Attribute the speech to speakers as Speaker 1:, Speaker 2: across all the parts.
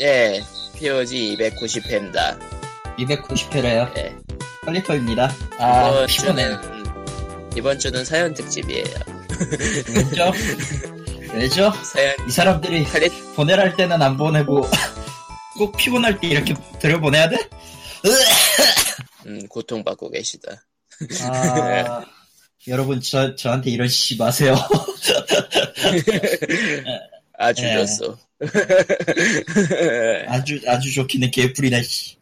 Speaker 1: 예, POG 290회입니다.
Speaker 2: 290회래요.
Speaker 1: 예.
Speaker 2: 퀄리터입니다. 아, 피곤해.
Speaker 1: 주는, 이번 주는 사연 특집이에요.
Speaker 2: 왜죠? 왜죠?
Speaker 1: 사연,
Speaker 2: 이 사람들이
Speaker 1: 칼리,
Speaker 2: 보내랄 때는 안 보내고 꼭 피곤할 때 이렇게 들여보내야 돼?
Speaker 1: 음, 고통받고 계시다.
Speaker 2: 아, 여러분 저 저한테 이런 씨 마세요.
Speaker 1: 아주
Speaker 2: 예.
Speaker 1: 좋소.
Speaker 2: 아주 아주 좋기는 개뿔이다 씨.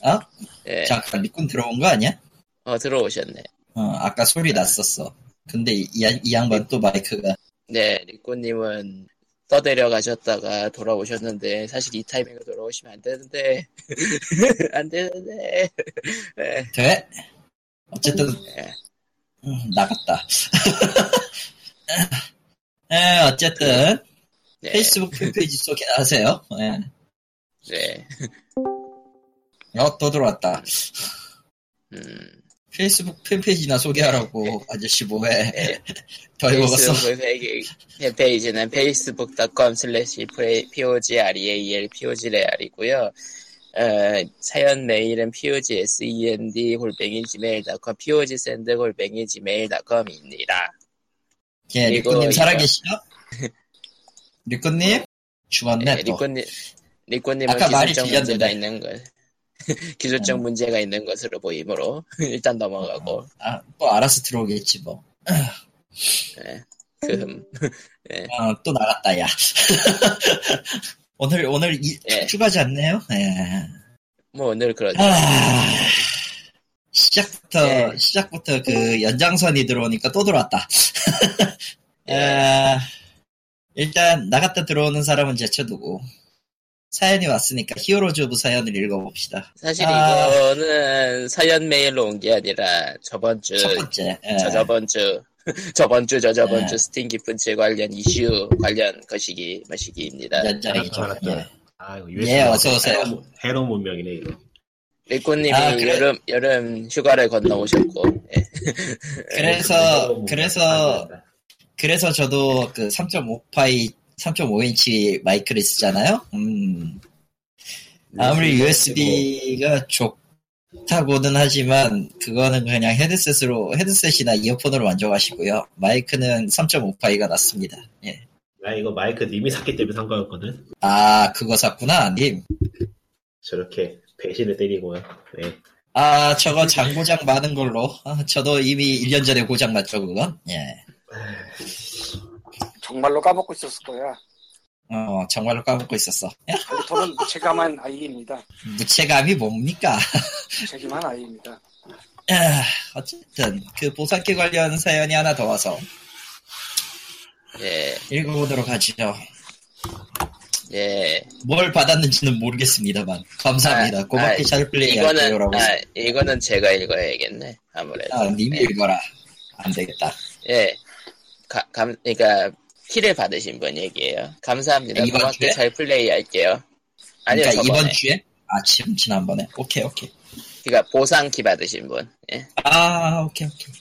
Speaker 2: 어?
Speaker 1: 예.
Speaker 2: 잠깐 리꾼 들어온 거 아니야?
Speaker 1: 어, 들어오셨네.
Speaker 2: 어, 아까 소리 났었어. 근데 이, 이, 이 양반 또 마이크가
Speaker 1: 네, 리꼬님은 떠내려 가셨다가 돌아오셨는데, 사실 이 타이밍에 돌아오시면 안 되는데, 안 되는데, 예.
Speaker 2: 돼? 어쨌든
Speaker 1: 예.
Speaker 2: 음, 나갔다. 에, 어쨌든
Speaker 1: 네,
Speaker 2: 페이스북 팬페이지 소개하세요. 예.
Speaker 1: 네,
Speaker 2: 어, 또 들어왔다.
Speaker 1: 음.
Speaker 2: 페이스북 팬페이지나 소개하라고 아저씨 뭐해?
Speaker 1: 예.
Speaker 2: 더 해먹었어.
Speaker 1: 페이스북 페이- 페이지는 facebook.com slash pogreal pogreal이고요. 어, 사연 메일은 pogsend 골뱅이 gmail.com pogsend 골뱅이 gmail.com입니다.
Speaker 2: 예,
Speaker 1: 이거-
Speaker 2: 살아계시죠? 리꾸님 죽었네
Speaker 1: 네,
Speaker 2: 또.
Speaker 1: 리코님, 리코님은
Speaker 2: 아까 말이
Speaker 1: 기술적 문제가. 있는 것, 기술적
Speaker 2: 음.
Speaker 1: 문제가 있는 것으로 보이므로 일단 넘어가고,
Speaker 2: 아, 또 알아서 들어오겠지 뭐.
Speaker 1: 예, 그,
Speaker 2: 어, 또 나갔다 야. 오늘 오늘 이,
Speaker 1: 예.
Speaker 2: 추가지 않네요. 예.
Speaker 1: 뭐 오늘 그러죠.
Speaker 2: 아, 시작부터
Speaker 1: 예.
Speaker 2: 시작부터 그 연장선이 들어오니까 또 들어왔다.
Speaker 1: 예.
Speaker 2: 아, 일단 나갔다 들어오는 사람은 제쳐두고 사연이 왔으니까 Heroes of 사연을 읽어봅시다.
Speaker 1: 사실
Speaker 2: 아.
Speaker 1: 이거는 사연 메일로 온 게 아니라 저번 주,
Speaker 2: 첫 번째. 예.
Speaker 1: 저 저번 주, 저번 주, 저 저번
Speaker 2: 네.
Speaker 1: 주 스팀 gift 관련 이슈 관련 거시기, 마시기입니다.
Speaker 2: 연장이죠.
Speaker 3: 아.
Speaker 2: 예.
Speaker 3: 아,
Speaker 2: 예, 어서 오세요.
Speaker 3: 해로, 문명이네, 이거.
Speaker 1: 리코님이
Speaker 2: 아, 그래?
Speaker 1: 여름, 여름 휴가를 건너 오셨고, 예.
Speaker 2: 그래서 그래서
Speaker 3: 안 된다.
Speaker 2: 그래서 저도 그 3.5파이 3.5인치 마이크를 쓰잖아요. 음, 아무리 USB가 좋다고는 하지만 그거는 그냥 헤드셋으로 헤드셋이나 이어폰으로 만족하시고요. 마이크는 3.5파이가 낫습니다. 예.
Speaker 3: 나 이거 마이크 님이 샀기 때문에 산 거였거든.
Speaker 2: 아 그거 샀구나 님.
Speaker 3: 저렇게 배신을 때리고요. 네.
Speaker 2: 아 저거 장고장 많은 걸로. 아, 저도 이미 1년 전에 고장 났죠 그건. 예.
Speaker 4: 정말로 까먹고 있었을 거야.
Speaker 2: 어 정말로 까먹고 있었어. 야,
Speaker 4: 칼리터는 무책임한 아이입니다.
Speaker 2: 무체감이 뭡니까?
Speaker 4: 무책임한 아이입니다.
Speaker 2: 아, 어쨌든 그 보상기 관련 사연이 하나 더 와서
Speaker 1: 예,
Speaker 2: 읽어보도록 하죠.
Speaker 1: 예.
Speaker 2: 뭘 받았는지는 모르겠습니다만 감사합니다.
Speaker 1: 아,
Speaker 2: 고맙게
Speaker 1: 아,
Speaker 2: 잘 플레이할게요라고.
Speaker 1: 이거는, 아, 이거는 제가 읽어야겠네. 아무래도.
Speaker 2: 아, 님이
Speaker 1: 예.
Speaker 2: 읽어라. 안 되겠다.
Speaker 1: 예. 가, 감, 그러니까 키를 받으신 분 얘기예요. 감사합니다.
Speaker 2: 아, 이번 주에?
Speaker 1: 잘 플레이할게요. 아니요,
Speaker 2: 그러니까. 이번 주에? 아, 지금 지난번에. 오케이, 오케이.
Speaker 1: 그러니까 보상 키 받으신 분. 예.
Speaker 2: 아, 오케이, 오케이.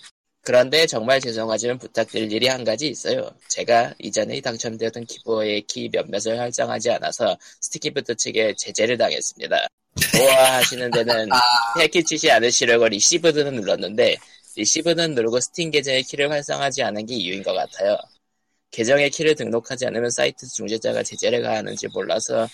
Speaker 1: 그런데 정말 죄송하지만 부탁드릴 일이 한 가지 있어요. 제가 이전에 당첨되었던 giveaway 키 몇몇을 활성하지 않아서 SteamGifts 측에 제재를 당했습니다. 좋아 하시는 데는
Speaker 2: 아.
Speaker 1: 해 끼치지 않으시려고 received는 눌렀는데 receive는 누르고 스팀 계정의 키를 활성하지 않은 게 이유인 것 같아요. 계정의 키를 등록하지 않으면 사이트 중재자가 제재를 가하는지 몰라서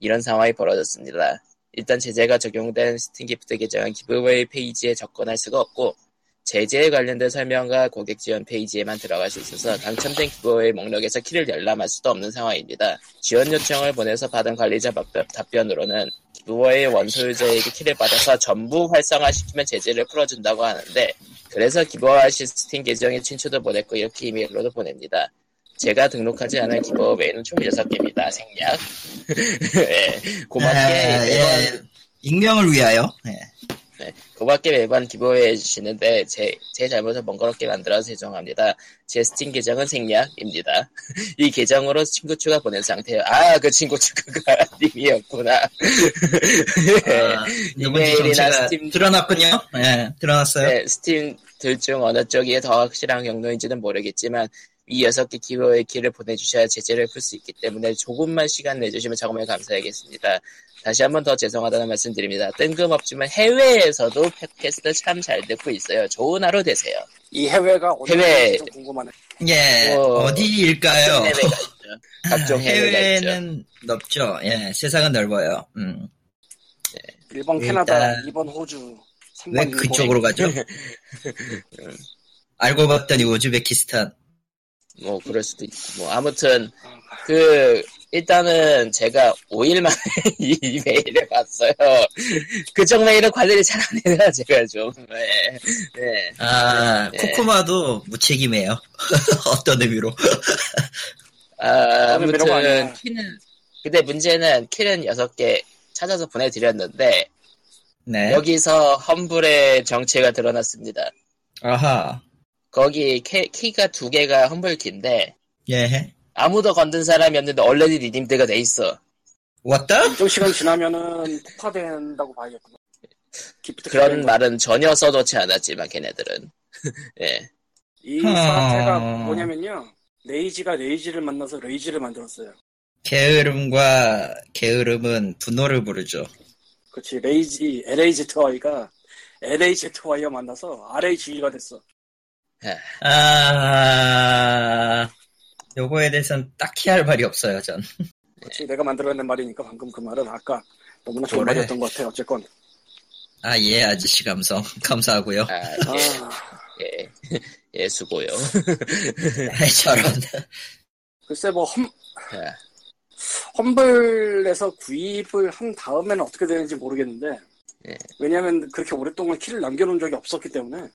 Speaker 1: 이런 상황이 벌어졌습니다. 일단 제재가 적용된 SteamGifts 계정은 giveaway 페이지에 접근할 수가 없고 제재에 관련된 설명과 고객 지원 페이지에만 들어갈 수 있어서 당첨된 기부웨이 목록에서 키를 열람할 수도 없는 상황입니다. 지원 요청을 보내서 받은 관리자 답변- 답변으로는 기부웨이 원소유자에게 키를 받아서 전부 활성화시키면 제재를 풀어준다고 하는데 그래서 기부하신 스팀 계정에 친추도 보냈고 이렇게 이메일로도 보냅니다. 제가 등록하지 않은 기부웨이는 총 6개입니다. 생략. 예, 고맙게
Speaker 2: 아, 예. 익명을 위하여. 예.
Speaker 1: 네, 그밖에 매번 기부해 주시는데 제, 제 잘못을 번거롭게 만들어서 죄송합니다. 제 스팀 계정은 생략입니다. 이 계정으로 친구 추가 보낸 상태예요. 아, 그 친구 추가가 님이었구나.
Speaker 2: 아,
Speaker 1: 이메일이나 Steam-
Speaker 2: 드러났군요. 예, 드러났어요.
Speaker 1: 네, 스팀 둘 중 어느 쪽이 더 확실한 경로인지는 모르겠지만 이 여섯 개 키워의 키를 보내주셔야 제재를 풀 수 있기 때문에 조금만 시간 내주시면 정말 감사하겠습니다. 다시 한 번 더 죄송하다는 말씀드립니다. 뜬금없지만 해외에서도 팟캐스트 참 잘 듣고 있어요. 좋은 하루 되세요.
Speaker 4: 이 해외가 어디
Speaker 1: 해외-.
Speaker 4: 좀 궁금하네.
Speaker 2: 예,
Speaker 1: 어,
Speaker 2: 어디일까요?
Speaker 1: 해외가 있죠. 각종 해외가 있죠.
Speaker 2: 해외는 넓죠. 예, 세상은 넓어요. 음.
Speaker 4: 일본,
Speaker 2: 일단-
Speaker 4: 캐나다, 2번 호주, 3번
Speaker 2: 왜
Speaker 4: 일본.
Speaker 2: 그쪽으로 가죠? 알고 봤더니 우즈베키스탄.
Speaker 1: 뭐 그럴 수도 있고 뭐 아무튼
Speaker 4: 아,
Speaker 1: 그 일단은 제가 5일 만에 이 메일을 봤어요. 그쪽 메일은 관리를 잘 안 해요 제가 좀. 네. 네.
Speaker 2: 아,
Speaker 1: 네.
Speaker 2: 코코마도 무책임해요. 어떤 의미로.
Speaker 1: 아. 아무튼 키는 근데 문제는 키는 6개 찾아서 보내드렸는데
Speaker 2: 네.
Speaker 1: 여기서 험블의 정체가 드러났습니다.
Speaker 2: 아하.
Speaker 1: 거기 키, 키가 두 개가 Humble 키인데
Speaker 2: 예.
Speaker 1: 아무도 건든 사람이 없는데 already redeemed가 돼 있어.
Speaker 2: 왔다?
Speaker 4: 일정 시간 지나면은 폭파된다고 봐야겠구나. gift
Speaker 1: 그런. 말은 전혀 써놓지 않았지만 걔네들은. 예.
Speaker 4: 이
Speaker 2: 음.
Speaker 4: 사태가 뭐냐면요. lazy가 lazy를 만나서 rage를 만들었어요.
Speaker 2: 게으름과 게으름은 분노를 부르죠.
Speaker 4: 그렇지. Lazy, LAZY가 LAZY와 만나서 RAG가 됐어.
Speaker 2: 아, 요거에 대해서는 딱히 할 말이 없어요, 전.
Speaker 4: 그렇지. 내가 만들어낸 말이니까 방금 그 말은 아까 너무나 좋은
Speaker 2: 그래.
Speaker 4: 말이었던 것 같아. 어쨌건.
Speaker 2: 아, 예, 아저씨 감성. 감사하고요.
Speaker 1: 아,
Speaker 4: 아,
Speaker 1: 예. 예. 예, 수고요.
Speaker 2: 저런.
Speaker 4: 글쎄 뭐 험,
Speaker 1: 자,
Speaker 4: 험블에서 구입을 한 다음에는 어떻게 되는지 모르겠는데
Speaker 1: 예.
Speaker 4: 왜냐하면 그렇게 오랫동안 키를 남겨놓은 적이 없었기 때문에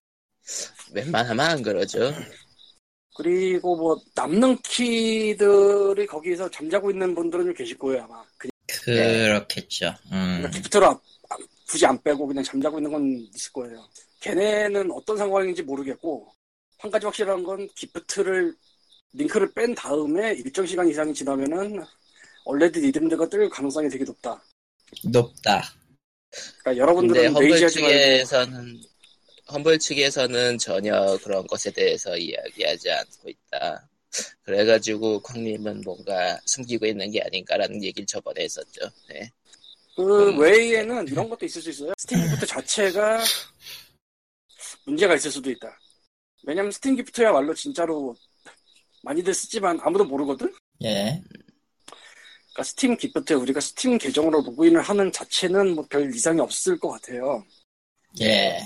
Speaker 1: 웬만하면 안 그러죠.
Speaker 4: 그리고 뭐 남는 키들이 거기서 잠자고 있는 분들은 좀 계실 거예요 아마
Speaker 2: 그렇겠죠. 음.
Speaker 4: gift를 굳이 안 빼고 그냥 잠자고 있는 건 있을 거예요 걔네는 어떤 상황인지 모르겠고 한 가지 확실한 건 gift를 링크를 뺀 다음에 일정 시간 이상이 지나면은 already redeemed가 뜰 가능성이 되게 높다
Speaker 2: 높다.
Speaker 4: 그러니까 여러분들은 말고
Speaker 1: 측에서는 Humble 측에서는 전혀 그런 것에 대해서 이야기하지 않고 있다. 그래가지고 광님은 뭔가 숨기고 있는 게 아닌가라는 얘기를 저번에 했었죠. 네.
Speaker 4: 그 외에는 이런 것도 있을 수 있어요. SteamGifts 자체가 문제가 있을 수도 있다. 왜냐면 SteamGifts야말로 진짜로 많이들 쓰지만 아무도 모르거든?
Speaker 2: 예.
Speaker 4: 그러니까 SteamGifts 우리가 스팀 계정으로 로그인을 하는 자체는 뭐 별 이상이 없을 것 같아요.
Speaker 2: 예.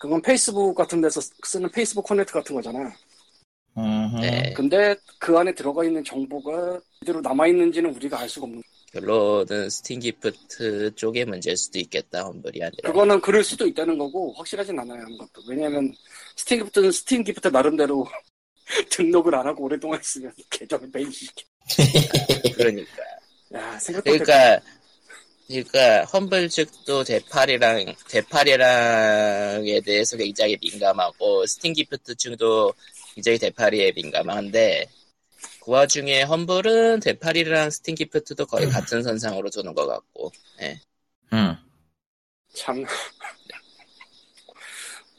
Speaker 4: 그건 페이스북 같은 데서 쓰는 Facebook Connect 같은 거잖아.
Speaker 1: 네.
Speaker 4: 근데 그 안에 들어가 있는 정보가 그대로 남아있는지는 우리가 알 수가 없는
Speaker 1: 결론은 SteamGifts 쪽의 문제일 수도 있겠다. Humble이 아니라.
Speaker 4: 그거는 그럴 수도 있다는 거고 확실하진 않아요 아무것도 왜냐하면 SteamGifts는 SteamGifts 나름대로 등록을 안 하고 오랫동안 있으면 계정을 ban시켜
Speaker 1: 그러니까.
Speaker 4: 야 생각보다
Speaker 1: 그러니까 그러니까 Humble 측도 되팔이랑 되팔이랑에 대해서 굉장히 민감하고 SteamGifts 측도 굉장히 되팔이에 민감한데 그 와중에 Humble은 되팔이랑 SteamGifts도 거의 같은 선상으로 두는 것 같고
Speaker 2: 음.
Speaker 4: 참.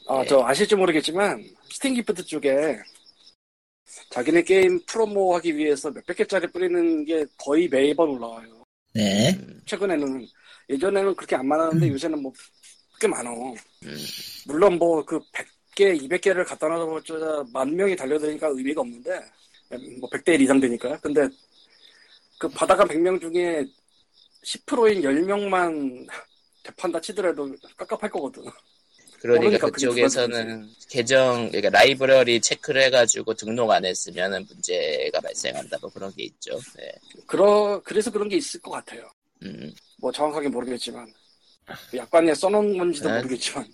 Speaker 4: 아, 저 아실지 모르겠지만 SteamGifts 쪽에 자기네 게임 promo 하기 위해서 몇백 개짜리 뿌리는 게 거의 매번 올라와요.
Speaker 2: 네.
Speaker 1: 음,
Speaker 4: 최근에는 예전에는 그렇게 안 많았는데 요새는 뭐 꽤 많어.
Speaker 1: 음,
Speaker 4: 물론 뭐 그 100개, 200개를 갖다 놔서 만 명이 달려드니까 의미가 없는데 뭐 100대 1 이상 되니까. 근데 그 바다가 100명 중에 10%인 10명만 대판다 치더라도 깝깝할 거거든.
Speaker 1: 그러니까
Speaker 4: 그게
Speaker 1: 그쪽에서는 계정 그러니까 라이브러리 체크를 해가지고 등록 안 했으면은 문제가 발생한다 뭐 그런 게 있죠. 네.
Speaker 4: 그러, 그래서 그런 게 있을 것 같아요.
Speaker 1: 음,
Speaker 4: 뭐 정확하게 모르겠지만. 약관에 써놓은 건지도
Speaker 1: 네.
Speaker 4: 모르겠지만.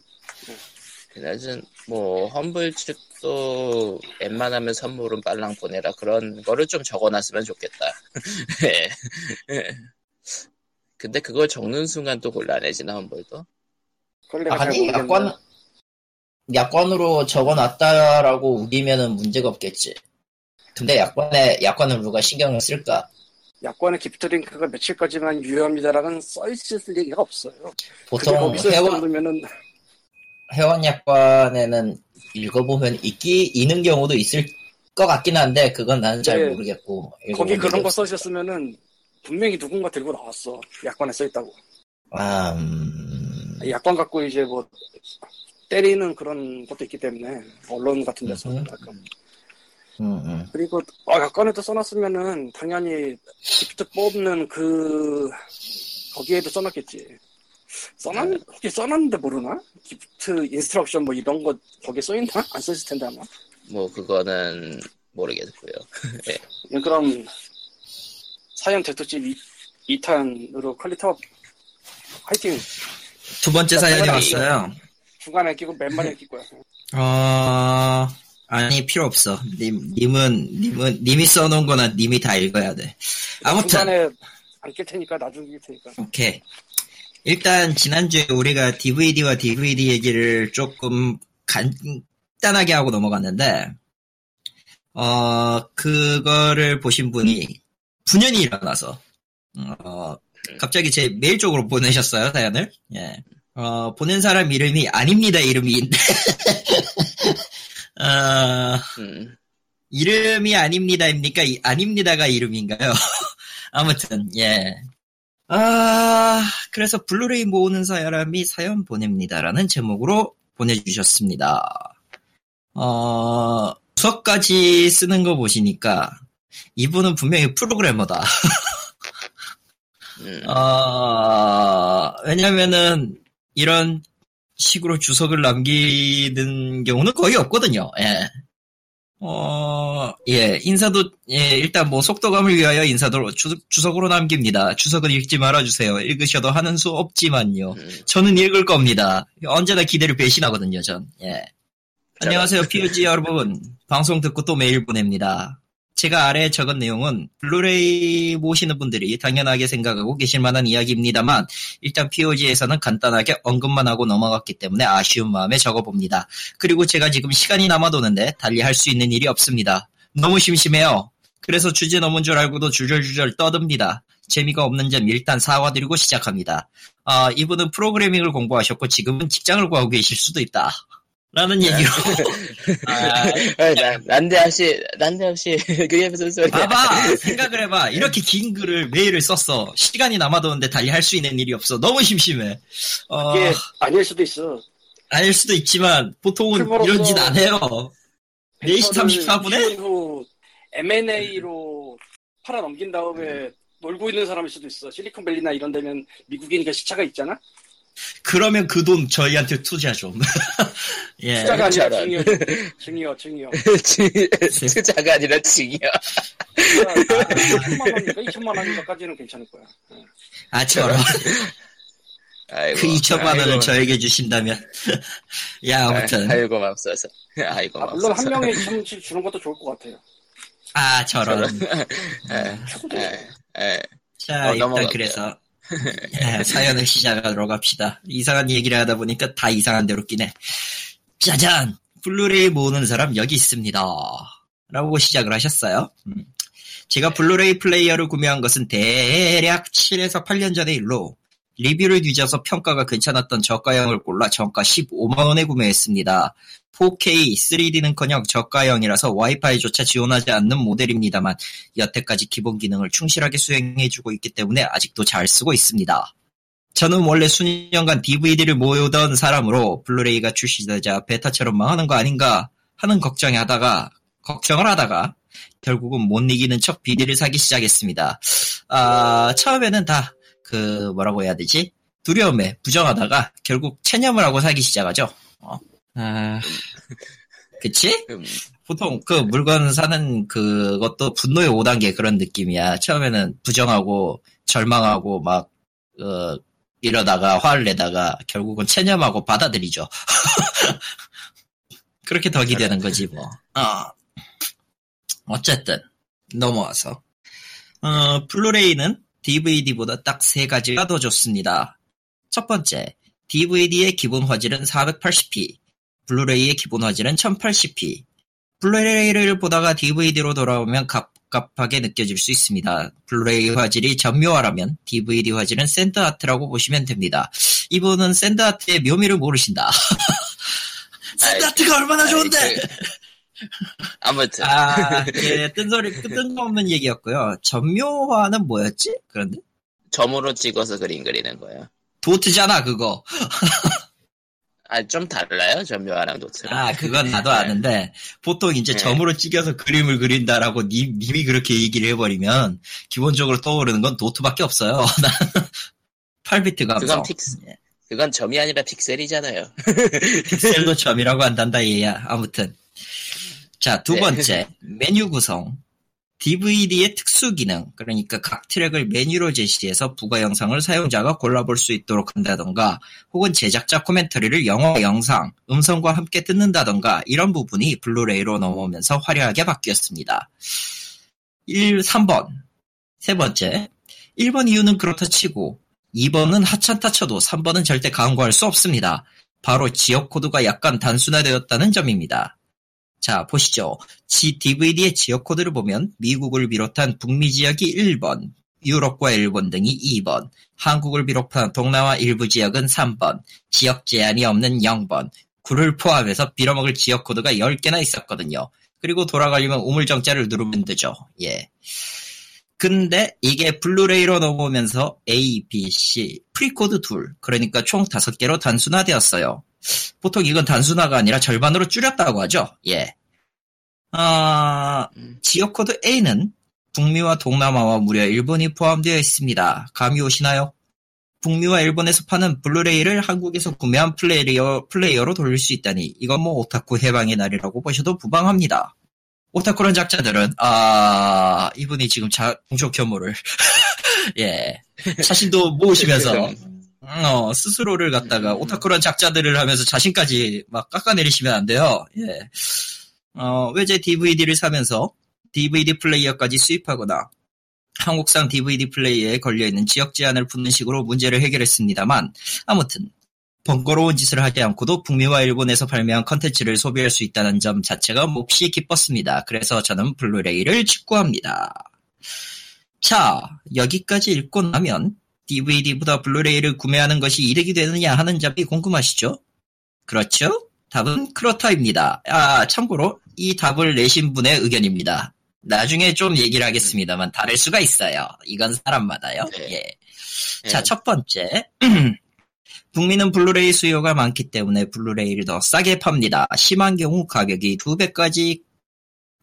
Speaker 1: 그나저나 뭐 험블 측도 웬만하면 선물은 빨랑 보내라 그런 거를 좀 적어놨으면 좋겠다. 예. 예. 근데 그걸 적는 순간 또 곤란해지나 험블도?
Speaker 4: 잘
Speaker 2: 아니. 야권, 야권으로 적어놨다라고 우기면은 문제가 없겠지. 근데 야권에, 야권을 누가 신경을 쓸까?
Speaker 4: 약관에 기프트 링크가 며칠까지만 유효합니다라는 써있을 얘기가 없어요.
Speaker 2: 보통 회원,
Speaker 4: 쓰면은
Speaker 2: 회원 약관에는 읽어보면 있기, 있는 경우도 있을 것 같긴 한데 그건 나는 잘
Speaker 4: 네.
Speaker 2: 모르겠고
Speaker 4: 거기 그런 거
Speaker 2: 없어.
Speaker 4: 써주셨으면은 분명히 누군가 들고 나왔어. 약관에 써있다고.
Speaker 2: 아, 음...
Speaker 4: 약관 갖고 이제 뭐 때리는 그런 것도 있기 때문에 언론 같은 데서
Speaker 2: 음.
Speaker 4: 가끔.
Speaker 2: 음, 음.
Speaker 4: 그리고 어, 약관에도 써놨으면은 당연히 gift 뽑는 그 거기에도 써놨겠지. 써놨 혹시 써놨는데 모르나? gift instruction 뭐 이런 거 거기에 써있나? 안 써있을 텐데 아마.
Speaker 1: 뭐 그거는 모르겠고요.
Speaker 4: 예, 그럼 사연 대토집 2, 탄으로 퀄리티업 화이팅
Speaker 2: 두 번째 사연이
Speaker 4: 카메라
Speaker 2: 왔어요.
Speaker 4: 중간에 끼고 맨발에 끼 거야.
Speaker 2: 어, 아니, 필요 없어. 님, 님은, 님은, 님이 써놓은 거나 님이 다 읽어야 돼. 아무튼,
Speaker 4: 중간에 안 낄 테니까 나중에 낄 테니까.
Speaker 2: 오케이. 일단, 지난주에 우리가 DVD와 DVD 얘기를 조금 간단하게 하고 넘어갔는데, 어, 그거를 보신 분이 분연히 일어나서, 어, 갑자기 제 메일 쪽으로 보내셨어요, 사연을. 예. 어, 보낸 사람 이름이 아닙니다, 이름이인데. 어,
Speaker 1: 음,
Speaker 2: 이름이 아닙니다입니까? 이- 아닙니다가 이름인가요? 아무튼, 예. 아, 그래서 블루레이 모으는 사람이 사연 보냅니다라는 제목으로 보내주셨습니다. 어, 주석까지 쓰는 거 보시니까 이분은 분명히 프로그래머다.
Speaker 1: 음.
Speaker 2: 어, 왜냐면은 이런 식으로 주석을 남기는 경우는 거의 없거든요. 예. 어, 예, 인사도, 예, 일단 뭐 속도감을 위하여 인사도 주, 주석으로 남깁니다. 주석은 읽지 말아주세요. 읽으셔도 하는 수 없지만요.
Speaker 1: 음.
Speaker 2: 저는 읽을 겁니다. 언제나 기대를 배신하거든요, 전. 예. 안녕하세요, POG 여러분. 방송 듣고 또 메일 보냅니다. 제가 아래에 적은 내용은 블루레이 모으시는 분들이 당연하게 생각하고 계실 만한 이야기입니다만 일단 POG에서는 간단하게 언급만 하고 넘어갔기 때문에 아쉬운 마음에 적어봅니다. 그리고 제가 지금 시간이 남아도는데 달리 할 수 있는 일이 없습니다. 너무 심심해요. 그래서 주제 넘은 줄 알고도 주절주절 떠듭니다. 재미가 없는 점 일단 사과드리고 시작합니다. 아, 이분은 프로그래밍을 공부하셨고 지금은 직장을 구하고 계실 수도 있다. 라는 얘기로. 아,
Speaker 1: 아, 나- 난데없이 난데없이 그게 무슨 소리야?
Speaker 2: 봐봐! 생각을 해봐. 이렇게 긴 글을 메일을 썼어. 시간이 남아도는데 달리 할 수 있는 일이 없어. 너무 심심해. 어,
Speaker 4: 이게 아닐 수도 있어.
Speaker 2: 아닐 수도 있지만 보통은 이런 짓 안 해요. 4시 34분에?
Speaker 4: 후 M&A로 팔아 넘긴 다음에 놀고 있는 사람일 수도 있어. 실리콘밸리나 이런 데면 미국이니까 시차가 있잖아.
Speaker 2: 그러면 그 돈 저희한테 투자 좀. 예.
Speaker 4: 투자가 아니라
Speaker 1: 저런.
Speaker 4: 증여, 증여, 증여.
Speaker 1: 투자가 아니라 증여.
Speaker 4: 그러니까 2천만 원이니까 2천만 원인가까지는 괜찮을 거야.
Speaker 2: 아, 저런.
Speaker 1: 아이고,
Speaker 2: 그 2천만 원을
Speaker 1: 아이고,
Speaker 2: 저에게 주신다면. 야, 아무튼.
Speaker 1: 아이고 맙소사. 아이고
Speaker 4: 아, 물론 한. 명에 2천씩 주는 것도 좋을 것 같아요.
Speaker 2: 아, 저런.
Speaker 1: 에,
Speaker 4: 최고도
Speaker 1: 에, 에.
Speaker 2: 자,
Speaker 1: 어,
Speaker 2: 일단
Speaker 1: 넘어갈게요.
Speaker 2: 그래서. 예, 사연을 시작하러 갑시다. 이상한 얘기를 하다 보니까 다 이상한 데로 끼네. 짜잔! 블루레이 모으는 사람 여기 있습니다. 라고 시작을 하셨어요. 음. 제가 블루레이 플레이어를 구매한 것은 대략 7에서 8년 전의 일로 리뷰를 뒤져서 평가가 괜찮았던 저가형을 골라 정가 15만원에 구매했습니다. 4K, 3D는커녕 저가형이라서 와이파이조차 지원하지 않는 모델입니다만 여태까지 기본 기능을 충실하게 수행해주고 있기 때문에 아직도 잘 쓰고 있습니다. 저는 원래 수년간 DVD를 모으던 사람으로 블루레이가 출시되자 베타처럼 망하는 거 아닌가 하는 걱정이 하다가 걱정을 하다가 결국은 못 이기는 척 BD를 사기 시작했습니다. 아, 처음에는 다 그 뭐라고 해야 되지? 두려움에 부정하다가 결국 체념을 하고 사기 시작하죠. 어. 아, 그치?
Speaker 1: 음,
Speaker 2: 보통 그 물건 사는 그것도 분노의 5단계 그런 느낌이야. 처음에는 부정하고 절망하고 막, 어, 이러다가 화를 내다가 결국은 체념하고 받아들이죠. 그렇게 덕이 되는 거지 뭐. 어. 어쨌든 넘어와서 어, 블루레이는 DVD보다 딱 세 가지가 더 좋습니다. 첫 번째, DVD의 기본 화질은 480p, 블루레이의 기본 화질은 1080p. 블루레이를 보다가 DVD로 돌아오면 갑갑하게 느껴질 수 있습니다. 블루레이 화질이 점묘화라면 DVD 화질은 샌드아트라고 보시면 됩니다. 이분은 샌드아트의 묘미를 모르신다. 샌드아트가 얼마나 좋은데!
Speaker 1: 아이, 그, 아무튼
Speaker 2: 아, 예, 뜬소리, 뜬금없는 얘기였고요. 점묘화는 뭐였지? 그런데?
Speaker 1: 점으로 찍어서 그림 그리는 거예요.
Speaker 2: 도트잖아, 그거.
Speaker 1: 아 좀 달라요 점묘화랑 도트랑.
Speaker 2: 아, 그건 나도
Speaker 1: 네.
Speaker 2: 아는데, 보통 이제
Speaker 1: 네.
Speaker 2: 점으로 찍어서 그림을 그린다라고 님, 님이 그렇게 얘기를 해버리면, 기본적으로 떠오르는 건 도트밖에 없어요. 8비트 감성.
Speaker 1: 그건 픽스. 그건 점이 아니라 픽셀이잖아요.
Speaker 2: 픽셀도 점이라고 한단다, 얘야. 아무튼. 자, 두
Speaker 1: 네.
Speaker 2: 번째. 메뉴 구성. DVD의 특수 기능, 그러니까 각 트랙을 메뉴로 제시해서 부가 영상을 사용자가 골라볼 수 있도록 한다던가, 혹은 제작자 commentary를 영어 영상, 음성과 함께 듣는다던가, 이런 부분이 블루레이로 넘어오면서 화려하게 바뀌었습니다. 1, 3번. 세 번째. 1번 이유는 그렇다 치고, 2번은 하찮다 쳐도 3번은 절대 간과할 수 없습니다. 바로 지역 코드가 약간 단순화되었다는 점입니다. 자, 보시죠. 지, DVD의 지역 코드를 보면 미국을 비롯한 북미 지역이 1번, 유럽과 일본 등이 2번, 한국을 비롯한 동남아 일부 지역은 3번, 지역 제한이 없는 0번, 구를 포함해서 빌어먹을 지역 코드가 10개나 있었거든요. 그리고 돌아가려면 우물정자를 누르면 되죠. 예. 근데 이게 블루레이로 넘어오면서 A, B, C, free code 둘, 그러니까 총 5개로 단순화되었어요. 보통 이건 단순화가 아니라 절반으로 줄였다고 하죠. 예. 아,
Speaker 1: 음.
Speaker 2: 지역 코드 A는 북미와 동남아와 무려 일본이 포함되어 있습니다. 감이 오시나요? 북미와 일본에서 파는 블루레이를 한국에서 구매한 플레이어, 플레이어로 돌릴 수 있다니 이건 뭐 오타쿠 해방의 날이라고 보셔도 무방합니다. 오타쿠란 작자들은 아 이분이 지금 자, 동족 혐오를 예 자신도 모으시면서 어, 스스로를 갖다가 오타쿠란 작자들을 하면서 자신까지 막 깎아내리시면 안 돼요. 예. 어, 외제 DVD를 사면서 DVD 플레이어까지 수입하거나 한국산 DVD 플레이어에 걸려있는 지역 제한을 푸는 식으로 문제를 해결했습니다만 아무튼 번거로운 짓을 하지 않고도 북미와 일본에서 발매한 컨텐츠를 소비할 수 있다는 점 자체가 몹시 기뻤습니다. 그래서 저는 블루레이를 직구합니다. 자, 여기까지 읽고 나면 DVD보다 블루레이를 구매하는 것이 이득이 되느냐 하는 점이 궁금하시죠? 그렇죠? 답은 그렇다입니다. 아, 참고로 이 답을 내신 분의 의견입니다. 나중에 좀 얘기를 하겠습니다만 다를 수가 있어요. 이건 사람마다요.
Speaker 1: 네.
Speaker 2: 예. 자, 첫 번째. 북미는 블루레이 수요가 많기 때문에 블루레이를 더 싸게 팝니다. 심한 경우 가격이 두 배까지,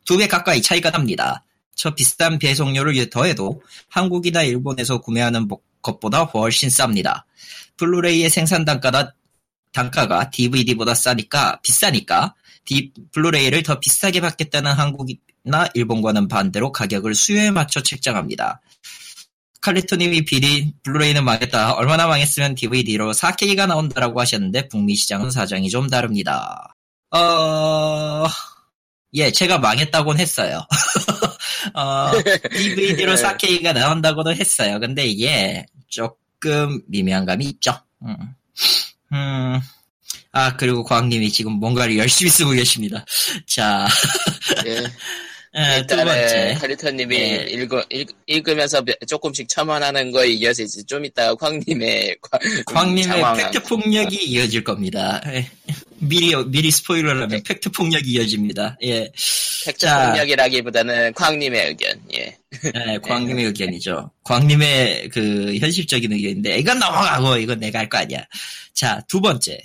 Speaker 2: 두 배 가까이 차이가 납니다. 저 비싼 배송료를 더해도 한국이나 일본에서 구매하는 보- 것보다 훨씬 쌉니다. 블루레이의 생산 단가가, 단가가 DVD보다 싸니까, 비싸니까, 디- 블루레이를 더 비싸게 받겠다는 한국이나 일본과는 반대로 가격을 수요에 맞춰 책정합니다. 칼리토님이 비리 블루레이는 망했다. 얼마나 망했으면 DVD로 4K가 나온다라고 하셨는데 북미 시장은 사정이 좀 다릅니다. 어, 예, 제가 망했다고는 했어요. 어, DVD로
Speaker 1: 네.
Speaker 2: 4K가 나온다고도 했어요. 근데 이게 조금 미묘한 감이 있죠. 음. 음. 아, 그리고 광님이 지금 뭔가를 열심히 쓰고 계십니다. 자,
Speaker 1: 예.
Speaker 2: 에, 두
Speaker 1: 일단은
Speaker 2: 번째.
Speaker 1: 칼리터님이
Speaker 2: 예.
Speaker 1: 읽어, 읽, 읽으면서 몇- 조금씩 첨언하는 거에 이어서 이제 좀 이따 광님의 과-
Speaker 2: 광님의 팩트 폭력이 이어질 겁니다. 예. 미리 미리 스포일러를 하면 팩트 폭력이 이어집니다. 예,
Speaker 1: 팩트
Speaker 2: 자.
Speaker 1: 폭력이라기보다는 광님의 의견. 예.
Speaker 2: 예, 광님의 의견이죠. 광님의 그 현실적인 의견인데 이건 넘어가고 이건 내가 할 거 아니야. 자, 두 번째.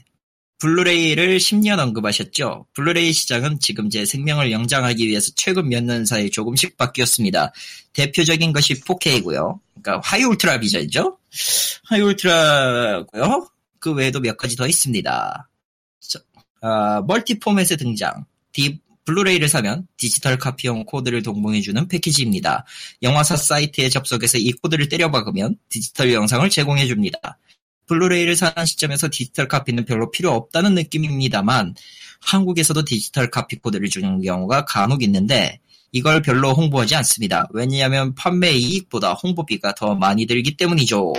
Speaker 2: 블루레이를 10년 언급하셨죠. 블루레이 시장은 지금 제 생명을 연장하기 위해서 최근 몇 년 사이 조금씩 바뀌었습니다. 대표적인 것이 4K고요. 그러니까 high ultra vision이죠. high ultra고요. 그 외에도 몇 가지 더 있습니다. 저, 아, 멀티 포맷의 등장. 디, 블루레이를 사면 디지털 카피용 코드를 동봉해주는 패키지입니다. 영화사 사이트에 접속해서 이 코드를 때려 박으면 디지털 영상을 제공해줍니다. 블루레이를 사는 시점에서 디지털 카피는 별로 필요 없다는 느낌입니다만 한국에서도 디지털 카피 코드를 주는 경우가 간혹 있는데 이걸 별로 홍보하지 않습니다. 왜냐하면 판매 이익보다 홍보비가 더 많이 들기 때문이죠.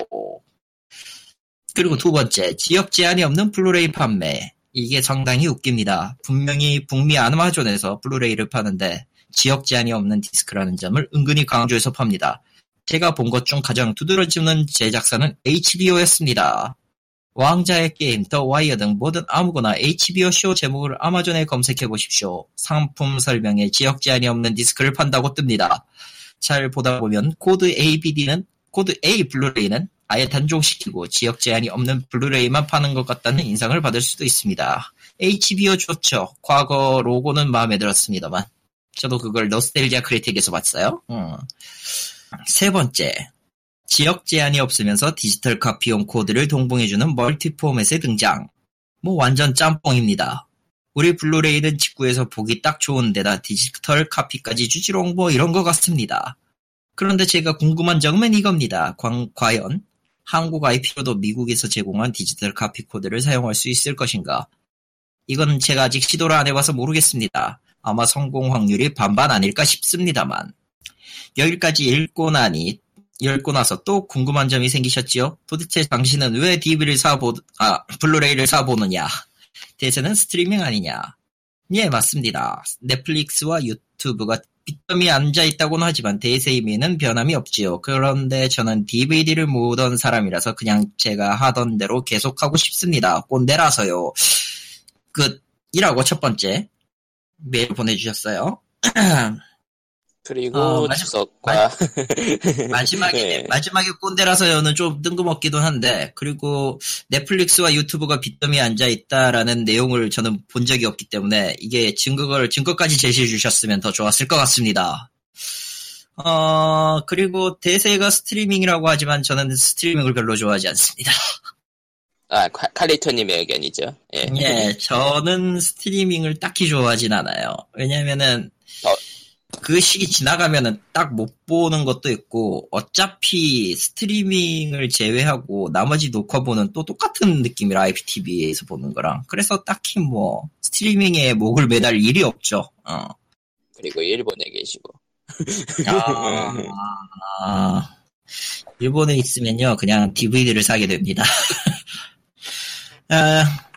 Speaker 2: 그리고 두 번째, 지역 제한이 없는 블루레이 판매. 이게 상당히 웃깁니다. 분명히 북미 아마존에서 블루레이를 파는데 지역 제한이 없는 디스크라는 점을 은근히 강조해서 팝니다. 제가 본 것 중 가장 두드러지는 제작사는 HBO였습니다. 왕좌의 게임, The Wire 등 뭐든 아무거나 HBO 쇼 제목을 아마존에 검색해 보십시오. 상품 설명에 지역 제한이 없는 디스크를 판다고 뜹니다. 잘 보다 보면 코드 A BD는 코드 A 블루레이는 아예 단종시키고 지역 제한이 없는 블루레이만 파는 것 같다는 인상을 받을 수도 있습니다. HBO 좋죠. 과거 로고는 마음에 들었습니다만 저도 그걸 Nostalgia Critic에서 봤어요. 음. 세 번째, 지역 제한이 없으면서 디지털 카피용 코드를 동봉해주는 멀티 포맷의 등장. 뭐 완전 짬뽕입니다. 우리 블루레이는 직구에서 보기 딱 좋은 데다 디지털 카피까지 주지롱 뭐 이런 것 같습니다. 그런데 제가 궁금한 점은 이겁니다. 광- 과연 한국 IP로도 미국에서 제공한 디지털 카피 코드를 사용할 수 있을 것인가? 이건 제가 아직 시도를 안 해봐서 모르겠습니다. 아마 성공 확률이 반반 아닐까 싶습니다만. 여기까지 읽고 나니 읽고 나서 또 궁금한 점이 생기셨지요? 도대체 당신은 왜 DVD를 사보, 아, 블루레이를 사보느냐? 대세는 스트리밍 아니냐? 예, 맞습니다. 넷플릭스와 유튜브가 빗점이 앉아있다고는 하지만 대세임에는 변함이 없지요. 그런데 저는 DVD를 모으던 사람이라서 그냥 제가 하던 대로 계속하고 싶습니다. 꼰대라서요. 끝 이라고 첫 번째 메일 보내주셨어요.
Speaker 1: 그리고
Speaker 2: 어, 마지-
Speaker 1: 주석과
Speaker 2: 마지막에
Speaker 1: 네.
Speaker 2: 마지막에 꼰대라서요는 좀 뜬금없기도 한데 그리고 넷플릭스와 유튜브가 빗점이 앉아 있다라는 내용을 저는 본 적이 없기 때문에 이게 증거를 증거까지 제시해 주셨으면 더 좋았을 것 같습니다. 어 그리고 대세가 스트리밍이라고 하지만 저는 스트리밍을 별로 좋아하지 않습니다.
Speaker 1: 아 카- 칼리토님의 의견이죠. 예.
Speaker 2: 예, 저는 스트리밍을 딱히 좋아하진 않아요. 왜냐면은,
Speaker 1: 어.
Speaker 2: 그 시기 지나가면은 딱 못 보는 것도 있고, 어차피 스트리밍을 제외하고 나머지 녹화 보는 또 똑같은 느낌이라 IPTV에서 보는 거랑. 그래서 딱히 뭐, 스트리밍에 목을 매달 일이 없죠. 어.
Speaker 1: 그리고 일본에 계시고.
Speaker 2: 아, 아, 일본에 있으면요, 그냥 DVD를 사게 됩니다. 아,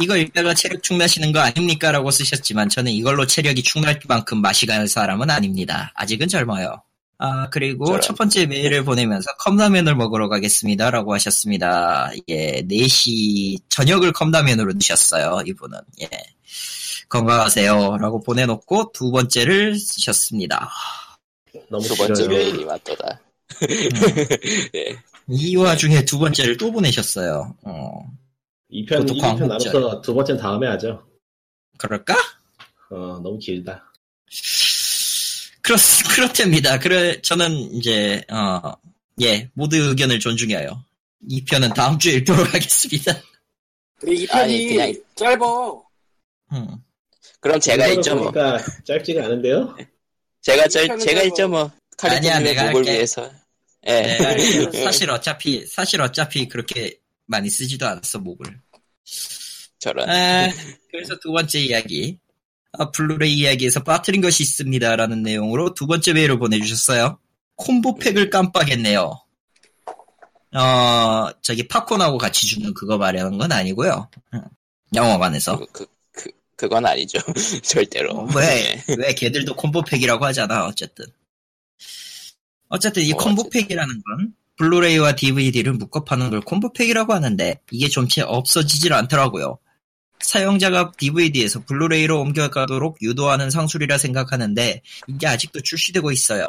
Speaker 2: 이거 읽다가 체력 축나시는 거 아닙니까? 라고 쓰셨지만 저는 이걸로 체력이 축날 만큼 맛이 가는 사람은 아닙니다. 아직은 젊어요. 아, 그리고
Speaker 1: 저런.
Speaker 2: 첫 번째 메일을 보내면서 컵라면을 먹으러 가겠습니다. 라고 하셨습니다. 예, 4시 저녁을 컵라면으로 드셨어요. 이분은. 예. 건강하세요. 라고 보내놓고 두 번째를 쓰셨습니다.
Speaker 3: 너무
Speaker 1: 두 번째. 메일이 왔더다. 예.
Speaker 2: 이 와중에 두 번째를 또 보내셨어요. 어,
Speaker 3: 2편,
Speaker 2: 그것도
Speaker 3: 2편
Speaker 2: 광고죠.
Speaker 3: 나눠서 두 번째는 다음에 하죠.
Speaker 2: 그럴까?
Speaker 3: 어, 너무 길다.
Speaker 2: 그렇, 그렇답니다. 그래, 저는 이제, 어, 예, 모두 의견을 존중해요. 이 편은 다음 주에 읽도록 하겠습니다.
Speaker 4: 근데 이
Speaker 1: 아니,
Speaker 4: 편이
Speaker 1: 그냥-
Speaker 4: 짧어.
Speaker 2: 음.
Speaker 1: 그럼 제가 있죠 뭐.
Speaker 3: 짧지가 않은데요?
Speaker 1: 제가
Speaker 4: 편은
Speaker 1: 제가
Speaker 4: 뭐-
Speaker 1: 있죠 뭐.
Speaker 2: 내가
Speaker 1: 목을
Speaker 2: 할게.
Speaker 1: 위해서. 예.
Speaker 2: 알기로 사실 어차피, 사실 어차피 그렇게 많이 쓰지도 않았어, 목을.
Speaker 1: 저런.
Speaker 2: 아, 그래서 두 번째 이야기. 아, 블루레이 이야기에서 빠뜨린 것이 있습니다라는 내용으로 두 번째 메일을 보내주셨어요. 콤보팩을 깜빡했네요. 어, 저기 팝콘하고 같이 주는 그거 말하는 건 아니고요. 응. 영화관에서.
Speaker 1: 그, 그, 그, 그 건 아니죠. 절대로.
Speaker 2: 왜,
Speaker 1: 예.
Speaker 2: 왜 걔들도 combo pack이라고 하잖아, 어쨌든. 어쨌든 이
Speaker 1: 뭐,
Speaker 2: combo pack이라는 건 블루레이와 DVD를 묶어 파는 걸 combo pack이라고 하는데 이게 좀채 없어지질 않더라고요. 사용자가 DVD에서 블루레이로 옮겨가도록 유도하는 상술이라 생각하는데 이게 아직도 출시되고 있어요.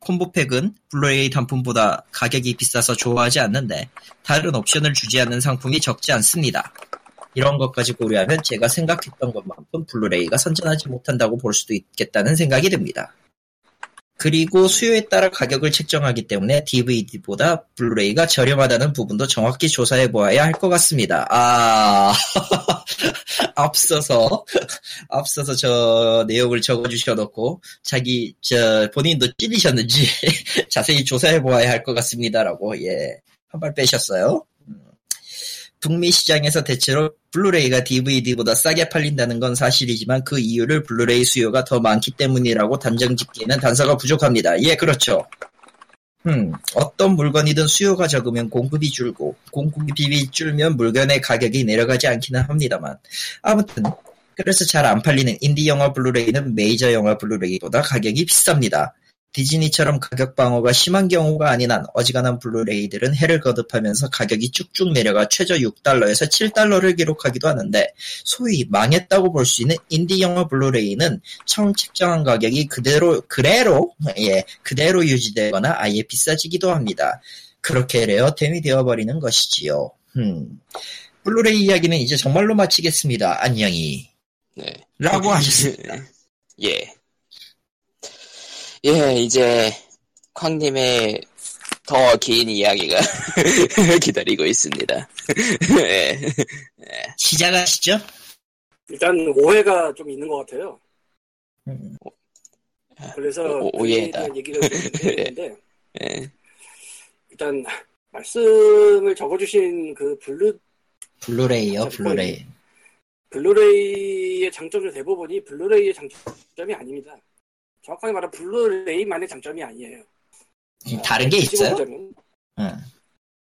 Speaker 2: combo pack은 블루레이 단품보다 가격이 비싸서 좋아하지 않는데 다른 옵션을 주지 않는 상품이 적지 않습니다. 이런 것까지 고려하면 제가 생각했던 것만큼 블루레이가 선전하지 못한다고 볼 수도 있겠다는 생각이 듭니다. 그리고 수요에 따라 가격을 책정하기 때문에 DVD보다 블루레이가 저렴하다는 부분도 정확히 조사해 보아야 할 것 같습니다. 아, 앞서서, 앞서서 저 내용을 적어 주셔놓고, 자기, 저, 본인도 찔리셨는지 자세히 조사해 보아야 할 것 같습니다라고, 예, 한 발 빼셨어요. 음. 북미 시장에서 대체로 블루레이가 DVD보다 싸게 팔린다는 건 사실이지만 그 이유를 블루레이 수요가 더 많기 때문이라고 단정 짓기에는 단서가 부족합니다. 예, 그렇죠. 음, 어떤 물건이든 수요가 적으면 공급이 줄고 공급이 줄면 물건의 가격이 내려가지 않기는 합니다만 아무튼 그래서 잘 안 팔리는 인디 영화 블루레이는 메이저 영화 블루레이보다 가격이 비쌉니다. 디즈니처럼 가격 방어가 심한 경우가 아닌 한 어지간한 블루레이들은 해를 거듭하면서 가격이 쭉쭉 내려가 최저 6달러에서 7달러를 기록하기도 하는데 소위 망했다고 볼 수 있는 인디 영화 블루레이는 처음 책정한 가격이 그대로 그대로 예 그대로 유지되거나 아예 비싸지기도 합니다. 그렇게 레어템이 되어버리는 것이지요. 음. 블루레이 이야기는 이제 정말로 마치겠습니다. 안녕히.
Speaker 1: 네.
Speaker 2: 라고 하셨습니다.
Speaker 1: 예. 예, 이제, 쾅님의 더 긴 이야기가 기다리고 있습니다. 예.
Speaker 2: 시작하시죠.
Speaker 4: 일단 오해가 좀 있는 것 같아요.
Speaker 2: 음,
Speaker 4: 그래서
Speaker 1: 오-
Speaker 4: 그에
Speaker 1: 오해다.
Speaker 4: 대한 얘기를 좀 해야되는데
Speaker 1: 예.
Speaker 4: 일단 말씀을 적어주신 그 블루
Speaker 2: 블루레이요,
Speaker 4: 자,
Speaker 2: 블루레이.
Speaker 4: 블루레이의 장점의 대부분이 블루레이의 장점이 아닙니다. 정확하게 말하면 블루레이만의 장점이 아니에요.
Speaker 2: 다른 게 있어요? 응.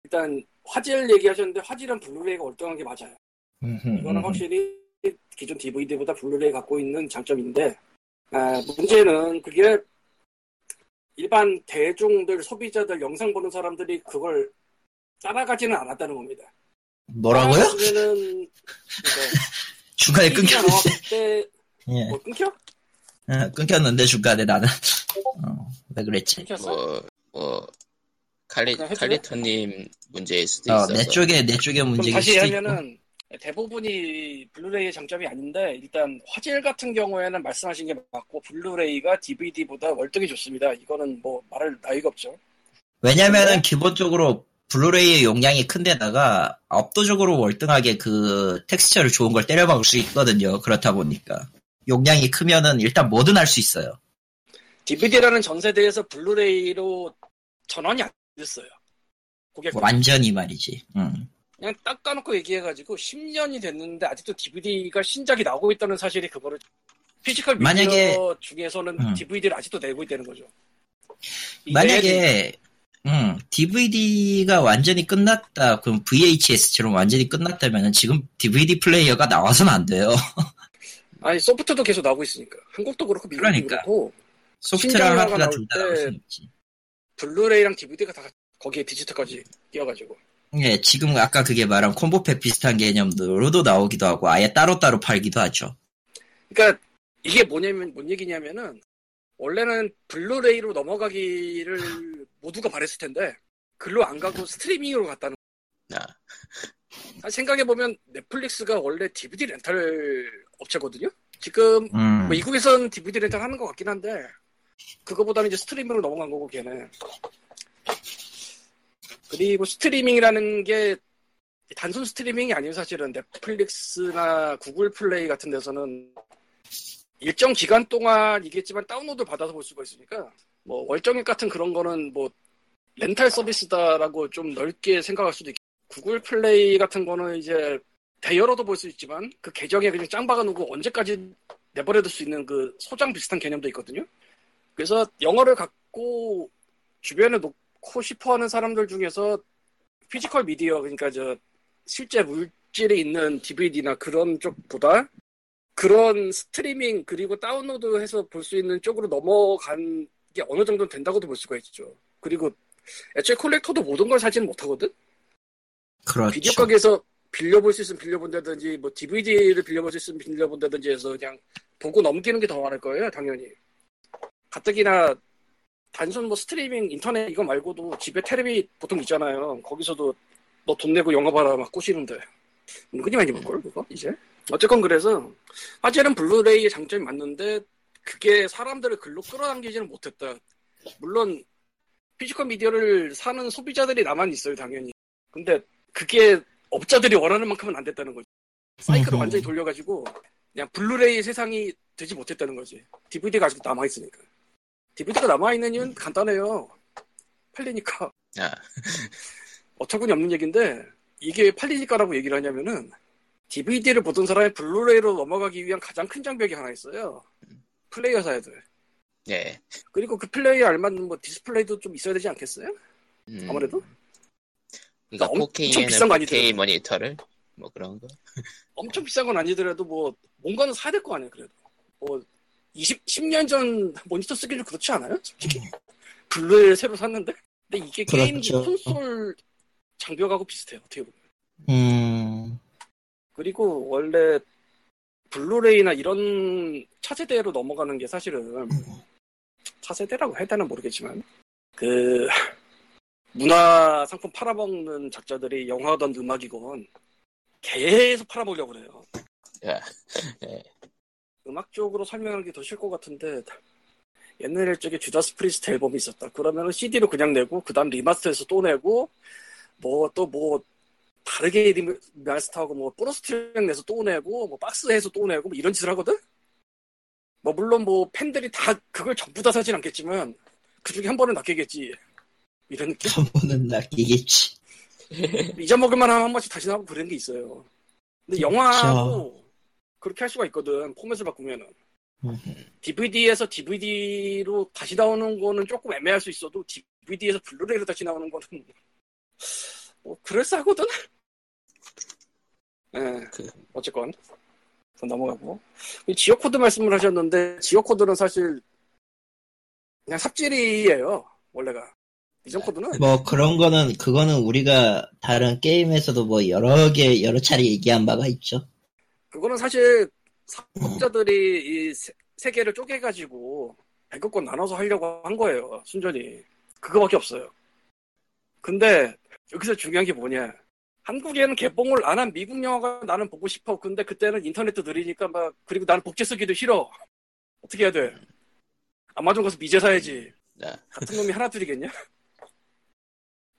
Speaker 4: 일단 화질 얘기하셨는데 화질은 블루레이가 월등한 게 맞아요.
Speaker 2: 음흠,
Speaker 4: 이거는
Speaker 2: 음흠.
Speaker 4: 확실히 기존 DVD보다 블루레이 갖고 있는 장점인데 아, 문제는 그게 일반 대중들 소비자들 영상 보는 사람들이 그걸 따라가지는 않았다는 겁니다.
Speaker 2: 뭐라고요?
Speaker 4: 따라가면은
Speaker 2: 중간에 끊겼는데. 예.
Speaker 4: 뭐 끊겨?
Speaker 2: 어, 끊겼는데 중간에 나는. 어, 왜 그랬지?
Speaker 4: 끊겼어?
Speaker 1: 뭐, 뭐, 칼리,
Speaker 4: 그냥 해줄래?
Speaker 1: 칼리토님 문제일 수도
Speaker 2: 어,
Speaker 1: 있어서.
Speaker 2: 내 쪽에, 내 쪽에 문제일
Speaker 4: 다시
Speaker 2: 수도 있고.
Speaker 4: 하면은 대부분이 블루레이의 장점이 아닌데 일단 화질 같은 경우에는 말씀하신 게 맞고 블루레이가 DVD보다 월등히 좋습니다. 이거는 뭐 말할 나위가 없죠.
Speaker 2: 왜냐면은 기본적으로 블루레이의 용량이 큰데다가 압도적으로 월등하게 그 텍스처를 좋은 걸 때려 박을 수 있거든요. 그렇다 보니까. 용량이 크면은 일단 뭐든 할 수 있어요.
Speaker 4: DVD라는 전 세대에서 블루레이로 전환이 안 됐어요. 고객
Speaker 2: 완전히 말이지. 음.
Speaker 4: 그냥 딱 까놓고 얘기해가지고 10년이 됐는데 아직도 DVD가 신작이 나오고 있다는 사실이 그거를 physical media
Speaker 2: 만약에-
Speaker 4: 중에서는
Speaker 2: 음.
Speaker 4: DVD를 아직도 내고 있다는 거죠.
Speaker 2: 만약에 음, DVD가 완전히 끝났다. 그럼 VHS처럼 완전히 끝났다면 지금 DVD 플레이어가 나와서는 안 돼요.
Speaker 4: 아니 소프트도 계속 나오고 있으니까 한국도 그렇고 미국도
Speaker 2: 그러니까.
Speaker 4: 그렇고
Speaker 2: 소프트랑 하드가
Speaker 4: 나올
Speaker 2: 둘다
Speaker 4: 때-
Speaker 2: 나올 수 있지.
Speaker 4: 블루레이랑 DVD가 다 거기에 디지털까지 끼어가지고
Speaker 2: 예, 지금 아까 그게 말한 combo pack 비슷한 개념으로도 나오기도 하고 아예 따로따로 팔기도 하죠.
Speaker 4: 그러니까 이게 뭐냐면 뭔 얘기냐면은 원래는 블루레이로 넘어가기를 모두가 바랬을 텐데 글로 안 가고 스트리밍으로 갔다는
Speaker 1: 아,
Speaker 4: 생각해 보면 넷플릭스가 원래 DVD 렌탈 업체거든요? 지금
Speaker 2: 음.
Speaker 4: 뭐 미국에선 DVD 렌탈 하는 것 같긴 한데 그거보다는 이제 스트리밍으로 넘어간 거고 걔는. 그리고 스트리밍이라는 게 단순 스트리밍이 아니에요 사실은. 넷플릭스나 구글 플레이 같은 데서는 일정 기간 동안 이겠지만 다운로드 받아서 볼 수가 있으니까 뭐 월정액 같은 그런 거는 뭐 렌탈 서비스다라고 좀 넓게 생각할 수도 있고 구글 플레이 같은 거는 이제 대여로도 볼 수 있지만 그 계정에 그냥 짱 박아놓고 언제까지 내버려둘 수 있는 그 소장 비슷한 개념도 있거든요. 그래서 영화를 갖고 주변에 놓고 싶어하는 사람들 중에서 physical media 그러니까 저 실제 물질이 있는 DVD나 그런 쪽보다 그런 스트리밍 그리고 다운로드해서 볼 수 있는 쪽으로 넘어간 게 어느 정도 된다고도 볼 수가 있죠. 그리고 애초에 콜렉터도 모든 걸 사지는 못하거든.
Speaker 2: 그렇죠.
Speaker 4: 비디오 가게에서 빌려볼 수 있으면 빌려본다든지 뭐 DVD를 빌려볼 수 있으면 빌려본다든지 해서 그냥 보고 넘기는 게 더 많을 거예요 당연히. 가뜩이나 단순 뭐 스트리밍 인터넷 이거 말고도 집에 테레비 보통 있잖아요. 거기서도 너 돈 내고 영화 봐라 막 꼬시는데. 은근히 많이 볼걸 그거 이제? 어쨌건 그래서 화질은 블루레이의 장점이 맞는데 그게 사람들을 글로 끌어당기지는 못했다. 물론 physical media를 사는 소비자들이 남아 있어요 당연히. 근데 그게 업자들이 원하는 만큼은 안 됐다는 거지. 사이클을
Speaker 2: 음흠.
Speaker 4: 완전히 돌려가지고 그냥 블루레이 세상이 되지 못했다는 거지. DVD가 아직도 남아있으니까. DVD가 남아있는 이유는 간단해요. 팔리니까.
Speaker 1: 아,
Speaker 4: 어처구니 없는 얘기인데 이게 왜 팔리니까라고 얘기를 하냐면은 DVD를 보던 사람이 블루레이로 넘어가기 위한 가장 큰 장벽이 하나 있어요. 플레이어 사야 돼.
Speaker 1: 예.
Speaker 4: 그리고 그 플레이어에 알맞는 뭐 디스플레이도 좀 있어야 되지 않겠어요?
Speaker 1: 음,
Speaker 4: 아무래도?
Speaker 1: 그러니까
Speaker 4: 엄청
Speaker 1: 4K에는
Speaker 4: 비싼 거
Speaker 1: 4K
Speaker 4: 아니더라도.
Speaker 1: 모니터를 뭐 그런 거.
Speaker 4: 엄청 비싼 건 아니더라도 뭐 뭔가는 사야 될 거 아니에요 그래도 뭐 20, 10년 전 모니터 쓰기는 그렇지 않아요? 솔직히 블루레이를 새로 샀는데 근데 이게 게임기
Speaker 2: 그렇죠.
Speaker 4: 콘솔 장벽하고 비슷해요 어떻게 보면
Speaker 2: 음,
Speaker 4: 그리고 원래 블루레이나 이런 차세대로 넘어가는 게 사실은 차세대라고 해야 되나 모르겠지만 그 문화 상품 팔아먹는 작자들이 영화든 음악이건 계속 팔아보려고 그래요.
Speaker 1: 야, 예.
Speaker 4: 음악 쪽으로 설명하는 게더 쉬울 것 같은데 옛날에 저기 주다스 프리스트 앨범이 있었다. 그러면은 CD로 그냥 내고 그 다음 remaster해서 또 내고 뭐또뭐 다르게 remaster하고 뭐 보너스 트랙 내서 또 내고 뭐 박스해서 또 내고 뭐 이런 짓을 하거든. 뭐 물론 뭐 팬들이 다 그걸 전부 다 사진 않겠지만 그 중에 한 번은 낚이겠지. 이런 느낌?
Speaker 2: 한 번은 낚이겠지.
Speaker 4: 잊어먹을 만 하면 한 번씩 다시 나오고 그런 게 있어요. 근데 영화도 그렇게 할 수가 있거든. 포맷을 바꾸면은. DVD에서 DVD로 다시 나오는 거는 조금 애매할 수 있어도 DVD에서 블루레이로 다시 나오는 거는 뭐 그럴싸하거든. 예,
Speaker 1: 그-
Speaker 4: 어쨌건 더 넘어가고 이 지역 코드 말씀을 하셨는데 지역 코드는 사실 그냥 삽질이에요 원래가 이전 코드는
Speaker 2: 뭐 그런 거는 그거는 우리가 다른 게임에서도 뭐 여러 개 여러 차례 얘기한 바가 있죠.
Speaker 4: 그거는 사실 사업자들이 이 세, 세계를 쪼개 가지고 배급권 나눠서 하려고 한 거예요. 순전히. 그거밖에 없어요. 근데 여기서 중요한 게 뭐냐. 한국에는 개봉을 안 한 미국 영화가 나는 보고 싶어. 근데 그때는 인터넷도 느리니까 막, 그리고 나는 복제 쓰기도 싫어. 어떻게 해야 돼? 아마존 가서 미제 사야지.
Speaker 1: 네.
Speaker 4: 같은 놈이 하나 둘이겠냐?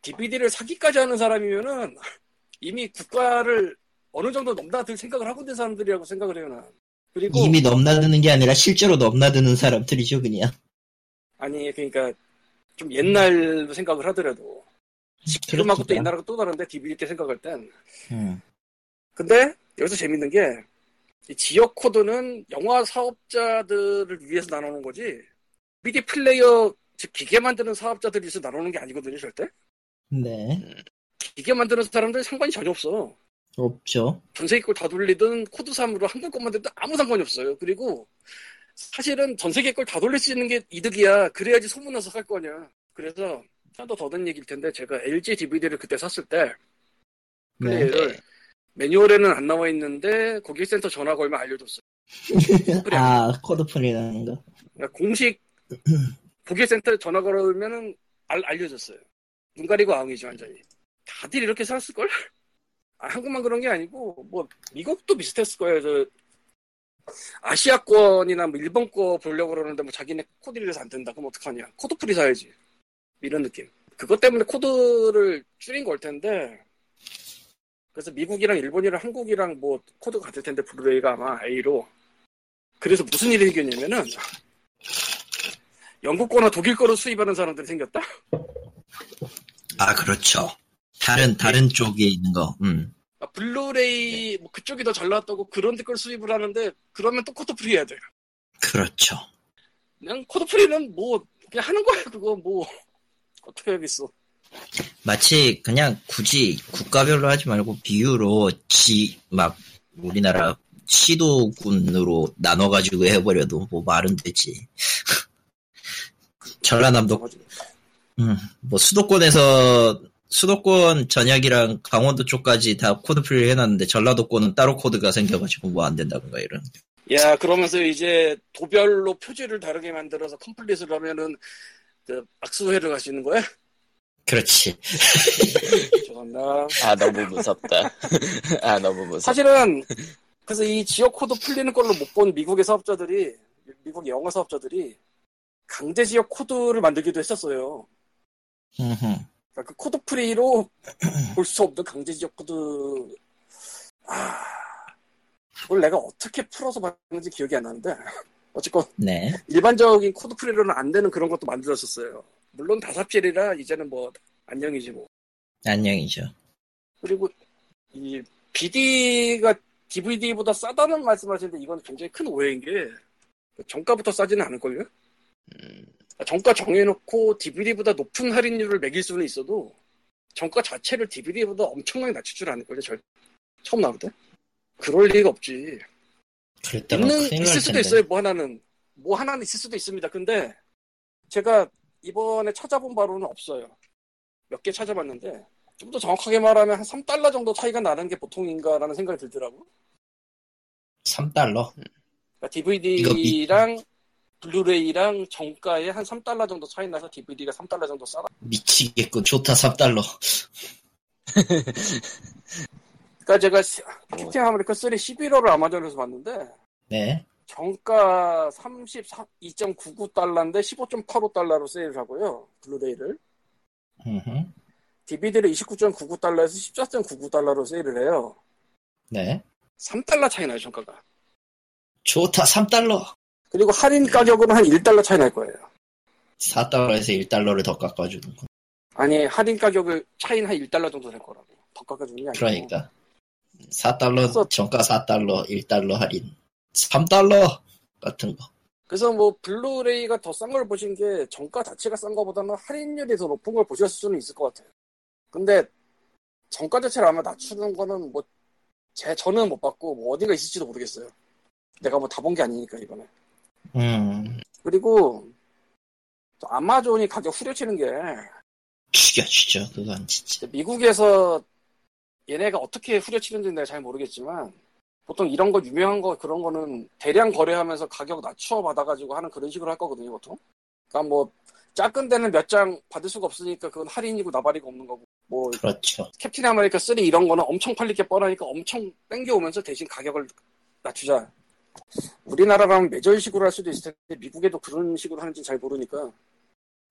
Speaker 4: DVD를 사기까지 하는 사람이면은 이미 국가를 어느 정도 넘나들 생각을 하고 있는 사람들이라고 생각을 해요, 난. 그리고,
Speaker 2: 이미 넘나드는 게 아니라 실제로 넘나드는 사람들이죠 그냥.
Speaker 4: 아니, 그러니까, 좀 옛날로 생각을 하더라도, 지금하고 또. 옛날하고 또 다른데, DVD 때 생각할 땐.
Speaker 2: 음.
Speaker 4: 근데, 여기서 재밌는 게, 이 지역 코드는 영화 사업자들을 위해서 나누는 거지, DVD 플레이어, 즉, 기계 만드는 사업자들을 위해서 나누는 게 아니거든요, 절대?
Speaker 2: 네.
Speaker 4: 기계 만드는 사람들 상관이 전혀 없어.
Speaker 2: 없죠.
Speaker 4: 전 세계 걸 다 돌리든 코드 3으로 한국 것만 돌리든 아무 상관이 없어요. 그리고 사실은 전 세계 걸 다 돌릴 수 있는 게 이득이야. 그래야지 소문나서 살 거 아냐. 그래서 하나 더 더든 얘기일 텐데 제가 LG DVD를 그때 샀을 때
Speaker 2: 네.
Speaker 4: 플레이를 매뉴얼에는 안 나와 있는데 고객센터 전화 걸면 알려줬어요.
Speaker 2: 아 code free라는 거.
Speaker 4: 그러니까 공식 고객센터 전화 걸으면은 알, 알려줬어요. 눈 가리고 아웅이지 완전히. 다들 이렇게 살았을걸? 아, 한국만 그런 게 아니고 뭐 미국도 비슷했을 거예요. 저 아시아권이나 뭐 일본 거 보려고 그러는데 뭐 자기네 코드론 안 된다. 그럼 어떡하냐? code free 사야지. 이런 느낌. 그것 때문에 코드를 줄인 걸 텐데 그래서 미국이랑 일본이랑 한국이랑 뭐 코드가 같을 텐데 블루레이가 아마 A로 그래서 무슨 일이 생겼냐면은 영국 거나 독일 거로 수입하는 사람들이 생겼다?
Speaker 2: 아 그렇죠. 다른 다른 쪽에 있는 거. 음.
Speaker 4: 아, 블루레이 뭐 그쪽이 더 잘 나왔다고 그런 걸 수입을 하는데 그러면 또 코드 free 해야 돼.
Speaker 2: 그렇죠.
Speaker 4: 그냥 코드 free는 뭐 그냥 하는 거야 그거 뭐 어떻게 하겠어.
Speaker 2: 마치 그냥 굳이 국가별로 하지 말고 비유로 치면 막 우리나라 시도군으로 나눠가지고 해버려도 뭐 말은 되지. 전라남도 음, 뭐 수도권에서 수도권 전역이랑 강원도 쪽까지 다 코드 free를 해놨는데 전라도권은 따로 코드가 생겨가지고 뭐 안 된다던가 이런.
Speaker 4: 야 그러면서 이제 도별로 표지를 다르게 만들어서 complete을 하면은 그 악수회를 갈 수 있는 거야?
Speaker 2: 그렇지.
Speaker 4: 죄송합니다.
Speaker 1: 아 너무 무섭다. 아 너무 무섭.
Speaker 4: 사실은 그래서 이 지역 코드 free는 걸로 못 본 미국의 사업자들이 미국 영어 사업자들이 강제 지역 코드를 만들기도 했었어요. 그러니까 그 코드 free로 볼 수 없는 강제 지역 코드 아 그걸 내가 어떻게 풀어서 봤는지 기억이 안 나는데 어쨌건
Speaker 2: 네.
Speaker 4: 일반적인 코드 free로는 안 되는 그런 것도 만들었었어요. 물론 다 삽질이라 이제는 뭐 안녕이지 뭐.
Speaker 2: 안녕이죠.
Speaker 4: 그리고 이 BD가 DVD보다 싸다는 말씀하시는데 이건 굉장히 큰 오해인 게 정가부터 싸지는 않을걸요?
Speaker 1: 음,
Speaker 4: 정가 정해놓고 DVD보다 높은 할인율을 매길 수는 있어도 정가 자체를 DVD보다 엄청나게 낮출 줄 아는 거죠. 절 처음 나올 때 그럴 리가 없지. 있는 있을 수도. 있어요. 뭐 하나는 뭐 하나는 있을 수도 있습니다. 근데 제가 이번에 찾아본 바로는 없어요. 몇 개 찾아봤는데 좀 더 정확하게 말하면 한 3달러 정도 차이가 나는 게 보통인가라는 생각이 들더라고.
Speaker 2: 3달러.
Speaker 4: 그러니까 DVD랑 블루레이랑 정가에 한 3달러 정도 차이 나서 DVD가 3달러 정도 싸다.
Speaker 2: 미치겠군. 좋다 3달러.
Speaker 4: 그러니까 제가 캡틴 아메리카 3 11호를 아마존에서 봤는데
Speaker 2: 네.
Speaker 4: 정가 32.99달러인데 15.85달러로 세일을 하고요. 블루레이를.
Speaker 2: 음흠.
Speaker 4: DVD를 29.99달러에서 14.99달러로 세일을 해요.
Speaker 2: 네.
Speaker 4: 3달러 차이 나요, 정가가.
Speaker 2: 좋다 3달러.
Speaker 4: 그리고 할인 가격은 한 1달러 차이 날 거예요.
Speaker 2: 4달러에서 1달러를 더 깎아주는군.
Speaker 4: 아니, 할인 가격을 차이는 한 1달러 정도 될 거라고. 더 깎아주는 게 아니고.
Speaker 2: 그러니까 4달러
Speaker 4: 그래서-
Speaker 2: 정가 4달러 1달러 할인 3달러 같은 거.
Speaker 4: 그래서 뭐 블루레이가 더 싼 걸 보신 게 정가 자체가 싼 거보다는 할인율이 더 높은 걸 보셨을 수는 있을 것 같아요. 근데 정가 자체를 아마 낮추는 거는 뭐 제 저는 못 봤고 뭐 어디가 있을지도 모르겠어요. 내가 뭐 다 본 게 아니니까 이번에.
Speaker 2: 음.
Speaker 4: 그리고 또 아마존이 가격 후려치는 게
Speaker 2: 죽여주죠 그건 진짜.
Speaker 4: 미국에서 얘네가 어떻게 후려치는지는 내가 잘 모르겠지만 보통 이런 거 유명한 거 그런 거는 대량 거래하면서 가격 낮춰 받아가지고 하는 그런 식으로 할 거거든요 보통. 그러니까 뭐 작은 데는 몇 장 받을 수가 없으니까 그건 할인이고 나발이고 없는 거고. 뭐
Speaker 2: 그렇죠.
Speaker 4: 캡틴 아메리카 3 이런 거는 엄청 팔릴 게 뻔하니까 엄청 땡겨오면서 대신 가격을 낮추자 우리나라라면 매절식으로 할 수도 있을 텐데 미국에도 그런 식으로 하는지 잘 모르니까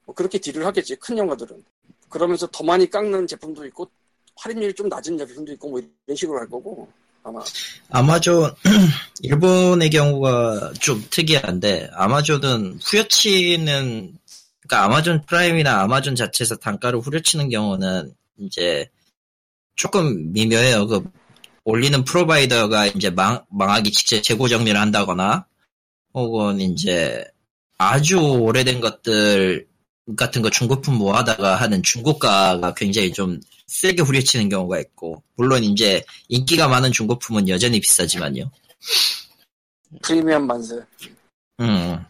Speaker 4: 뭐 그렇게 딜을 하겠지 큰 영화들은 그러면서 더 많이 깎는 제품도 있고 할인율이 좀 낮은 제품도 있고 뭐 이런 식으로 할 거고 아마
Speaker 2: 아마존 일본의 경우가 좀 특이한데 아마존은 후려치는 그러니까 아마존 프라임이나 아마존 자체에서 단가를 후려치는 경우는 이제 조금 미묘해요. 그 올리는 provider가 이제 망, 망하기 직전 재고 정리를 한다거나 혹은 이제 아주 오래된 것들 같은 거 중고품 모아다가 하는 중고가가 굉장히 좀 세게 후려치는 경우가 있고 물론 이제 인기가 많은 중고품은 여전히 비싸지만요.
Speaker 4: 프리미엄 만세
Speaker 2: 음,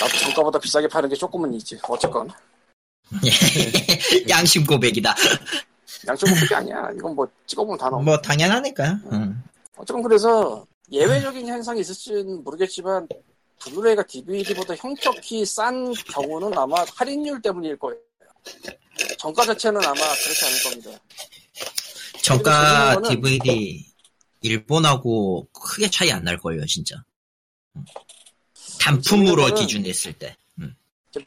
Speaker 4: 나도 정가보다 비싸게 파는 게 조금은 있지 어쨌건
Speaker 2: 양심 고백이다.
Speaker 4: 양쪽 그게 아니야 이건 뭐 찍어보면 다 나와
Speaker 2: 뭐 당연하니까. 음.
Speaker 4: 어쨌건 그래서 예외적인 현상이 있을지는 모르겠지만 블루레이가 DVD보다 현격히 싼 경우는 아마 할인율 때문일 거예요. 정가 자체는 아마 그렇지 않을 겁니다.
Speaker 2: 정가 DVD 일본하고 크게 차이 안 날 거예요, 진짜. 음. 단품으로 기준했을 때. 음.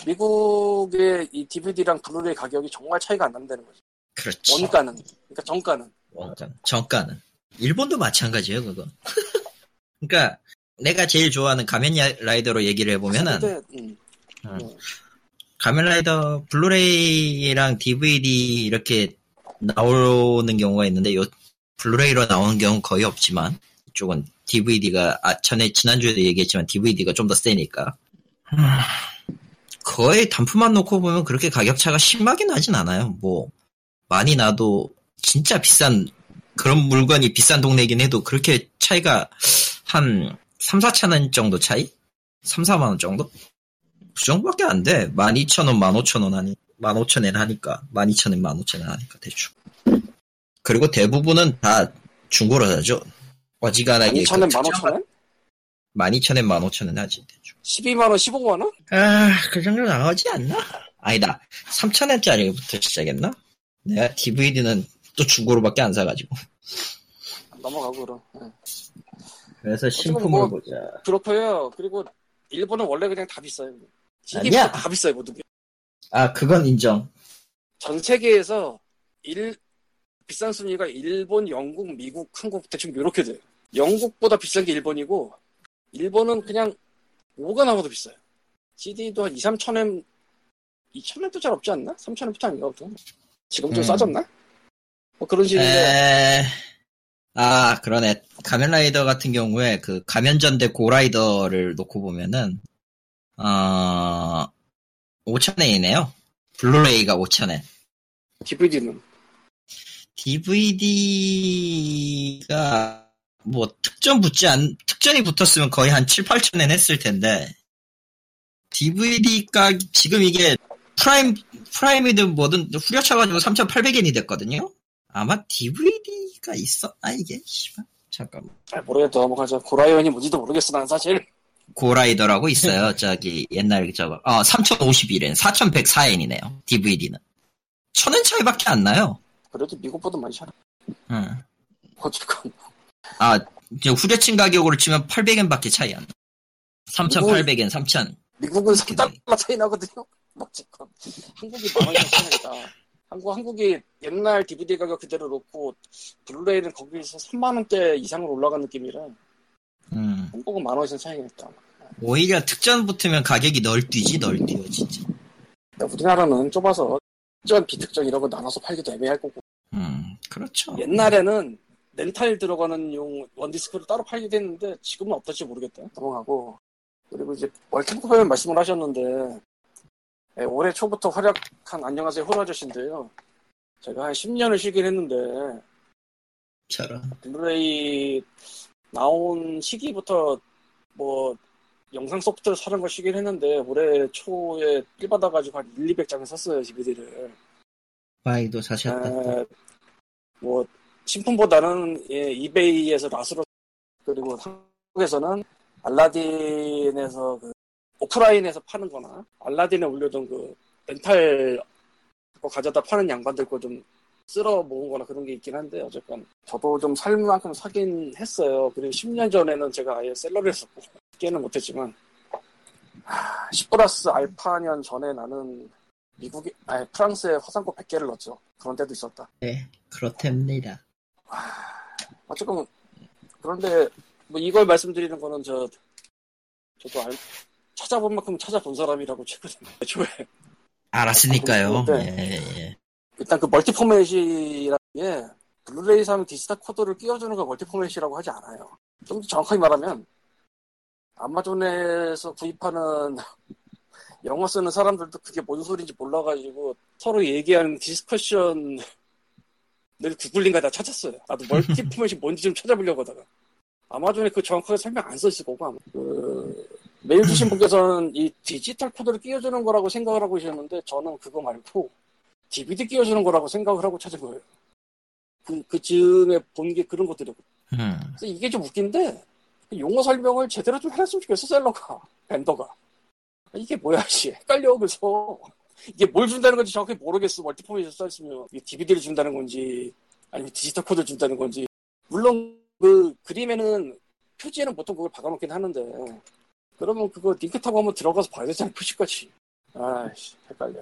Speaker 4: 미국의 이 DVD랑 블루레이 가격이 정말 차이가 안 난다는 거죠.
Speaker 2: 그렇지.
Speaker 4: 원가는. 그러니까 정가는.
Speaker 2: 원가. 정가는. 일본도 마찬가지예요, 그거. 그러니까 내가 제일 좋아하는 가면 라이더로 얘기를 해보면은
Speaker 4: 근데, 음,
Speaker 2: 음. 가면라이더 블루레이랑 DVD 이렇게 나오는 경우가 있는데 요 블루레이로 나오는 경우는 거의 없지만 이쪽은 DVD가 아 전에 지난주에도 얘기했지만 DVD가 좀 더 세니까 음, 거의 단품만 놓고 보면 그렇게 가격 차가 심하게 나진 않아요. 뭐 많이 나도 진짜 비싼 그런 물건이 비싼 동네이긴 해도 그렇게 차이가 한 3, 4천 원 정도 차이? 3, 4만 원 정도? 그 정도밖에 안 돼. 12,000원, 15,000원 하니, 15,000엔 하니까, 12,000엔, 15,000엔 하니까, 대충. 그리고 대부분은 다 중고로 사죠. 어지간하게.
Speaker 4: 12,000원, 15,000원?
Speaker 2: 12,000엔, 15,000엔 하지, 대충.
Speaker 4: 12만원, 15만원?
Speaker 2: 아, 그 정도 나오지 않나? 아니다. 3,000엔짜리부터 시작했나? 내가 DVD는 또 중고로밖에 안 사가지고.
Speaker 4: 넘어가고 그럼. 예.
Speaker 2: 그래서
Speaker 4: 신품을 뭐-
Speaker 2: 보자.
Speaker 4: 그렇고요. 그리고 일본은 원래 그냥 다 비싸요.
Speaker 2: 아니야.
Speaker 4: 다 비싸요, 모든 게.
Speaker 2: 아, 그건 인정.
Speaker 4: 전 세계에서 일 비싼 순위가 일본, 영국, 미국, 한국 대충 이렇게 돼요. 영국보다 비싼 게 일본이고 일본은 그냥 5가 나와도 비싸요. CD도 한 2, 3천 엔 2천 엔도 잘 없지 않나? 3천 엔부터 아닌가 보통. 지금 좀
Speaker 2: 음.
Speaker 4: 싸졌나? 뭐 그런 식인데
Speaker 2: 에... 아, 그러네. 가면라이더 같은 경우에 그 가면전 대 고라이더를 놓고 보면은, 어, 5,000엔이네요. 블루레이가 5,000엔.
Speaker 4: DVD는
Speaker 2: DVD가 뭐 특전 붙지 않, 특전이 붙었으면 거의 한 7, 8,000엔 했을 텐데, DVD가 지금 이게 프라임 프라임이든 뭐든 후려쳐가지고 3,800엔이 됐거든요. 아마 DVD가 있었나 이게? 씨발. 잠깐만.
Speaker 4: 잘 모르겠다 넘어가자 고라이언이 뭔지도 모르겠어 난 사실
Speaker 2: 고라이온이라고 있어요. 저기 옛날 저거. 어, 3,051엔, 4,104엔이네요. DVD는. 천엔 차이밖에 안 나요.
Speaker 4: 그래도 미국보다 많이 차잖아
Speaker 2: 응.
Speaker 4: 어쨌건
Speaker 2: 아, 저 후려친 가격으로 치면 800엔 밖에 차이 안 나. 3,800엔, 3,000.
Speaker 4: 미국은 3달러 차이 나거든요 어쨌건 한국이 만원 이상 차이 나겠다 한국, 한국이 옛날 DVD 가격 그대로 놓고 블루레이는 거기서 3만원대 이상으로 올라간 느낌이라
Speaker 2: 음.
Speaker 4: 한국은 만원 이상 차이 나겠다
Speaker 2: 오히려 특전 붙으면 가격이 널뛰지, 널뛰어, 진짜.
Speaker 4: 근데 우리나라는 좁아서 특전, 비특전 이런 거 나눠서 팔기도 애매할 거고
Speaker 2: 음, 그렇죠.
Speaker 4: 옛날에는 렌탈 들어가는 용 원디스크를 따로 팔기도 했는데 지금은 어떨지 모르겠다. 넘어가고 그리고 이제 월드컵에 말씀을 하셨는데 예, 올해 초부터 활약한 안녕하세요 호루 아저씨인데요. 제가 한 10년을 쉬긴 했는데
Speaker 2: 저런.
Speaker 4: 블루레이 나온 시기부터 뭐 영상 소프트를 사는 걸 쉬긴 했는데 올해 초에 feel 받아가지고 한 1, 200장을 샀어요 DVD를.
Speaker 2: 많이도 사셨다.
Speaker 4: 에, 뭐 신품보다는 예, 이베이에서 lots로 그리고 한국에서는 알라딘에서 그 오프라인에서 파는 거나 알라딘에 올려둔 그 렌탈 거 가져다 파는 양반들 거 좀 쓸어 모은 거나 그런 게 있긴 한데 어쨌건 저도 좀 살 만큼 사긴 했어요. 그리고 10년 전에는 제가 아예 셀러를 했었고 깨는 못했지만 10 플러스 알파년 전에 나는 미국에 아니 프랑스에 화상고 100개를 넣었죠. 그런 때도 있었다.
Speaker 2: 네, 그렇답니다.
Speaker 4: 어쨌건 그런데 뭐 이걸 말씀드리는 거는 저 저도 알, 찾아본 만큼 찾아본 사람이라고 최근에 애초에
Speaker 2: 알았으니까요.
Speaker 4: 네.
Speaker 2: 예, 예.
Speaker 4: 일단 그 멀티 포맷이라는 게 블루레이 사면 디지털 코드를 끼워주는 거 멀티 포맷이라고 하지 않아요. 좀 더 정확하게 말하면 아마존에서 구입하는 영어 쓰는 사람들도 그게 뭔 소리인지 몰라가지고 서로 얘기하는 discussion을 구글링해가 다 찾았어요. 나도 멀티 포맷이 뭔지 좀 찾아보려고 하다가 아마존에 그 정확하게 설명 안 써있을 거고 아마. 그 메일 주신 분께서는 이 디지털 코드를 끼워주는 거라고 생각을 하고 계셨는데 저는 그거 말고 DVD 끼워주는 거라고 생각을 하고 찾은 거예요. 그, 그 즈음에 본 게 그런 것들이고.
Speaker 2: 음.
Speaker 4: 그래서 이게 좀 웃긴데, 용어 설명을 제대로 좀 해놨으면 좋겠어, 셀러가. 밴더가. 이게 뭐야, 씨. 헷갈려, 그래서. 이게 뭘 준다는 건지 정확히 모르겠어, 멀티폼에서 써있으면. 이게 DVD를 준다는 건지, 아니면 디지털 코드를 준다는 건지. 물론, 그, 그림에는, 표지에는 보통 그걸 박아놓긴 하는데, 그러면 그거 링크 타고 한번 들어가서 봐야 되잖아, 표지까지. 아이씨, 헷갈려.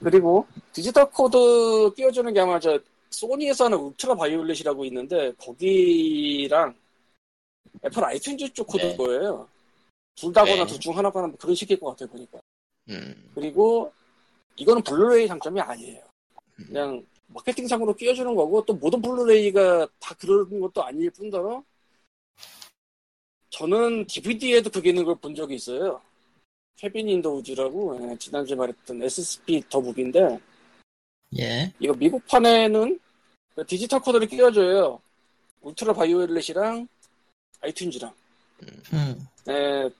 Speaker 4: 그리고 디지털 코드 끼워주는 게 아마 저 소니에서 하는 울트라 바이올렛이라고 있는데 거기랑 애플 아이튠즈 쪽 코드일
Speaker 1: 네.
Speaker 4: 거예요. 둘 다거나
Speaker 1: 네.
Speaker 4: 둘중 하나거나 뭐 그런 식일 것 같아요 보니까.
Speaker 1: 음,
Speaker 4: 그리고 이거는 블루레이 장점이 아니에요. 그냥 마케팅상으로 끼워주는 거고 또 모든 블루레이가 다 그런 것도 아닐 뿐더러 저는 DVD에도 있는 걸본 적이 있어요. Cabin in the Woods라고 예, 지난주에 말했던 SSP 더 무비인데
Speaker 2: 예.
Speaker 4: 이거 미국판에는 그 디지털 코드를 끼워줘요. 울트라 바이올렛이랑 아이튠즈랑.
Speaker 2: 음.
Speaker 4: 에,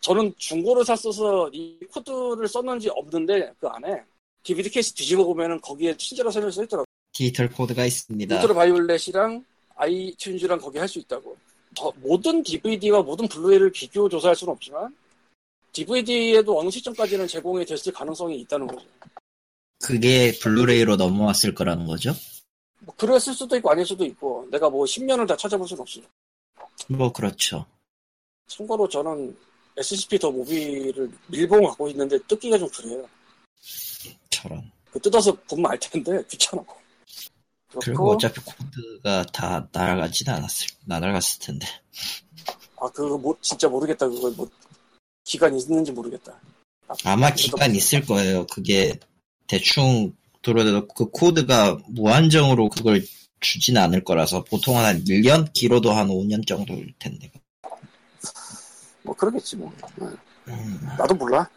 Speaker 4: 저는 중고를 샀어서 이 코드를 썼는지 없는데 그 안에 DVD 케이스 뒤집어 보면은 거기에 친절한 설명이 써있더라고.
Speaker 2: 디지털 코드가 있습니다.
Speaker 4: 울트라 바이올렛이랑 아이튠즈랑 거기 할 수 있다고. 더- 모든 DVD와 모든 블루레이를 비교 조사할 수는 없지만 DVD에도 어느 시점까지는 제공이 됐을 가능성이 있다는 거죠.
Speaker 2: 그게 블루레이로 넘어왔을 거라는 거죠?
Speaker 4: 뭐 그랬을 수도 있고 아닐 수도 있고 내가 뭐 10년을 다 찾아볼 수는 없어요.
Speaker 2: 뭐 그렇죠.
Speaker 4: 참고로 저는 SCP 더 모비를 밀봉 갖고 있는데 뜯기가 좀 그래요.
Speaker 2: 저런.
Speaker 4: 그 뜯어서 보면 알 텐데 귀찮아.
Speaker 2: 그리고 어차피 코드가 다 날아가진 않았을, 날아갔을 텐데.
Speaker 4: 아 그거 뭐 진짜 모르겠다 그거 뭐 기간 있는지 모르겠다. 아,
Speaker 2: 아마 기간 있을 거예요. 그게 대충 들어도 그 코드가 무한정으로 그걸 주진 않을 거라서 보통 한 1년? 길어도 한 5년 정도일 텐데.
Speaker 4: 뭐 그러겠지 뭐.
Speaker 2: 음,
Speaker 4: 나도 몰라.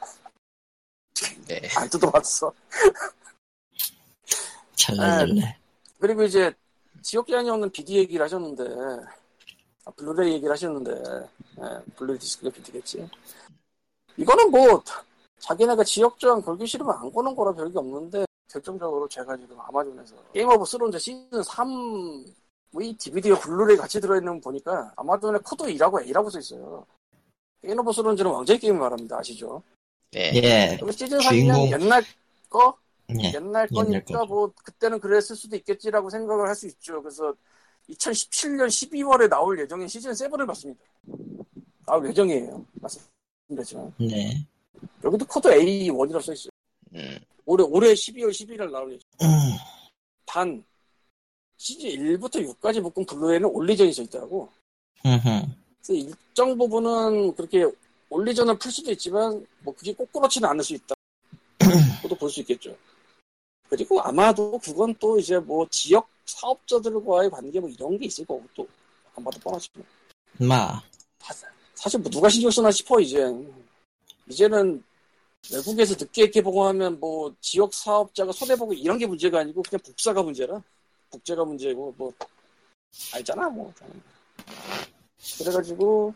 Speaker 1: 네.
Speaker 4: 안 뜯어봤어.
Speaker 2: 찰랄랄래.
Speaker 4: 그리고 이제 지역제한이 없는 BD 얘기를 하셨는데 아, 블루레이 얘기를 하셨는데 예, 블루레이 디스크가 BD겠지. 이거는 뭐 자기네가 지역 제한 걸기 싫으면 안 거는 거라 별게 없는데 결정적으로 제가 지금 아마존에서 Game of Thrones 시즌 3의 DVD와 블루레이 같이 들어있는 거 보니까 아마존에 코드 2라고 A라고 써 있어요. Game of Thrones는 왕좌의 게임을 말합니다. 아시죠?
Speaker 1: 예.
Speaker 2: 예.
Speaker 4: 그리고 시즌 3은
Speaker 2: 주인공.
Speaker 4: 옛날 거?
Speaker 2: 예.
Speaker 4: 옛날
Speaker 2: 옛날
Speaker 4: 거니까
Speaker 2: 거죠.
Speaker 4: 뭐 그때는 그랬을 수도 있겠지라고 생각을 할 수 있죠. 그래서 2017년 12월에 나올 예정인 시즌 7을 봤습니다. 나올 예정이에요. 말씀드렸지만
Speaker 2: 네.
Speaker 4: 여기도 코드 A1이라고 써있어요.
Speaker 1: 음.
Speaker 4: 올해 올해 12월 11일 나올 예정.
Speaker 2: 음.
Speaker 4: 단 시즌 1부터 6까지 묶은 블루레이에는 all region이 써있더라고.
Speaker 2: 흠흠.
Speaker 4: 그래서 일정 부분은 그렇게 all region을 풀 수도 있지만 뭐 그게 꼭 그렇지는 않을 수 있다. 그것도 볼 수 있겠죠. 그리고 아마도 그건 또 이제 뭐 지역 사업자들과의 관계 뭐 이런 게 있을 거고 또 안 봐도 뻔하지만
Speaker 2: 마.
Speaker 4: 사- 사실 뭐 누가 신경 쓰나 싶어 이제 이제는 외국에서 늦게 개봉하면 뭐 지역 사업자가 손해보고 이런 게 문제가 아니고 그냥 복사가 문제라 복제가 문제고 뭐 알잖아 뭐 그래가지고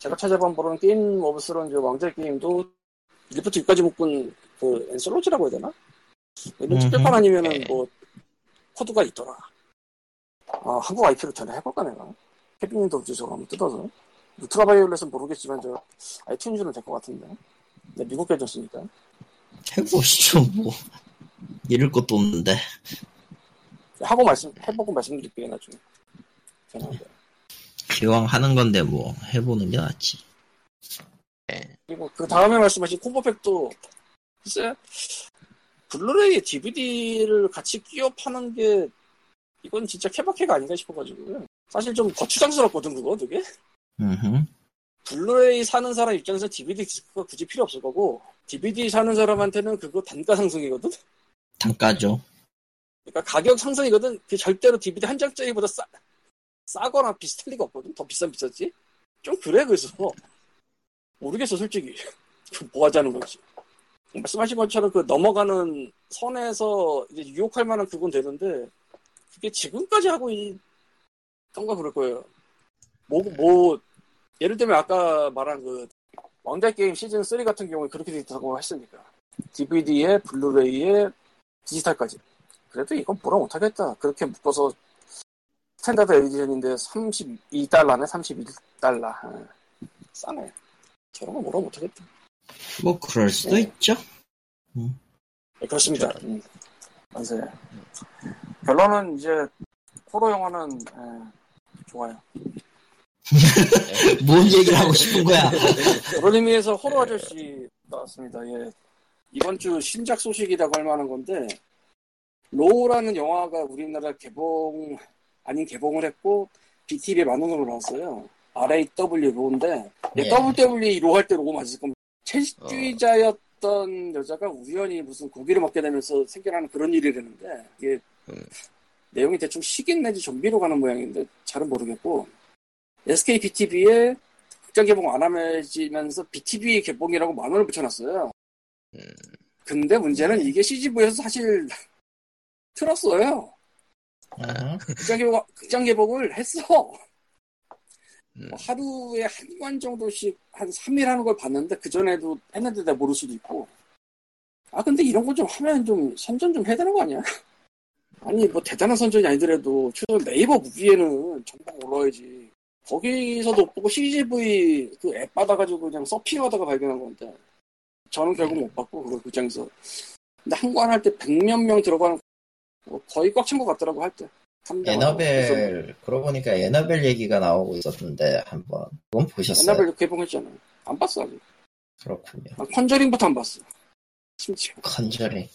Speaker 4: 제가 찾아본 보는 Game of Thrones 왕좌 게임도 1부터 6까지 묶은 그 엔솔로지라고 해야 되나?
Speaker 2: 음흠.
Speaker 4: 특별판 아니면은
Speaker 1: 네.
Speaker 4: 뭐 코드가 있더라. 아 한국 IP로 전에 해볼까 내가? 해빙도 없지 저거 한번 뜯어서. 울트라 바이올렛은 모르겠지만 저 아이튠즈는 될 것 같은데. 내 미국 계졌으니까.
Speaker 2: 해보시죠, 뭐. 잃을 것도 없는데.
Speaker 4: 하고 말씀 해보고 말씀드릴게요 나중에. 죄송합니다.
Speaker 2: 기왕 하는 건데, 뭐, 해보는 게 낫지.
Speaker 4: 그리고 그 다음에 말씀하신 콤보팩도 글쎄 블루레이 DVD를 같이 끼워 파는 게 이건 진짜 케바케가 아닌가 싶어가지고요. 사실 좀 거추장스럽거든 그거 되게.
Speaker 2: 음
Speaker 4: 블루레이 사는 사람 입장에서 DVD 디스크가 굳이 필요 없을 거고 DVD 사는 사람한테는 그거 단가 상승이거든.
Speaker 2: 단가죠.
Speaker 4: 그러니까 가격 상승이거든. 그 절대로 DVD 한 장짜리보다 싸 싸거나 비슷할 리가 없거든. 더 비싼 비쌌지. 좀 그래 그래서 모르겠어 솔직히 뭐 하자는 건지. 말씀하신 것처럼 그 넘어가는 선에서 이제 유혹할 만한 그건 되는데 그게 지금까지 하고 있던가 그럴 거예요. 뭐, 뭐 예를 들면 아까 말한 그 왕좌 게임 시즌 3 같은 경우에 그렇게 돼 있다고 했으니까. DVD에 블루레이에 디지털까지. 그래도 이건 뭐라 못하겠다. 그렇게 묶어서 standard edition인데 32달러네 31달러. 아, 싸네. 저런 거 뭐라 못하겠다
Speaker 2: 뭐, 그럴 수도
Speaker 4: 네.
Speaker 2: 있죠.
Speaker 4: 네, 그렇습니다 음, 맞아요 결론은 이제 호러 영화는 예, 좋아요
Speaker 2: 뭔 얘기를 하고 싶은 거야.
Speaker 4: 그런 의미에서 호러 아저씨 나왔습니다. 예. 이번 주 신작 소식이라고 할 만한 건데 로우라는 영화가 우리나라 개봉 아닌 개봉을 했고 BTV에 만원으로 나왔어요. RAW RAW인데
Speaker 2: 예.
Speaker 4: WWE RAW 할때 RAW고 맞을 겁니다. 채식주의자였던 여자가 우연히 무슨 고기를 먹게 되면서 생겨나는 그런 일이 되는데 이게
Speaker 1: 음.
Speaker 4: 내용이 대충 식인 내지 좀비로 가는 모양인데 잘은 모르겠고 SK BTV에 극장 개봉 안 하면서 BTV 개봉이라고 만 원을 붙여놨어요.
Speaker 1: 음.
Speaker 4: 근데 문제는 이게 CGV에서 사실 틀었어요.
Speaker 2: 어,
Speaker 4: 극장 개봉, 극장 개봉을 했어.
Speaker 1: 음.
Speaker 4: 뭐 하루에 한관 정도씩 한 3일 하는 걸 봤는데 그전에도 했는데 내가 모를 수도 있고. 아, 근데 이런 거 좀 하면 좀 선전 좀 해야 되는 거 아니야? 아니, 뭐 대단한 선전이 아니더라도 최소 네이버 무비에는 정보가 올라와야지. 거기서도 못 보고 CGV 그 앱 받아가지고 그냥 서핑하다가 발견한 건데. 저는 결국 못 봤고, 그걸 극장에서. 근데 한 관 할 때 백몇 명 들어가는, 거 거의 꽉 찬 것 같더라고, 할 때.
Speaker 2: Annabelle, 그러고 보니까 Annabelle 얘기가 나오고 있었는데, 한번. 그건 보셨어요?
Speaker 4: Annabelle도 개봉했잖아. 안 봤어, 아직.
Speaker 2: 그렇군요.
Speaker 4: 난 Conjuring부터 안 봤어. 심지어. Conjuring.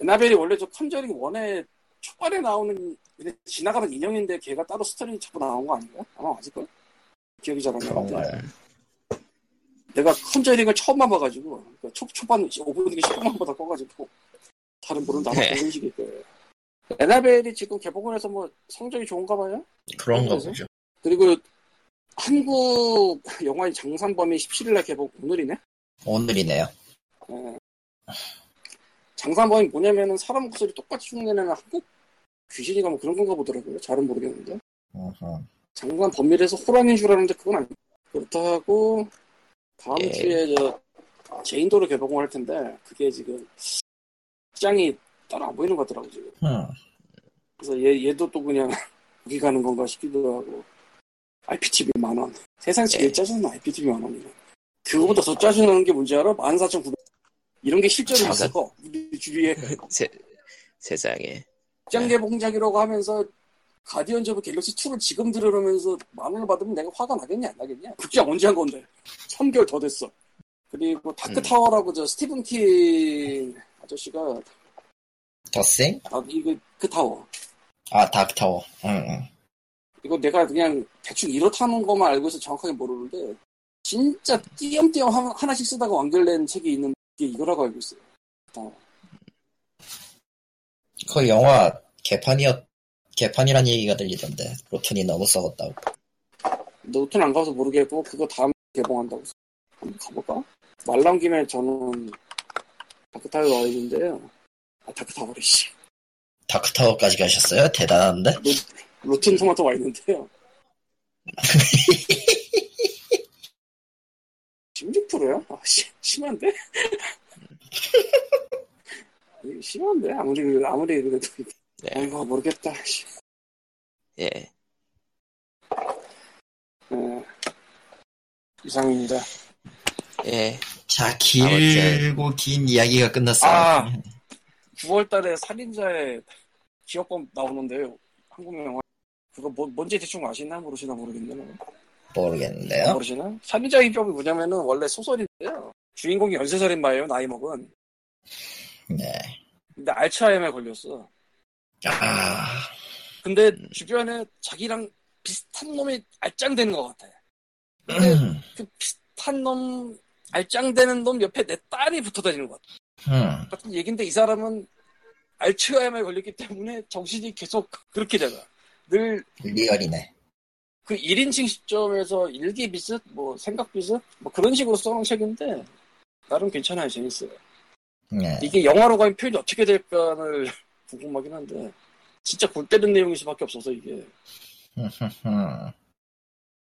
Speaker 4: Annabelle이 원래 저 Conjuring one에 초반에 나오는 지나가는 인형인데 걔가 따로 스토리 잡고 나온 거 아닌가? 아마 맞을걸? 기억이 잘 안 나는데? 내가 컨저링을 처음 봐가지고 그 초, 초반 5분 뒤에 10분만 보다 꺼가지고 다른 분은
Speaker 1: 네.
Speaker 4: 그런 식일 거예요. 에나벨이 지금 개봉을 해서 뭐 성적이 좋은가 봐요?
Speaker 2: 그런가? 보죠.
Speaker 4: 그리고 한국 영화의 장산범이 17일날 개봉 오늘이네?
Speaker 2: 오늘이네요.
Speaker 4: 예. 장산범이 뭐냐면은 사람 목소리 똑같이 흉내내는 한국 귀신이가 뭐 그런 건가 보더라고요. 잘은 모르겠는데.
Speaker 2: 어허.
Speaker 4: 장관 범위에서 호랑이인 줄 알았는데 그건 아니고 그렇다고 다음
Speaker 1: 예.
Speaker 4: 주에 저 제인도를 개봉을 할 텐데 그게 지금 시장이 따로 안 보이는 것 같더라고 지금.
Speaker 2: 음.
Speaker 4: 그래서 얘 얘도 또 그냥 여기 가는 건가 싶기도 하고. IPTV 만 원. 세상 제일
Speaker 1: 예.
Speaker 4: 짜증나 IPTV 만 원이면. 그거보다 더 짜증나는 게 뭔지 알아? 14,900. 이런 게 실제로
Speaker 1: 아,
Speaker 4: 있어. 우리 주위에
Speaker 1: 세, 세상에.
Speaker 4: 극장 개봉작이라고 하면서 Guardians of Galaxy 2를 지금 들으면서 만 원을 받으면 내가 화가 나겠냐 안 나겠냐? 극장 언제 한 건데? 3개월 더 됐어. 그리고 Dark
Speaker 1: 음.
Speaker 4: Tower라고 저 스티븐 킹 아저씨가
Speaker 2: 더싱?
Speaker 4: 아, 이거 그 타워
Speaker 2: 아, Dark Tower. 응, 응.
Speaker 4: 이거 내가 그냥 대충 이렇다는 것만 알고 있어 정확하게 모르는데 진짜 띄엄띄엄 하- 하나씩 쓰다가 완결된 책이 있는 게 이거라고 알고 있어요. 그 타워.
Speaker 2: 그 영화 개판이었, 개판이란 얘기가 들리던데. 로튼이 너무 썩었다고.
Speaker 4: 노트는 안 가서 모르겠고 그거 다음 개봉한다고 한번 가볼까? 말 나온 김에 저는 있는데요 아 다크타워래 씨
Speaker 2: 다크타워까지 가셨어요? 대단한데?
Speaker 4: 로튼 토마토 와 있는데요 16%요? 아, 씨, 심한데? 심한데? 아무리, 그래도- 아무리 그래도.
Speaker 1: 네.
Speaker 4: 아이고, 모르겠다. 씨.
Speaker 1: 예.
Speaker 4: 네. 이상입니다.
Speaker 1: 예.
Speaker 2: 자, 길고 긴 이야기가 끝났어요.
Speaker 4: 아. 9월 달에 살인자의 기억범 나오는데요. 한국 영화. 그거 뭐, 뭔지 대충 아시나 모르시나 모르겠네요.
Speaker 2: 모르겠는데요.
Speaker 4: 모르시나? 살인자 입법이 뭐냐면은 원래 소설인데요. 주인공이 연쇄살인마예요, 나이 먹은.
Speaker 2: 네.
Speaker 4: 근데 알츠하이머에 걸렸어.
Speaker 2: 아,
Speaker 4: 근데
Speaker 1: 음.
Speaker 4: 주변에 자기랑 비슷한 놈이 알짱되는 것 같아. 근데
Speaker 2: 음,
Speaker 4: 그 비슷한 놈, 알짱되는 놈 옆에 내 딸이 붙어 다니는 것 같아.
Speaker 2: 음,
Speaker 4: 같은 얘기인데 이 사람은 알츠하이머에 걸렸기 때문에 정신이 계속 그렇게 되가. 늘
Speaker 2: 리얼이네.
Speaker 4: 그 1인칭 시점에서 일기 비슷, 뭐 생각 비슷, 뭐 그런 식으로 써놓은 책인데 나름 괜찮아요, 재밌어요.
Speaker 2: 네.
Speaker 4: 이게 영화로 가면 표현이 어떻게 될까를 궁금하긴 한데 진짜 골 때리는 내용일 수밖에 없어서 이게
Speaker 2: 음,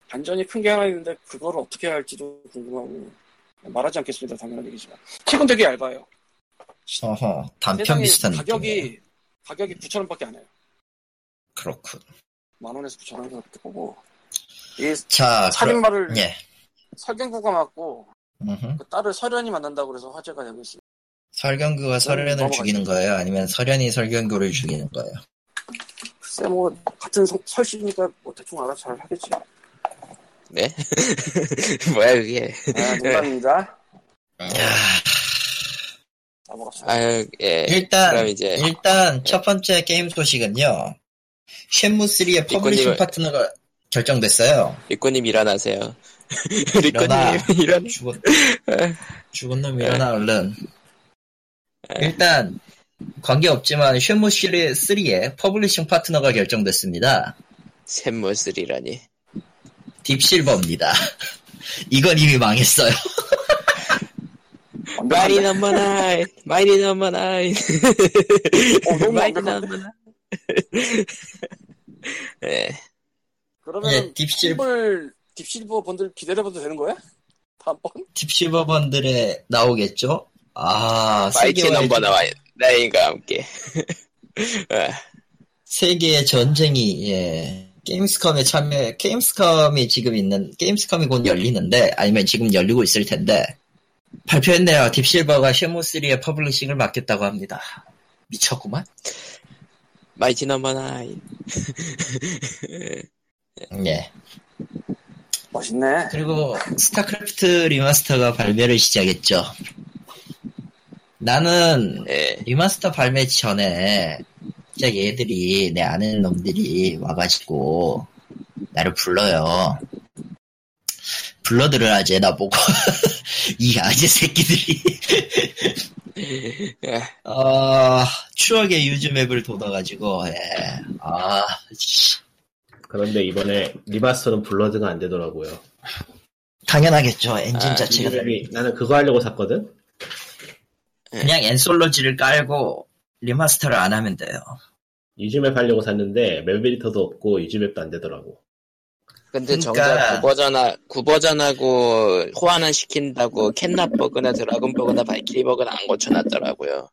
Speaker 4: 반전이 큰 게 하나 있는데 그거를 어떻게 할지도 궁금하고 말하지 않겠습니다, 당연한 얘기지만 책은 되게 얇아요.
Speaker 2: 어허, 단편 비슷한
Speaker 4: 가격이
Speaker 2: 느낌이네.
Speaker 4: 가격이 9천 원밖에 안 해요.
Speaker 2: 그렇군.
Speaker 4: 만 원에서 9천 원 보고 이
Speaker 2: 자,
Speaker 4: 살인마를
Speaker 2: 그럼, 예.
Speaker 4: 설경구가 맞고
Speaker 2: 음흠.
Speaker 4: 그 딸을 설현이 만난다고 그래서 화제가 되고 있어요.
Speaker 2: 설경구가 설현을. 죽이는 거예요? 아니면 설현이 설경구를 죽이는 거예요?
Speaker 4: 글쎄 뭐 같은 성- 설씨니까 뭐 대충 알아 잘 하겠지.
Speaker 1: 네? 뭐야, 그게.
Speaker 4: 아, 농담입니다.
Speaker 2: 야,
Speaker 4: 넘어갑시다.
Speaker 1: 아유, 예.
Speaker 2: 일단,
Speaker 1: 그럼 이제,
Speaker 2: 일단 첫 번째 게임 소식은요. Shenmue 3의 publishing
Speaker 1: 리코님을-
Speaker 2: 파트너가 결정됐어요.
Speaker 1: 리코님 일어나세요.
Speaker 2: 일어나.
Speaker 1: 리코님 일어나.
Speaker 2: 죽은, 죽은 놈 일어나, 얼른. 일단, 관계없지만 Shenmue 3의 publishing 파트너가 결정됐습니다.
Speaker 1: Shenmue three라니.
Speaker 2: Deep Silver입니다. 이건 이미 망했어요.
Speaker 1: Mighty Number Nine! Mighty Number Nine!
Speaker 4: 어, 너무
Speaker 1: Mighty
Speaker 4: 완벽한데?
Speaker 1: Number Nine! 예.
Speaker 4: 그러면
Speaker 2: 예,
Speaker 4: Deep Sil- Deep Sil Deep Silver bundle 기다려봐도 되는 거야? 다음 번?
Speaker 2: Deep Silver bundle에 나오겠죠? 아,
Speaker 1: Mighty Number Nine! Nine과 함께. 아,
Speaker 2: 세계의 전쟁이, 예. Gamescom에 참여, Gamescom이 지금 있는, Gamescom이 곧 열리는데, 아니면 지금 열리고 있을 텐데, 발표했네요. 딥실버가 쉐무3의 퍼블리싱을 맡겠다고 합니다. 미쳤구만?
Speaker 1: Mighty Number Nine.
Speaker 2: 예.
Speaker 4: 멋있네.
Speaker 2: 그리고 StarCraft remaster가 발매를 시작했죠. 나는
Speaker 1: 예.
Speaker 2: remaster 발매 전에 진짜 얘들이 내 아는 놈들이 와가지고 나를 불러요. 불러들을 하지 나보고 이 아재 새끼들이
Speaker 1: 예.
Speaker 2: 어, 추억의 use map을 돋아가지고 예. 아 씨,
Speaker 3: 그런데 이번에 remaster는 Blood가 안 되더라고요.
Speaker 2: 당연하겠죠 엔진
Speaker 1: 아,
Speaker 2: 자체가
Speaker 3: use map이 나는 그거 하려고 샀거든.
Speaker 2: 그냥 anthology를 깔고 remaster를 안 하면 돼요.
Speaker 3: 유즈맵 하려고 샀는데 맵 에디터도 없고 유즈맵도 안 되더라고.
Speaker 1: 근데
Speaker 2: 그러니까-
Speaker 1: 정작 구버전하, 구버전하고 호환은 시킨다고 캔납버그나 드라곤버그나 발키리버그는 안 고쳐놨더라고요.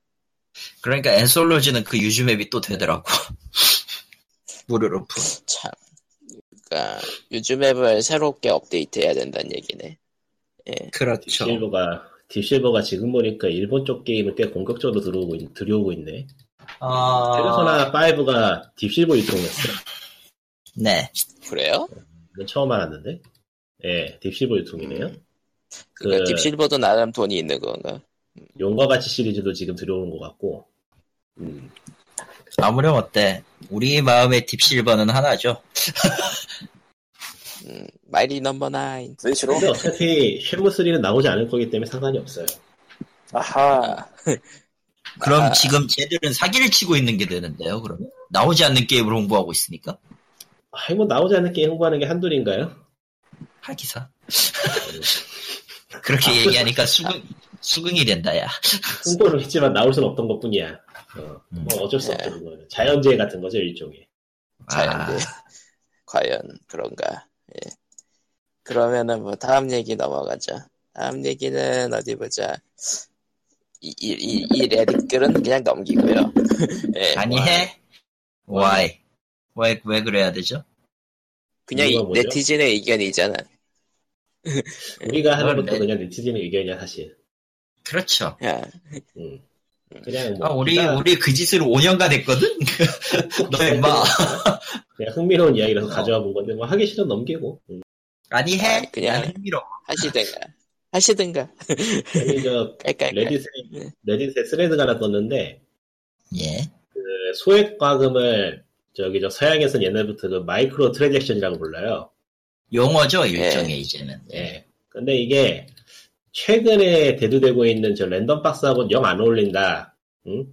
Speaker 2: 그러니까 anthology는 그 use map이 또 되더라고. 무르르프.
Speaker 1: 참. 그니까, use map을 새롭게 업데이트해야 된다는 얘기네.
Speaker 2: 그렇죠.
Speaker 3: 딥실버가 딥실버가 지금 보니까 일본 쪽 게임을 꽤 공격적으로 들어오고 있, 들여오고 있네.
Speaker 2: 어...
Speaker 3: 페르소나 5가 Deep Silver 유통했어.
Speaker 2: 네.
Speaker 1: 그래요?
Speaker 3: 이건 처음 알았는데. 예, Deep Silver 유통이네요.
Speaker 1: 그니까
Speaker 3: 그-
Speaker 1: Deep Silver도 나름 돈이 있는 건가?
Speaker 3: 용과 같이 시리즈도 지금 들여오는 것 같고.
Speaker 2: 아무렴 어때? 우리 마음의 Deep Silver는 하나죠.
Speaker 1: 음, Mighty Number Nine.
Speaker 4: 스위치로?
Speaker 3: 근데 어차피 Shenmue 3는 나오지 않을 거기 때문에 상관이 없어요.
Speaker 4: 아하.
Speaker 2: 그럼
Speaker 1: 아.
Speaker 2: 지금 쟤들은 사기를 치고 있는 게 되는데요, 그러면? 나오지 않는 게임을 홍보하고 있으니까?
Speaker 3: 아이 뭐 나오지 않는 게임 홍보하는 게 한둘인가요?
Speaker 2: 하기사. 그렇게 얘기하니까 수긍, 수긍이 된다, 야.
Speaker 3: 홍보를 했지만 나올 수는 없던 것 뿐이야. 어,
Speaker 2: 음.
Speaker 3: 뭐 어쩔 수
Speaker 1: 네.
Speaker 3: 없죠, 그거는. 자연재해 같은 거죠, 일종의.
Speaker 1: 자연재.
Speaker 2: 아,
Speaker 1: 과연 그런가? 예. 그러면은 뭐 다음 얘기 넘어가죠. 다음 얘기는 어디 보자. 이, 이, 이, 이 레딧글은 그냥 넘기고요. 예,
Speaker 2: 아니,
Speaker 1: 와,
Speaker 2: 해? Why? 왜, 왜 그래야 되죠?
Speaker 1: 그냥 이? 네티즌의 의견이잖아.
Speaker 3: 우리가 하는 것도
Speaker 2: 네.
Speaker 3: 그냥 네티즌의 의견이야, 사실.
Speaker 2: 그렇죠.
Speaker 1: 야,
Speaker 3: 음. 그냥 뭐.
Speaker 2: 아, 우리,
Speaker 3: 기사-
Speaker 2: 우리 그 짓을 5년간 했거든? 너 임마.
Speaker 3: 그냥 흥미로운 이야기라서
Speaker 2: 어.
Speaker 3: 가져와 본 건데, 뭐 하기 싫으면 넘기고. 음.
Speaker 2: 아니, 해?
Speaker 1: 아, 그냥-
Speaker 2: 난 흥미로워.
Speaker 1: 하시든가. 하시든가.
Speaker 3: 아니, 저. 레딧에,
Speaker 1: 네.
Speaker 3: 레딧에 스레드가 하나 떴는데,
Speaker 2: 예.
Speaker 3: 그 소액 과금을, 저기, 저, 서양에서는 옛날부터 그 micro transaction이라고 불러요.
Speaker 2: 용어죠, 일종의 이제는.
Speaker 3: 예. 근데 이게 최근에 대두되고 있는 저 random box하고는 영 안 어울린다. 응?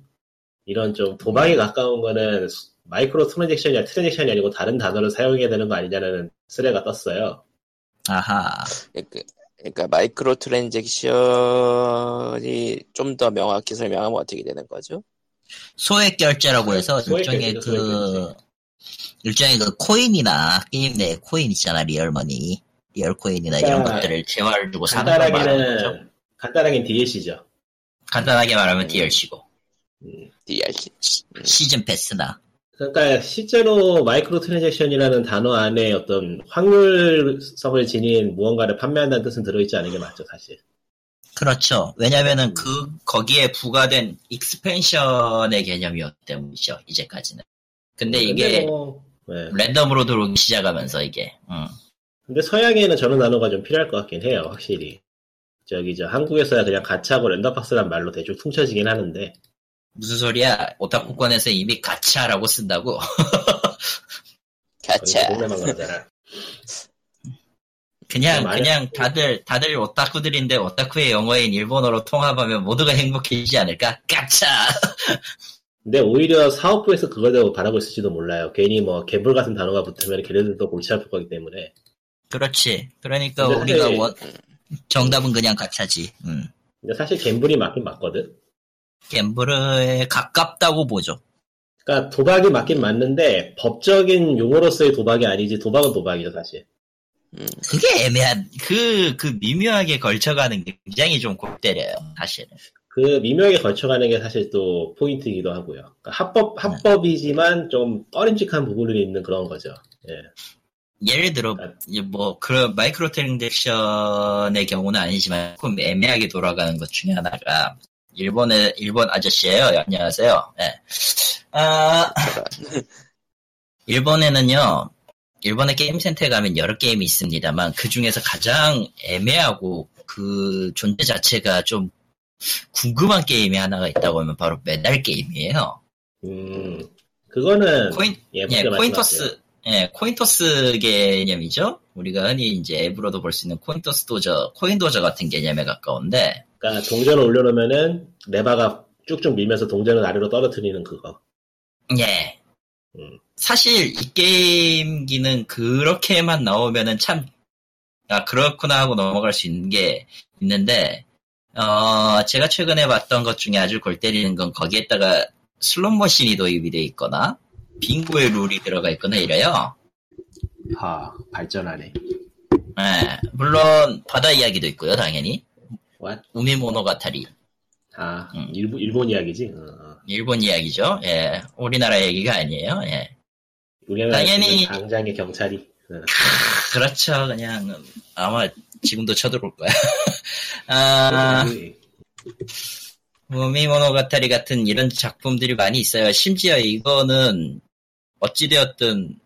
Speaker 3: 이런 좀 도박에 가까운 거는 수- micro transaction이 transaction이 아니고 다른 단어를 사용해야 되는 거 아니냐는 쓰레가 떴어요.
Speaker 2: 아하.
Speaker 1: 그러니까, 그러니까 마이크로 transaction이 좀 더 명확히 설명하면 어떻게 되는 거죠?
Speaker 2: 소액 결제라고 해서
Speaker 3: 소액
Speaker 2: 일종의
Speaker 3: 결제죠,
Speaker 2: 그 일종의 그 코인이나 게임 내 코인 있잖아 real money real coin이나 이런
Speaker 3: 그러니까
Speaker 2: 것들을 재화를 주고 사는 걸 말하는 거죠.
Speaker 3: 간단하게는 간단하게는 DLC죠.
Speaker 2: 간단하게 말하면
Speaker 1: 음.
Speaker 2: DLC고
Speaker 1: DLC.
Speaker 2: season pass나
Speaker 3: 그러니까 실제로 micro transaction이라는 단어 안에 어떤 확률성을 지닌 무언가를 판매한다는 뜻은 들어있지 않은 게 맞죠, 사실.
Speaker 2: 그렇죠. 왜냐면은 그 거기에 부과된 expansion의 개념이었기 때문이죠 이제까지는. 근데 이게
Speaker 3: 뭐, 네.
Speaker 2: random으로 들어오기 시작하면서 이게 음.
Speaker 3: 근데 서양에는 저런 단어가 좀 필요할 것 같긴 해요, 확실히. 저기, 저, 한국에서야 그냥 가차하고 random box란 말로 대충 퉁쳐지긴 하는데,
Speaker 2: 무슨 소리야 오타쿠권에서 이미 가차라고 쓴다고
Speaker 1: 가차.
Speaker 2: 그냥
Speaker 3: 많이
Speaker 2: 그냥
Speaker 3: 하고.
Speaker 2: 다들 다들 오타쿠들인데 오타쿠의 영어인 일본어로 통합하면 모두가 행복해지지 않을까? 가차.
Speaker 3: 근데 오히려 사업부에서 그걸 대고 바라고 있을지도 몰라요. 괜히 뭐, 개불 같은 단어가 붙으면 걔네들도 골치 아플 거기 때문에.
Speaker 2: 그렇지. 그러니까 우리가
Speaker 3: 사실-
Speaker 2: 원- 정답은 그냥 가차지. 음.
Speaker 3: 근데 사실 갬블이 맞긴 맞거든?
Speaker 2: 갬블에 가깝다고 보죠.
Speaker 3: 그러니까 도박이 맞긴 맞는데, 법적인 용어로서의 도박이 아니지, 도박은 도박이죠, 사실.
Speaker 1: 음,
Speaker 2: 그게 애매한 그그 미묘하게 걸쳐가는 게 굉장히 좀 골 때려요. 사실은.
Speaker 3: 그 미묘하게 걸쳐가는 게 사실 또 포인트이기도 하고요. 그러니까 합법, 합법이지만 좀 꺼림직한 부분이 있는 그런 거죠. 예.
Speaker 2: 예를 들어
Speaker 3: 아.
Speaker 2: 뭐 그런 마이크로 트랜잭션의 경우는 아니지만 조금 애매하게 돌아가는 것 중에 하나가 일본의 일본 아저씨예요. 안녕하세요. 예. 아 일본에는요. 일본의 게임 센터에 가면 여러 게임이 있습니다만 그 중에서 가장 애매하고 그 존재 자체가 좀 궁금한 게임이 하나가 있다고 하면 바로 메달 게임이에요.
Speaker 3: 음, 그거는,
Speaker 2: 코인
Speaker 3: 예,
Speaker 2: 예. coin toss, 예, coin toss 개념이죠. 우리가 흔히 이제 앱으로도 볼 수 있는 coin toss dozer, coin dozer 같은 개념에 가까운데,
Speaker 3: 그러니까 동전을 올려놓으면은, 레바가 쭉쭉 밀면서 동전을 아래로 떨어뜨리는 그거.
Speaker 2: 예.
Speaker 3: 음.
Speaker 2: 사실 이 게임기는 그렇게만 나오면은 참, 아, 그렇구나 하고 넘어갈 수 있는 게 있는데, 어, 제가 최근에 봤던 것 중에 아주 골 때리는 건 거기에다가 슬롯 머신이 도입이 돼 있거나, 빙고의 룰이 들어가 있거나 이래요.
Speaker 3: 하, 발전하네.
Speaker 2: 예, 물론 바다 이야기도 있고요, 당연히.
Speaker 3: What?
Speaker 2: 우미모노가타리.
Speaker 3: 아,
Speaker 2: 음.
Speaker 3: 일본, 일본 이야기지? 어, 어.
Speaker 2: 일본 이야기죠. 예, 우리나라 얘기가 아니에요. 예.
Speaker 3: 우리나라
Speaker 2: 당연히-
Speaker 3: 당장의 경찰이. 어.
Speaker 2: 그렇죠. 그냥 음, 아마 지금도 쳐들어올 거야. 아,
Speaker 3: 그,
Speaker 2: 우미모노가타리 같은 이런 작품들이 많이 있어요. 심지어 이거는 어찌되었든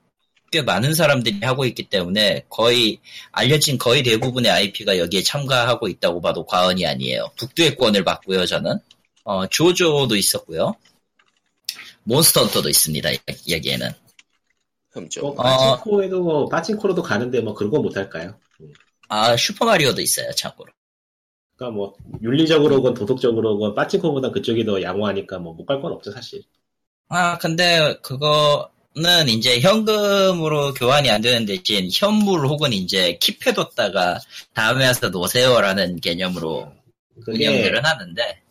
Speaker 2: 꽤 많은 사람들이 하고 있기 때문에 거의 알려진 거의 대부분의 IP가 여기에 참가하고 있다고 봐도 과언이 아니에요. 북두의 권을 받고요, 저는. 어, 조조도 있었고요. 몬스터 헌터도 있습니다, 이- 여기에는.
Speaker 1: 흠좀
Speaker 3: 뭐,
Speaker 2: 어.
Speaker 3: 빠친코에도, 빠친코로도 가는데 뭐 그런 거 못할까요?
Speaker 2: 아, 슈퍼마리오도 있어요, 참고로.
Speaker 3: 그러니까 뭐, 윤리적으로건 도덕적으로건 빠친코보다 그쪽이 더 양호하니까 뭐 못 갈 건 없죠, 사실.
Speaker 2: 아, 근데 그거는 이제 현금으로 교환이 안 되는 대신 현물 혹은 이제 킵해뒀다가 다음에 와서 놓으세요라는 개념으로
Speaker 3: 그게
Speaker 2: 운영들은 하는데,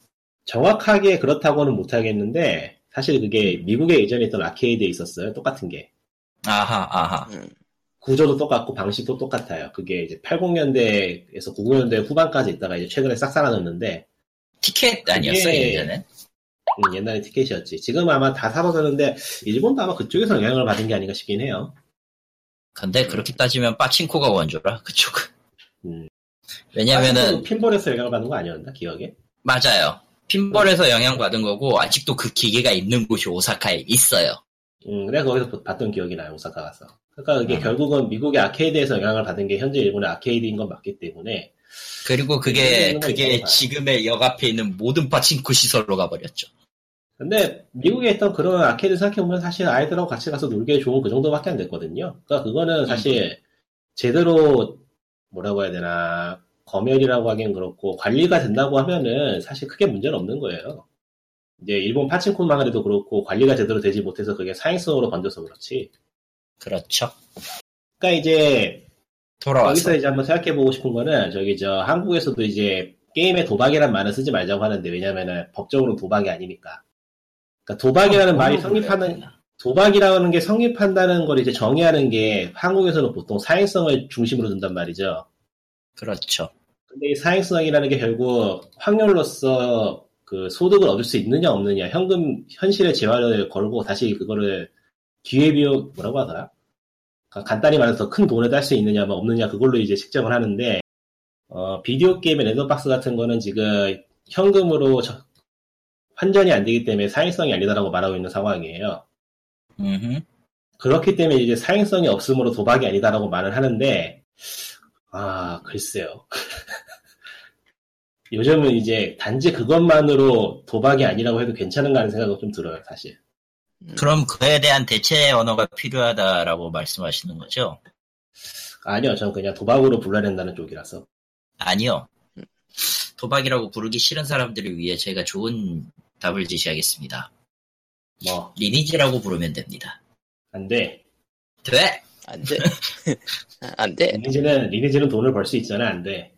Speaker 3: 정확하게 그렇다고는 못하겠는데, 사실 그게 미국에 예전에 있던 아케이드에 있었어요, 똑같은 게.
Speaker 2: 아하, 아하.
Speaker 1: 음.
Speaker 3: 구조도 똑같고 방식도 똑같아요. 그게 이제 80년대에서 90년대 후반까지 있다가 이제 최근에 싹 사라졌는데,
Speaker 2: 티켓 아니었어요, 예전에?
Speaker 3: 음, 옛날에 티켓이었지. 지금 아마 다 사라졌는데, 일본도 아마 그쪽에서 영향을 받은 게 아닌가 싶긴 해요.
Speaker 2: 근데 그렇게 따지면 빠친코가 원조라, 그쪽은.
Speaker 3: 음.
Speaker 2: 왜냐면은,
Speaker 3: 핀볼에서 영향을 받는 거 아니었나, 기억에?
Speaker 2: 맞아요. 핀볼에서 영향 받은 거고, 아직도 그 기계가 있는 곳이 오사카에 있어요.
Speaker 3: 음, 내가 거기서 봤던 기억이 나요, 오사카 가서. 그러니까 그게
Speaker 2: 음.
Speaker 3: 결국은 미국의 아케이드에서 영향을 받은 게 현재 일본의 아케이드인 건 맞기 때문에,
Speaker 2: 그리고 그게, 그게. 지금의 역 앞에 있는 모든 빠친코 시설로 가버렸죠.
Speaker 3: 근데 미국에 있던 그런 아케이드 생각해보면 사실 아이들하고 같이 가서 놀기에 좋은 그 정도밖에 안 됐거든요. 그러니까 그거는 사실 제대로 뭐라고 해야 되나 검열이라고 하긴 그렇고 관리가 된다고 하면은 사실 크게 문제는 없는 거예요. 이제 일본 파친코만 해도 그렇고 관리가 제대로 되지 못해서 그게 사행성으로 번져서 그렇지.
Speaker 2: 그렇죠.
Speaker 3: 그러니까 이제
Speaker 2: 돌아와서.
Speaker 3: 여기서 이제 한번 생각해보고 싶은 거는 저기 저 한국에서도 이제 게임에 도박이란 말은 쓰지 말자고 하는데 왜냐면은 법적으로 도박이 아니니까. 그러니까 도박이라는 말이 성립하는 도박이라는 게 성립한다는 걸 이제 정의하는 게 한국에서는 보통 사행성을 중심으로 둔단 말이죠.
Speaker 2: 그렇죠.
Speaker 3: 근데 이 사행성이라는 게 결국 확률로서 그 소득을 얻을 수 있느냐 없느냐 현금 현실의 재화를 걸고 다시 그거를 기회비용 뭐라고 하더라? 가- 간단히 말해서 더큰 돈을 딸 수 있느냐 뭐 없느냐 그걸로 이제 측정을 하는데 어, 비디오 게임의 랜덤박스 같은 거는 지금 현금으로 저- 환전이 안 되기 때문에 사행성이 아니다라고 말하고 있는 상황이에요.
Speaker 2: 음흠.
Speaker 3: 그렇기 때문에 이제 사행성이 없으므로 도박이 아니다라고 말을 하는데, 아, 글쎄요. 요즘은 이제 단지 그것만으로 도박이 아니라고 해도 괜찮은가 하는 생각은 좀 들어요, 사실.
Speaker 2: 그럼 그에 대한 대체 언어가 필요하다라고 말씀하시는 거죠?
Speaker 3: 아니요, 전 그냥 도박으로 불러낸다는 쪽이라서.
Speaker 2: 아니요. 도박이라고 부르기 싫은 사람들을 위해 제가 좋은 답을 제시하겠습니다.
Speaker 3: 뭐,
Speaker 2: 리니지라고 부르면 됩니다.
Speaker 3: 안 돼.
Speaker 2: 돼!
Speaker 1: 안 돼. 안 돼.
Speaker 3: 리니지는, 리니지는 돈을 벌 수 있잖아, 안 돼.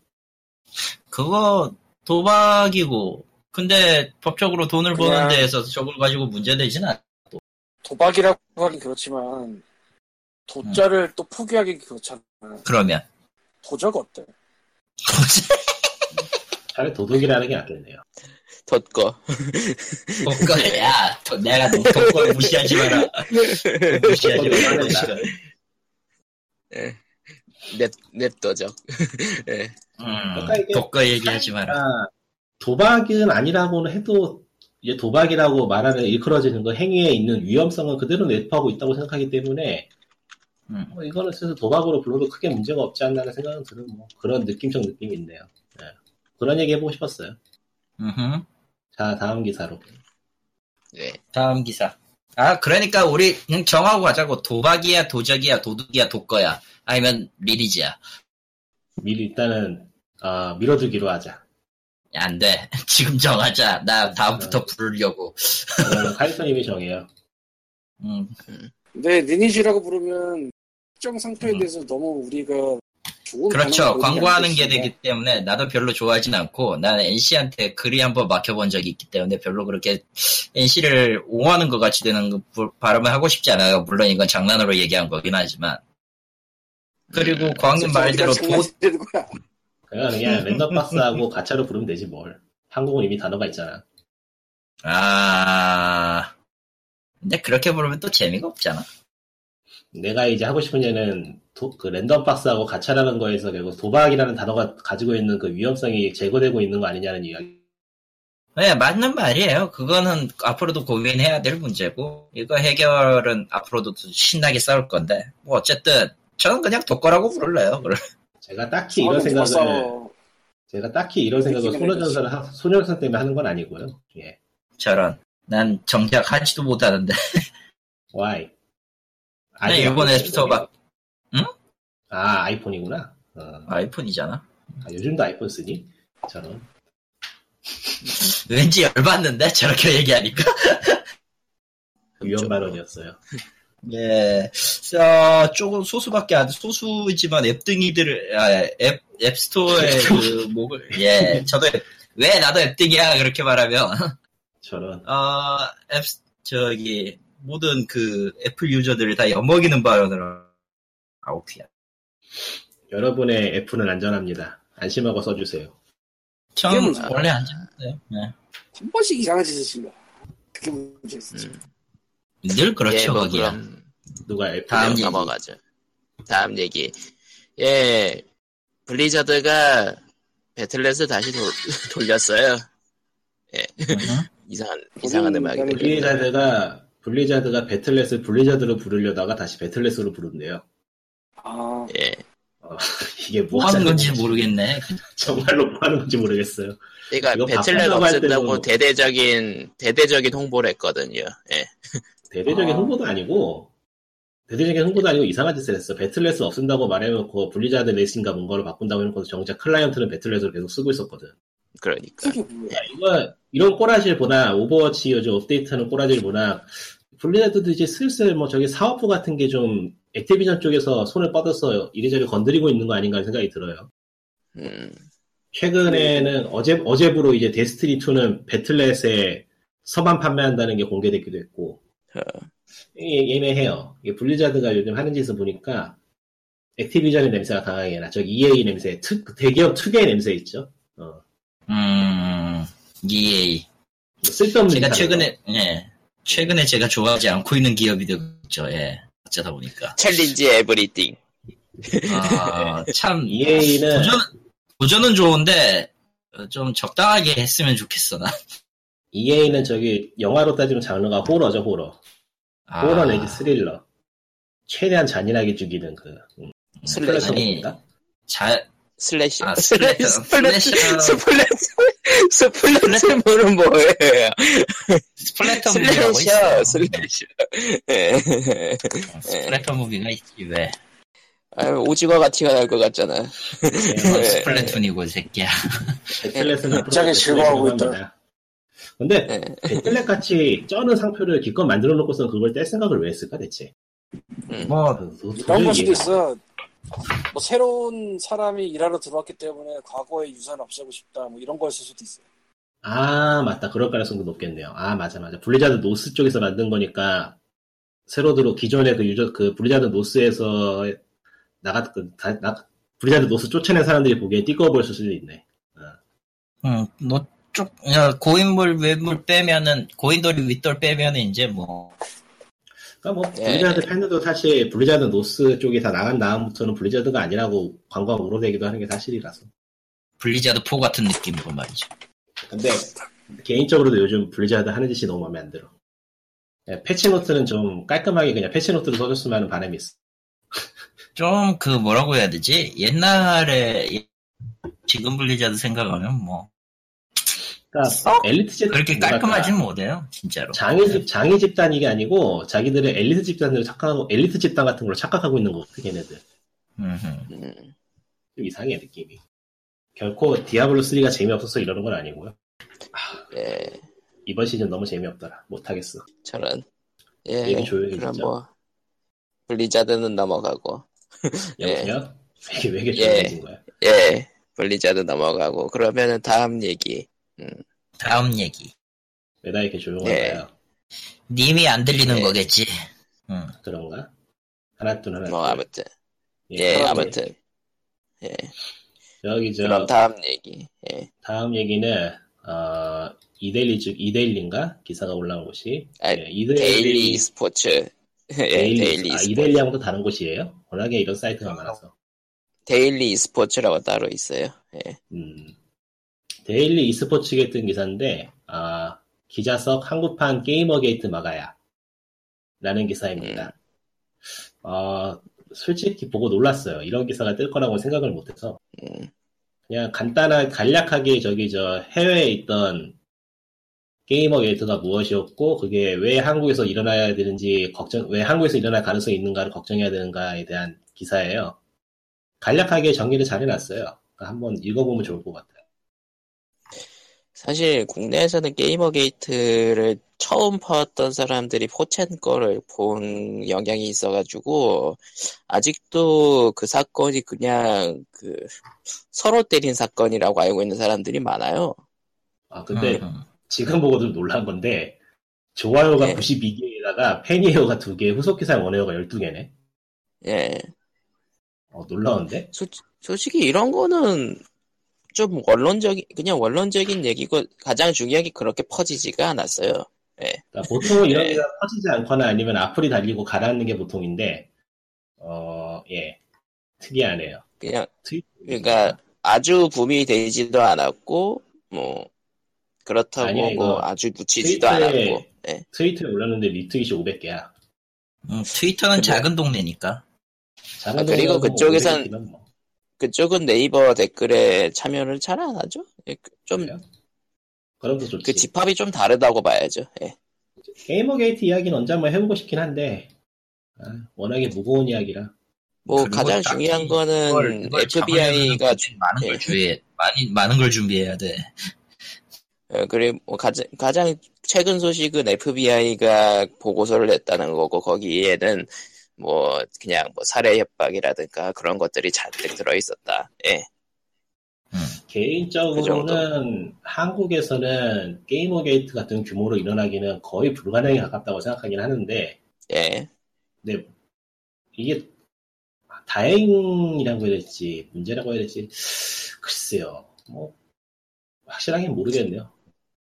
Speaker 2: 그거 도박이고 근데 법적으로 돈을 버는 데에서 저걸 가지고 문제 되진 않
Speaker 4: 도박이라고 하긴 그렇지만 도자를 또 포기하기 그렇잖아.
Speaker 2: 그러면
Speaker 4: 도적 어때?
Speaker 3: 차라리 도둑이라는 게 낫겠네요.
Speaker 1: 덧거.
Speaker 2: 돈걸 야 돈- 내가 돈걸 무시하지 마라 돈 무시하지 마라
Speaker 1: 냅, 냅도적. 예.
Speaker 2: 음,
Speaker 3: 그러니까 이게
Speaker 2: 돈걸 얘기하지 마라
Speaker 3: 아, 도박은 아니라고는 해도, 이제 도박이라고 말하는 일컬어지는 거 행위에 있는 위험성은 그대로 내포하고 있다고 생각하기 때문에,
Speaker 2: 음.
Speaker 3: 뭐 이거는 사실 도박으로 불러도 크게 문제가 없지 않나는 생각은 드는 뭐 그런 느낌적 느낌이 있네요. 예. 그런 얘기 해보고 싶었어요.
Speaker 2: 음흠.
Speaker 3: 자, 다음 기사로.
Speaker 1: 네.
Speaker 2: 다음 기사 아 그러니까 우리 그냥 정하고 가자고 도박이야 도적이야 도둑이야 독거야 아니면 리니지야
Speaker 3: 미리 일단은, 아, 밀어두기로 하자.
Speaker 2: 안 돼 지금 정하자 나 다음부터 부르려고
Speaker 3: 그러면 카이터님이 정해요.
Speaker 2: 음,
Speaker 4: 근데 리니지라고 부르면 특정 상표에
Speaker 2: 음.
Speaker 4: 대해서 너무 우리가 좋은
Speaker 2: 그렇죠. 광고하는 게? 되기 때문에 나도 별로 좋아하진 않고 나는 NC한테 글이 한번 막혀본 적이 있기 때문에 별로 그렇게 NC를 옹호하는 것 같이 되는 그 부- 발음을 하고 싶지 않아요. 물론 이건 장난으로 얘기한 거긴 하지만 그리고 광님 말대로 도.
Speaker 3: 그냥 그냥 랜덤 박스하고 가차로 부르면 되지 뭘. 한국은 이미 단어가 있잖아.
Speaker 2: 아, 근데 그렇게 부르면 또 재미가 없잖아.
Speaker 3: 내가 이제 하고 싶은 얘는 도- 그 랜덤 박스하고 가차라는 거에서 결국 도박이라는 단어가 가지고 있는 그 위험성이 제거되고 있는 거 아니냐는 이야기.
Speaker 2: 네, 맞는 말이에요. 그거는 앞으로도 고민해야 될 문제고, 이거 해결은 앞으로도 신나게 싸울 건데, 뭐 어쨌든, 저는 그냥 독거라고 부를래요. 그걸.
Speaker 3: 제가 딱히 이런 생각을
Speaker 4: 싸워.
Speaker 3: 제가 딱히 이런 생각을 소녀전선을 하- 소녀전 때문에 하는 건 아니고요. 예.
Speaker 2: 저런. 난 정작 하지도 못하는데.
Speaker 3: Why?
Speaker 2: 네, 이번에
Speaker 3: 아이폰
Speaker 2: 스토어가
Speaker 3: 아 아이폰이구나. 어.
Speaker 2: 아이폰이잖아.
Speaker 3: 아, 요즘도 아이폰 쓰니? 저는
Speaker 2: 왠지 열받는데? 저렇게 얘기하니까.
Speaker 3: 위험 발언이었어요.
Speaker 2: 예, 어, 조금 소수밖에 안, 소수이지만 앱등이들, 아, 앱, 앱스토어의 그, 목을, 예, 저도, 앱- 왜 나도 앱등이야, 그렇게 말하면.
Speaker 3: 저는
Speaker 2: 어, 앱, 저기, 모든 그 애플 유저들을 다 엿먹이는 발언을 아웃이야.
Speaker 3: 여러분의 애플은 안전합니다. 안심하고 써주세요.
Speaker 2: 전
Speaker 4: 그게 문제야.
Speaker 2: 원래 안 잡았어요. 네.
Speaker 4: 한 번씩 이상한 짓을 치면 그게 문제였지.
Speaker 1: 음.
Speaker 2: 늘 그렇죠,
Speaker 1: 예, 뭐
Speaker 2: 거기야.
Speaker 1: 그럼
Speaker 3: 누가
Speaker 2: 다음 얘기.
Speaker 1: 넘어가죠. 다음 얘기. 예, 블리자드가 배틀넷을 다시 돌, 돌렸어요.
Speaker 2: 음.
Speaker 1: 이상한 이상한 음악이.
Speaker 3: 블리자드가 블리자드가 배틀넷을 블리자드로 부르려다가 다시 배틀넷으로 부른대요.
Speaker 4: 아,
Speaker 1: 예,
Speaker 3: 어, 이게 뭐뭐
Speaker 2: 하는 건지 모르겠네.
Speaker 3: 정말로 뭐 하는 건지 모르겠어요.
Speaker 1: 그러니까
Speaker 3: 이거
Speaker 1: 배틀넷 없앤다고 대대적인 대대적인 홍보를 했거든요. 예,
Speaker 3: 대대적인
Speaker 4: 아.
Speaker 3: 홍보도 아니고 대대적인 홍보도 아니고 이상한 짓을 했어. 배틀넷을 없앤다고 말해놓고 블리자드 넷인가 뭔가를 바꾼다고 해놓고 정작 클라이언트는 배틀넷을 계속 쓰고 있었거든.
Speaker 1: 그러니까
Speaker 4: 뭐야?
Speaker 3: 이거 이런 꼬라질보다 오버워치 요즘 업데이트하는 꼬라질보다 블리자드도 이제 슬슬 뭐 저기 사업부 같은 게 좀 액티비전 쪽에서 손을 뻗어서 이리저리 건드리고 있는 거 아닌가 하는 생각이 들어요.
Speaker 1: 음,
Speaker 3: 최근에는 어제 어제부로 이제 데스티니 2는 배틀넷에서만 판매한다는 게 공개되기도 했고
Speaker 1: 어,
Speaker 3: 이- 애매해요. 이게 블리자드가 요즘 하는 짓을 보니까 액티비전의 냄새가 강하게 나. 저기 EA 냄새, 특, 대기업 특유의 냄새 있죠. 어,
Speaker 2: 음, EA.
Speaker 3: 뭐 쓸데없는
Speaker 2: 제가 최근에, 예. 최근에 제가 좋아하지 않고 있는 기업이 되죠, 예. 어쩌다 보니까.
Speaker 1: Challenge everything.
Speaker 2: 아, 참.
Speaker 3: 거. EA는
Speaker 2: 도전, 도전은 좋은데, 어, 좀 적당하게 했으면 좋겠어, 나.
Speaker 3: EA는 저기 영화로 따지면 장르가 호러죠, 호러.
Speaker 2: 아,
Speaker 3: 호러 내지 스릴러. 최대한 잔인하게 죽이는 그 음, slash.
Speaker 2: 잘,
Speaker 1: slash.
Speaker 2: 아,
Speaker 1: slash. splasher. splash. splash. splash는 뭐예요?
Speaker 2: splatter movie라고
Speaker 1: slasher.
Speaker 2: 있어.
Speaker 1: slasher. 예.
Speaker 2: splatter movie가 있지, 왜.
Speaker 1: 아유, 오징어가 튀어나올 것 같잖아.
Speaker 2: 뭐
Speaker 1: 예.
Speaker 2: 스플래툰이고, 이 새끼야.
Speaker 3: 배틀넷은
Speaker 4: 갑자기 즐거워하고 있다.
Speaker 3: 근데
Speaker 1: 예.
Speaker 3: 배틀넷 같이 쩌는 상표를 기껏 만들어 놓고선 그걸 뗄 생각을 왜 했을까 대체?
Speaker 2: 뭐,
Speaker 3: 도- 도-
Speaker 4: 이런 걸 수도 있어. 뭐 새로운 사람이 일하러 들어왔기 때문에 과거의 유산을 없애고 싶다. 뭐 이런 거였을 수도 있어요.
Speaker 3: 아, 맞다. 그럴 가능성도 높겠네요. 아, 맞아, 맞아. 블리자드 노스 쪽에서 만든 거니까, 새로 들어, 기존의 그 유저, 그 블리자드 노스에서 나갔, 그, 다, 나, 블리자드 노스 쫓아낸 사람들이 보기에 띠꺼보였을 수도 있네.
Speaker 2: 음, 너 쪽, 야, 고인물, 외물 빼면은, 고인돌이 윗돌 빼면은 이제 뭐,
Speaker 3: 그니까 뭐,
Speaker 1: 예.
Speaker 3: 블리자드 팬들도 사실 블리자드 노스 쪽이 다 나간 다음부터는 블리자드가 아니라고 관광 우러대기도 하는 게 사실이라서.
Speaker 2: 블리자드 4 같은 느낌이고 말이죠.
Speaker 3: 근데, 개인적으로도 요즘 블리자드 하는 짓이 너무 마음에 안 들어. 예, patch note는 좀 깔끔하게 그냥 patch note로 써줬으면 하는 바람이 있어.
Speaker 2: 좀, 그, 뭐라고 해야 되지? 옛날에, 예- 지금 블리자드 생각하면 뭐,
Speaker 3: 그러니까 엘리트 집
Speaker 2: 그렇게 깔끔하진 못해요, 진짜로.
Speaker 3: 장애 집 장애 집단 이게 아니고 자기들의 엘리트 집단으로 착각하고 엘리트 집단 같은 걸로 착각하고 있는 거 같아 걔네들
Speaker 2: 음흠.
Speaker 1: 음,
Speaker 3: 좀 이상해 느낌이. 결코 디아블로 3가 재미없어서 이러는 건 아니고요.
Speaker 1: 예,
Speaker 3: 이번 시즌 너무 재미없더라. 못하겠어.
Speaker 1: 저런. 예,
Speaker 3: 얘기 조용히
Speaker 1: 그럼
Speaker 3: 진짜.
Speaker 1: 뭐, 블리자드는 넘어가고, 예.
Speaker 3: 여보세요? 왜, 왜 이렇게
Speaker 1: 예.
Speaker 3: 조용해진 거야?
Speaker 1: 예, 블리자드 넘어가고, 그러면은 다음 얘기.
Speaker 2: 다음 얘기.
Speaker 3: 왜다 이렇게 조용한가요?
Speaker 2: 님이 안 들리는
Speaker 1: 예.
Speaker 2: 거겠지. 응.
Speaker 3: 그런가? 하나 둘 하나
Speaker 1: 뭐,
Speaker 3: 둘.
Speaker 1: 아무튼. 예,
Speaker 3: 다음
Speaker 1: 아무튼. 예.
Speaker 3: 저기 저
Speaker 1: 그럼 다음 얘기. 예.
Speaker 3: 다음 얘기는 어 이데일리 즉 이데일리인가 기사가 올라온 곳이
Speaker 1: 아,
Speaker 3: 예, 이데일리
Speaker 1: 데일리 스포츠. 예,
Speaker 3: 데일리,
Speaker 1: 데일리
Speaker 3: 아
Speaker 1: 스포츠.
Speaker 3: 이데일리하고도 다른 곳이에요. 워낙에 이런 사이트가 많아서
Speaker 1: 데일리 스포츠라고 따로 있어요. 예.
Speaker 3: 음, 데일리 e스포츠에 뜬 기사인데 아 기자석 한국판 게이머 게이트 막아야 라는 기사입니다. 어, 솔직히 보고 놀랐어요. 이런 기사가 뜰 거라고 생각을 못해서
Speaker 1: 음,
Speaker 3: 그냥 간단한 간략하게 저기 저 해외에 있던 게이머 게이트가 무엇이었고 그게 왜 한국에서 일어나야 되는지 걱정 왜 한국에서 일어날 가능성이 있는가를 걱정해야 되는가에 대한 기사예요. 간략하게 정리를 잘 해놨어요. 그러니까 한번 읽어보면 좋을 것 같아요.
Speaker 1: 사실 국내에서는 게이머 게이트를 처음 퍼왔던 사람들이 4chan 거를 본 영향이 있어가지고 아직도 그 사건이 그냥 그 서로 때린 사건이라고 알고 있는 사람들이 많아요.
Speaker 3: 아 근데
Speaker 2: 음,
Speaker 3: 지금 보고 좀 놀란 건데 좋아요가
Speaker 1: 네.
Speaker 3: 92개에다가 팬이에요가 2개, 후속 기사 원해요가 12개네.
Speaker 1: 예.
Speaker 3: 어, 놀라운데?
Speaker 1: 솔, 솔직히 이런 거는 좀 원론적인 그냥 원론적인 얘기고 가장 중요한 게 그렇게 퍼지지가 않았어요.
Speaker 3: 그러니까 보통 이런
Speaker 1: 네.
Speaker 3: 게 퍼지지 않거나 아니면 악플이 달리고 가라앉는 게 보통인데, 어, 예. 특이하네요.
Speaker 1: 그냥
Speaker 3: 트윗-
Speaker 1: 그러니까 아주 붐이 되지도 않았고 뭐 그렇다고
Speaker 3: 아니야, 이거
Speaker 1: 뭐 아주 묻히지도
Speaker 3: 트위터에-
Speaker 1: 않았고 예.
Speaker 3: 트위터에 올렸는데 리트윗이 500개야.
Speaker 2: 음, 트위터는
Speaker 1: 근데-
Speaker 2: 작은 동네니까.
Speaker 3: 작은
Speaker 1: 아, 그리고 그쪽에선
Speaker 3: 500개면 뭐.
Speaker 1: 그쪽은 네이버 댓글에 참여를 잘 안 하죠. 좀그
Speaker 3: 그래요? 그럼 더 좋지.
Speaker 1: 집합이 좀 다르다고 봐야죠. 예.
Speaker 3: 게이머 게이트 이야기는 언제 한번 해보고 싶긴 한데, 아, 워낙에 무거운 이야기라.
Speaker 1: 뭐 가장 중요한
Speaker 2: 그걸-
Speaker 1: 거는
Speaker 2: 그걸
Speaker 1: FBI가
Speaker 2: 잡으려면은 굉장히 많은
Speaker 1: 예.
Speaker 2: 걸 준비해 많이 많은 걸 준비해야 돼.
Speaker 1: 어, 그리고 뭐 가장, 가장 최근 소식은 FBI가 보고서를 냈다는 거고 거기에는 뭐 그냥 뭐 살해 협박이라든가 그런 것들이 잔뜩 들어 있었다. 예. 그
Speaker 3: 개인적으로는 한국에서는 게이머 게이트 같은 규모로 일어나기는 거의 불가능에 가깝다고 생각하긴 하는데,
Speaker 1: 예.
Speaker 3: 근데 이게 다행이라고 해야 될지 문제라고 해야 될지 글쎄요. 뭐 확실하게 모르겠네요.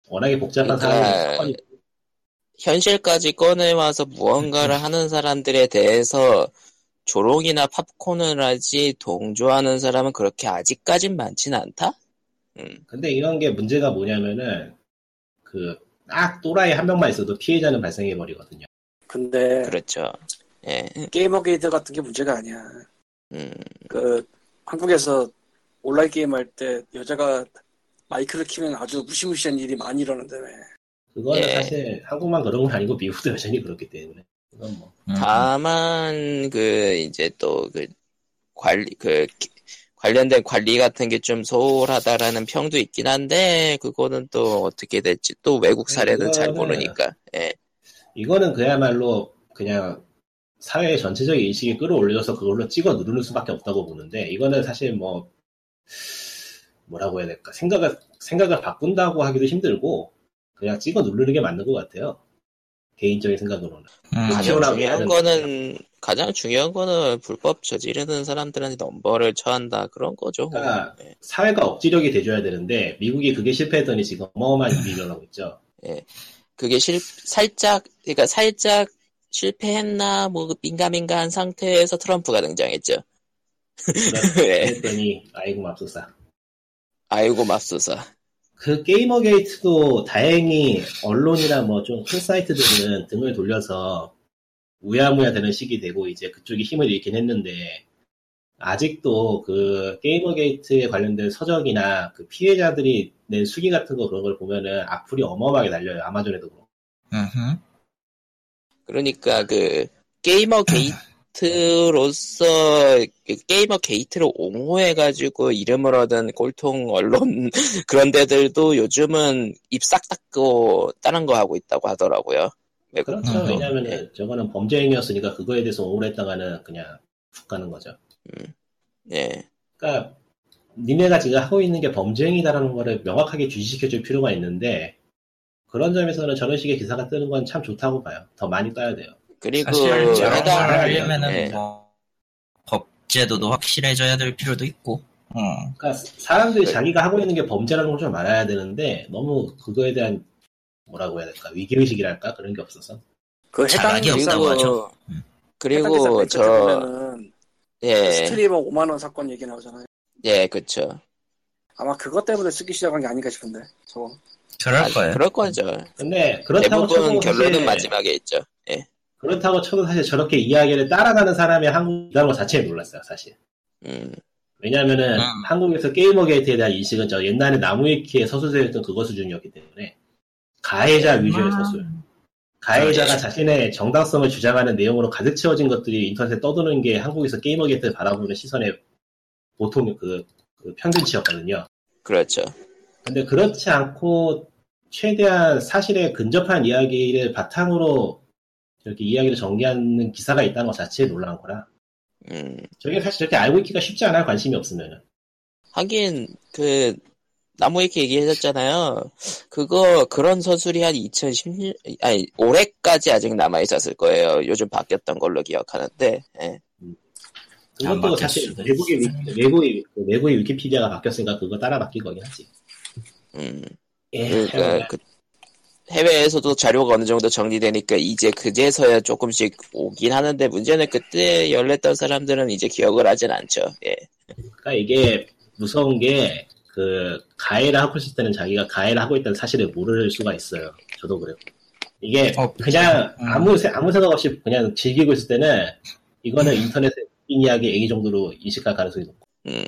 Speaker 3: 워낙에 복잡한
Speaker 1: 그러니까
Speaker 3: 상황이
Speaker 1: 현실까지 꺼내와서 무언가를 하는 사람들에 대해서 조롱이나 팝콘을 하지 동조하는 사람은 그렇게 아직까진 많진 않다? 음,
Speaker 3: 근데 이런 게 문제가 뭐냐면은 그 딱 또라이 한 명만 있어도 피해자는 발생해 버리거든요.
Speaker 4: 근데
Speaker 1: 그렇죠. 예.
Speaker 4: 게이머 게이트 같은 게 문제가 아니야.
Speaker 1: 음,
Speaker 4: 그 한국에서 온라인 게임 할 때 여자가 마이크를 키면 아주 무시무시한 일이 많이 일어난다며.
Speaker 3: 그거는
Speaker 1: 예.
Speaker 3: 사실 한국만 그런 건 아니고 미국도 여전히 그렇기 때문에. 그건 뭐.
Speaker 2: 음,
Speaker 1: 다만 그 이제 또 그 관리 그 기- 관련된 관리 같은 게 좀 소홀하다라는 평도 있긴 한데 그거는 또 어떻게 될지 또 외국 사례는 잘 모르니까. 예.
Speaker 3: 이거는 그야말로 그냥 사회의 전체적인 인식이 끌어올려서 그걸로 찍어 누르는 수밖에 없다고 보는데 이거는 사실 뭐 뭐라고 해야 될까? 생각을 생각을 바꾼다고 하기도 힘들고 그냥 찍어 누르는 게 맞는 것 같아요 개인적인 생각으로는
Speaker 2: 음,
Speaker 1: 가장
Speaker 3: 튀어나오게
Speaker 1: 중요한
Speaker 3: 하는
Speaker 1: 거는 가장 중요한 거는 불법 저지르는 사람들한테 넘버를 처한다 그런 거죠.
Speaker 3: 그러니까
Speaker 1: 예.
Speaker 3: 사회가 억지력이 돼줘야 되는데 미국이 그게 실패했더니 지금 어마어마한 일이 일어나고 있죠
Speaker 1: 그게 실 살짝 그러니까 살짝 실패했나 뭐 민가민가한 상태에서 트럼프가 등장했죠. 예.
Speaker 3: 그랬더니 아이고 맙소사
Speaker 1: 아이고 맙소사.
Speaker 3: 그 게이머 게이트도 다행히 언론이나 뭐 좀 큰 사이트들은 등을 돌려서 유야무야 되는 시기 되고 이제 그쪽이 힘을 잃긴 했는데 아직도 그 게이머 게이트에 관련된 서적이나 그 피해자들이 낸 수기 같은 거 그런 걸 보면은 악플이 어마어마하게 달려요 아마존에도 그렇고.
Speaker 1: 그러니까 그 게이머 게이트 로서 그 게이머 게이트를 옹호해가지고 이름을 얻은 꼴통 언론 그런 데들도 요즘은 입싹 닫고 다른 거 하고 있다고 하더라고요.
Speaker 3: 그렇죠
Speaker 2: 음,
Speaker 3: 왜냐면은 저거는 범죄 행위였으니까 그거에 대해서 옹호를 했다가는 그냥 훅 가는 거죠
Speaker 1: 예.
Speaker 3: 그러니까 니네가 지금 하고 있는 게 범죄 행위다라는 거를 명확하게 주시시켜줄 필요가 있는데 그런 점에서는 저런 식의 기사가 뜨는 건 참 좋다고 봐요. 더 많이 떠야 돼요.
Speaker 1: 그리고
Speaker 2: 사실 저런 걸
Speaker 1: 해당
Speaker 2: 하려면은
Speaker 1: 예.
Speaker 2: 뭐법 법제도도 확실해져야 될 필요도 있고. 어.
Speaker 3: 그러니까 사람들이
Speaker 1: 네.
Speaker 3: 자기가 하고 있는 게 범죄라는 걸 좀 알아야 되는데 너무 그거에 대한 뭐라고 해야 될까 위기 의식이랄까 그런 게 없어서
Speaker 4: 그 해당
Speaker 2: 자각이 없다고
Speaker 4: 기사-
Speaker 2: 하죠.
Speaker 1: 그리고 저
Speaker 4: 보면은
Speaker 1: 예,
Speaker 4: 스트리머 5만 원 사건 얘기 나오잖아요.
Speaker 1: 예, 그쵸.
Speaker 4: 아마 그것 때문에 쓰기 시작한 게 아닌가 싶은데 저거.
Speaker 2: 그럴
Speaker 1: 아,
Speaker 2: 거예요.
Speaker 1: 그럴 거죠.
Speaker 3: 근데 그렇다고
Speaker 1: 대부분 결론은 마지막에 있죠. 예.
Speaker 3: 그렇다고 쳐도 사실 저렇게 이야기를 따라가는 사람이 한국이라는 것 자체에 놀랐어요 사실
Speaker 1: 음,
Speaker 3: 왜냐면은
Speaker 2: 음.
Speaker 3: 한국에서 게이머 게이트에 대한 인식은 저 옛날에 나무위키에 서술되었던 그거 수준이었기 때문에 가해자 위주의 서술 가해자가
Speaker 1: 네.
Speaker 3: 자신의 정당성을 주장하는 내용으로 가득 채워진 것들이 인터넷에 떠도는 게 한국에서 게이머 게이트를 바라보는 시선의 보통 그, 그 평균치였거든요.
Speaker 1: 그렇죠.
Speaker 3: 근데 그렇지 않고 최대한 사실에 근접한 이야기를 바탕으로 이렇게 이야기를 전개하는 기사가 있다는 것 자체에 놀라운 거라.
Speaker 1: 음,
Speaker 3: 저게 사실 저렇게 알고 있기가 쉽지 않아요. 관심이 없으면은.
Speaker 1: 하긴 그 나무 위키 얘기하셨잖아요. 그거 그런 서술이 한 2016, 아니 올해까지 아직 남아 있었을 거예요. 요즘 바뀌었던 걸로 기억하는데. 예.
Speaker 3: 그것도
Speaker 2: 바뀌었을
Speaker 3: 사실 외국의, 외국의, 외국의 위키피디아가 바뀌었으니까 그거 따라 바뀐 거긴 하지.
Speaker 1: 음,
Speaker 3: 예,
Speaker 1: 그러니까 그 해외에서도 자료가 어느 정도 정리되니까 이제 그제서야 조금씩 오긴 하는데 문제는 그때 열렸던 사람들은 이제 기억을 하진 않죠. 예.
Speaker 3: 그러니까 이게 무서운 게, 그, 가해를 하고 있을 때는 자기가 가해를 하고 있다는 사실을 모를 수가 있어요. 저도 그래요. 이게
Speaker 2: 어,
Speaker 3: 그냥
Speaker 2: 음.
Speaker 3: 아무, 세- 아무 생각 없이 그냥 즐기고 있을 때는 이거는 인터넷에 웃긴 이야기 얘기 정도로 인식할 가능성이 높고.
Speaker 1: 음,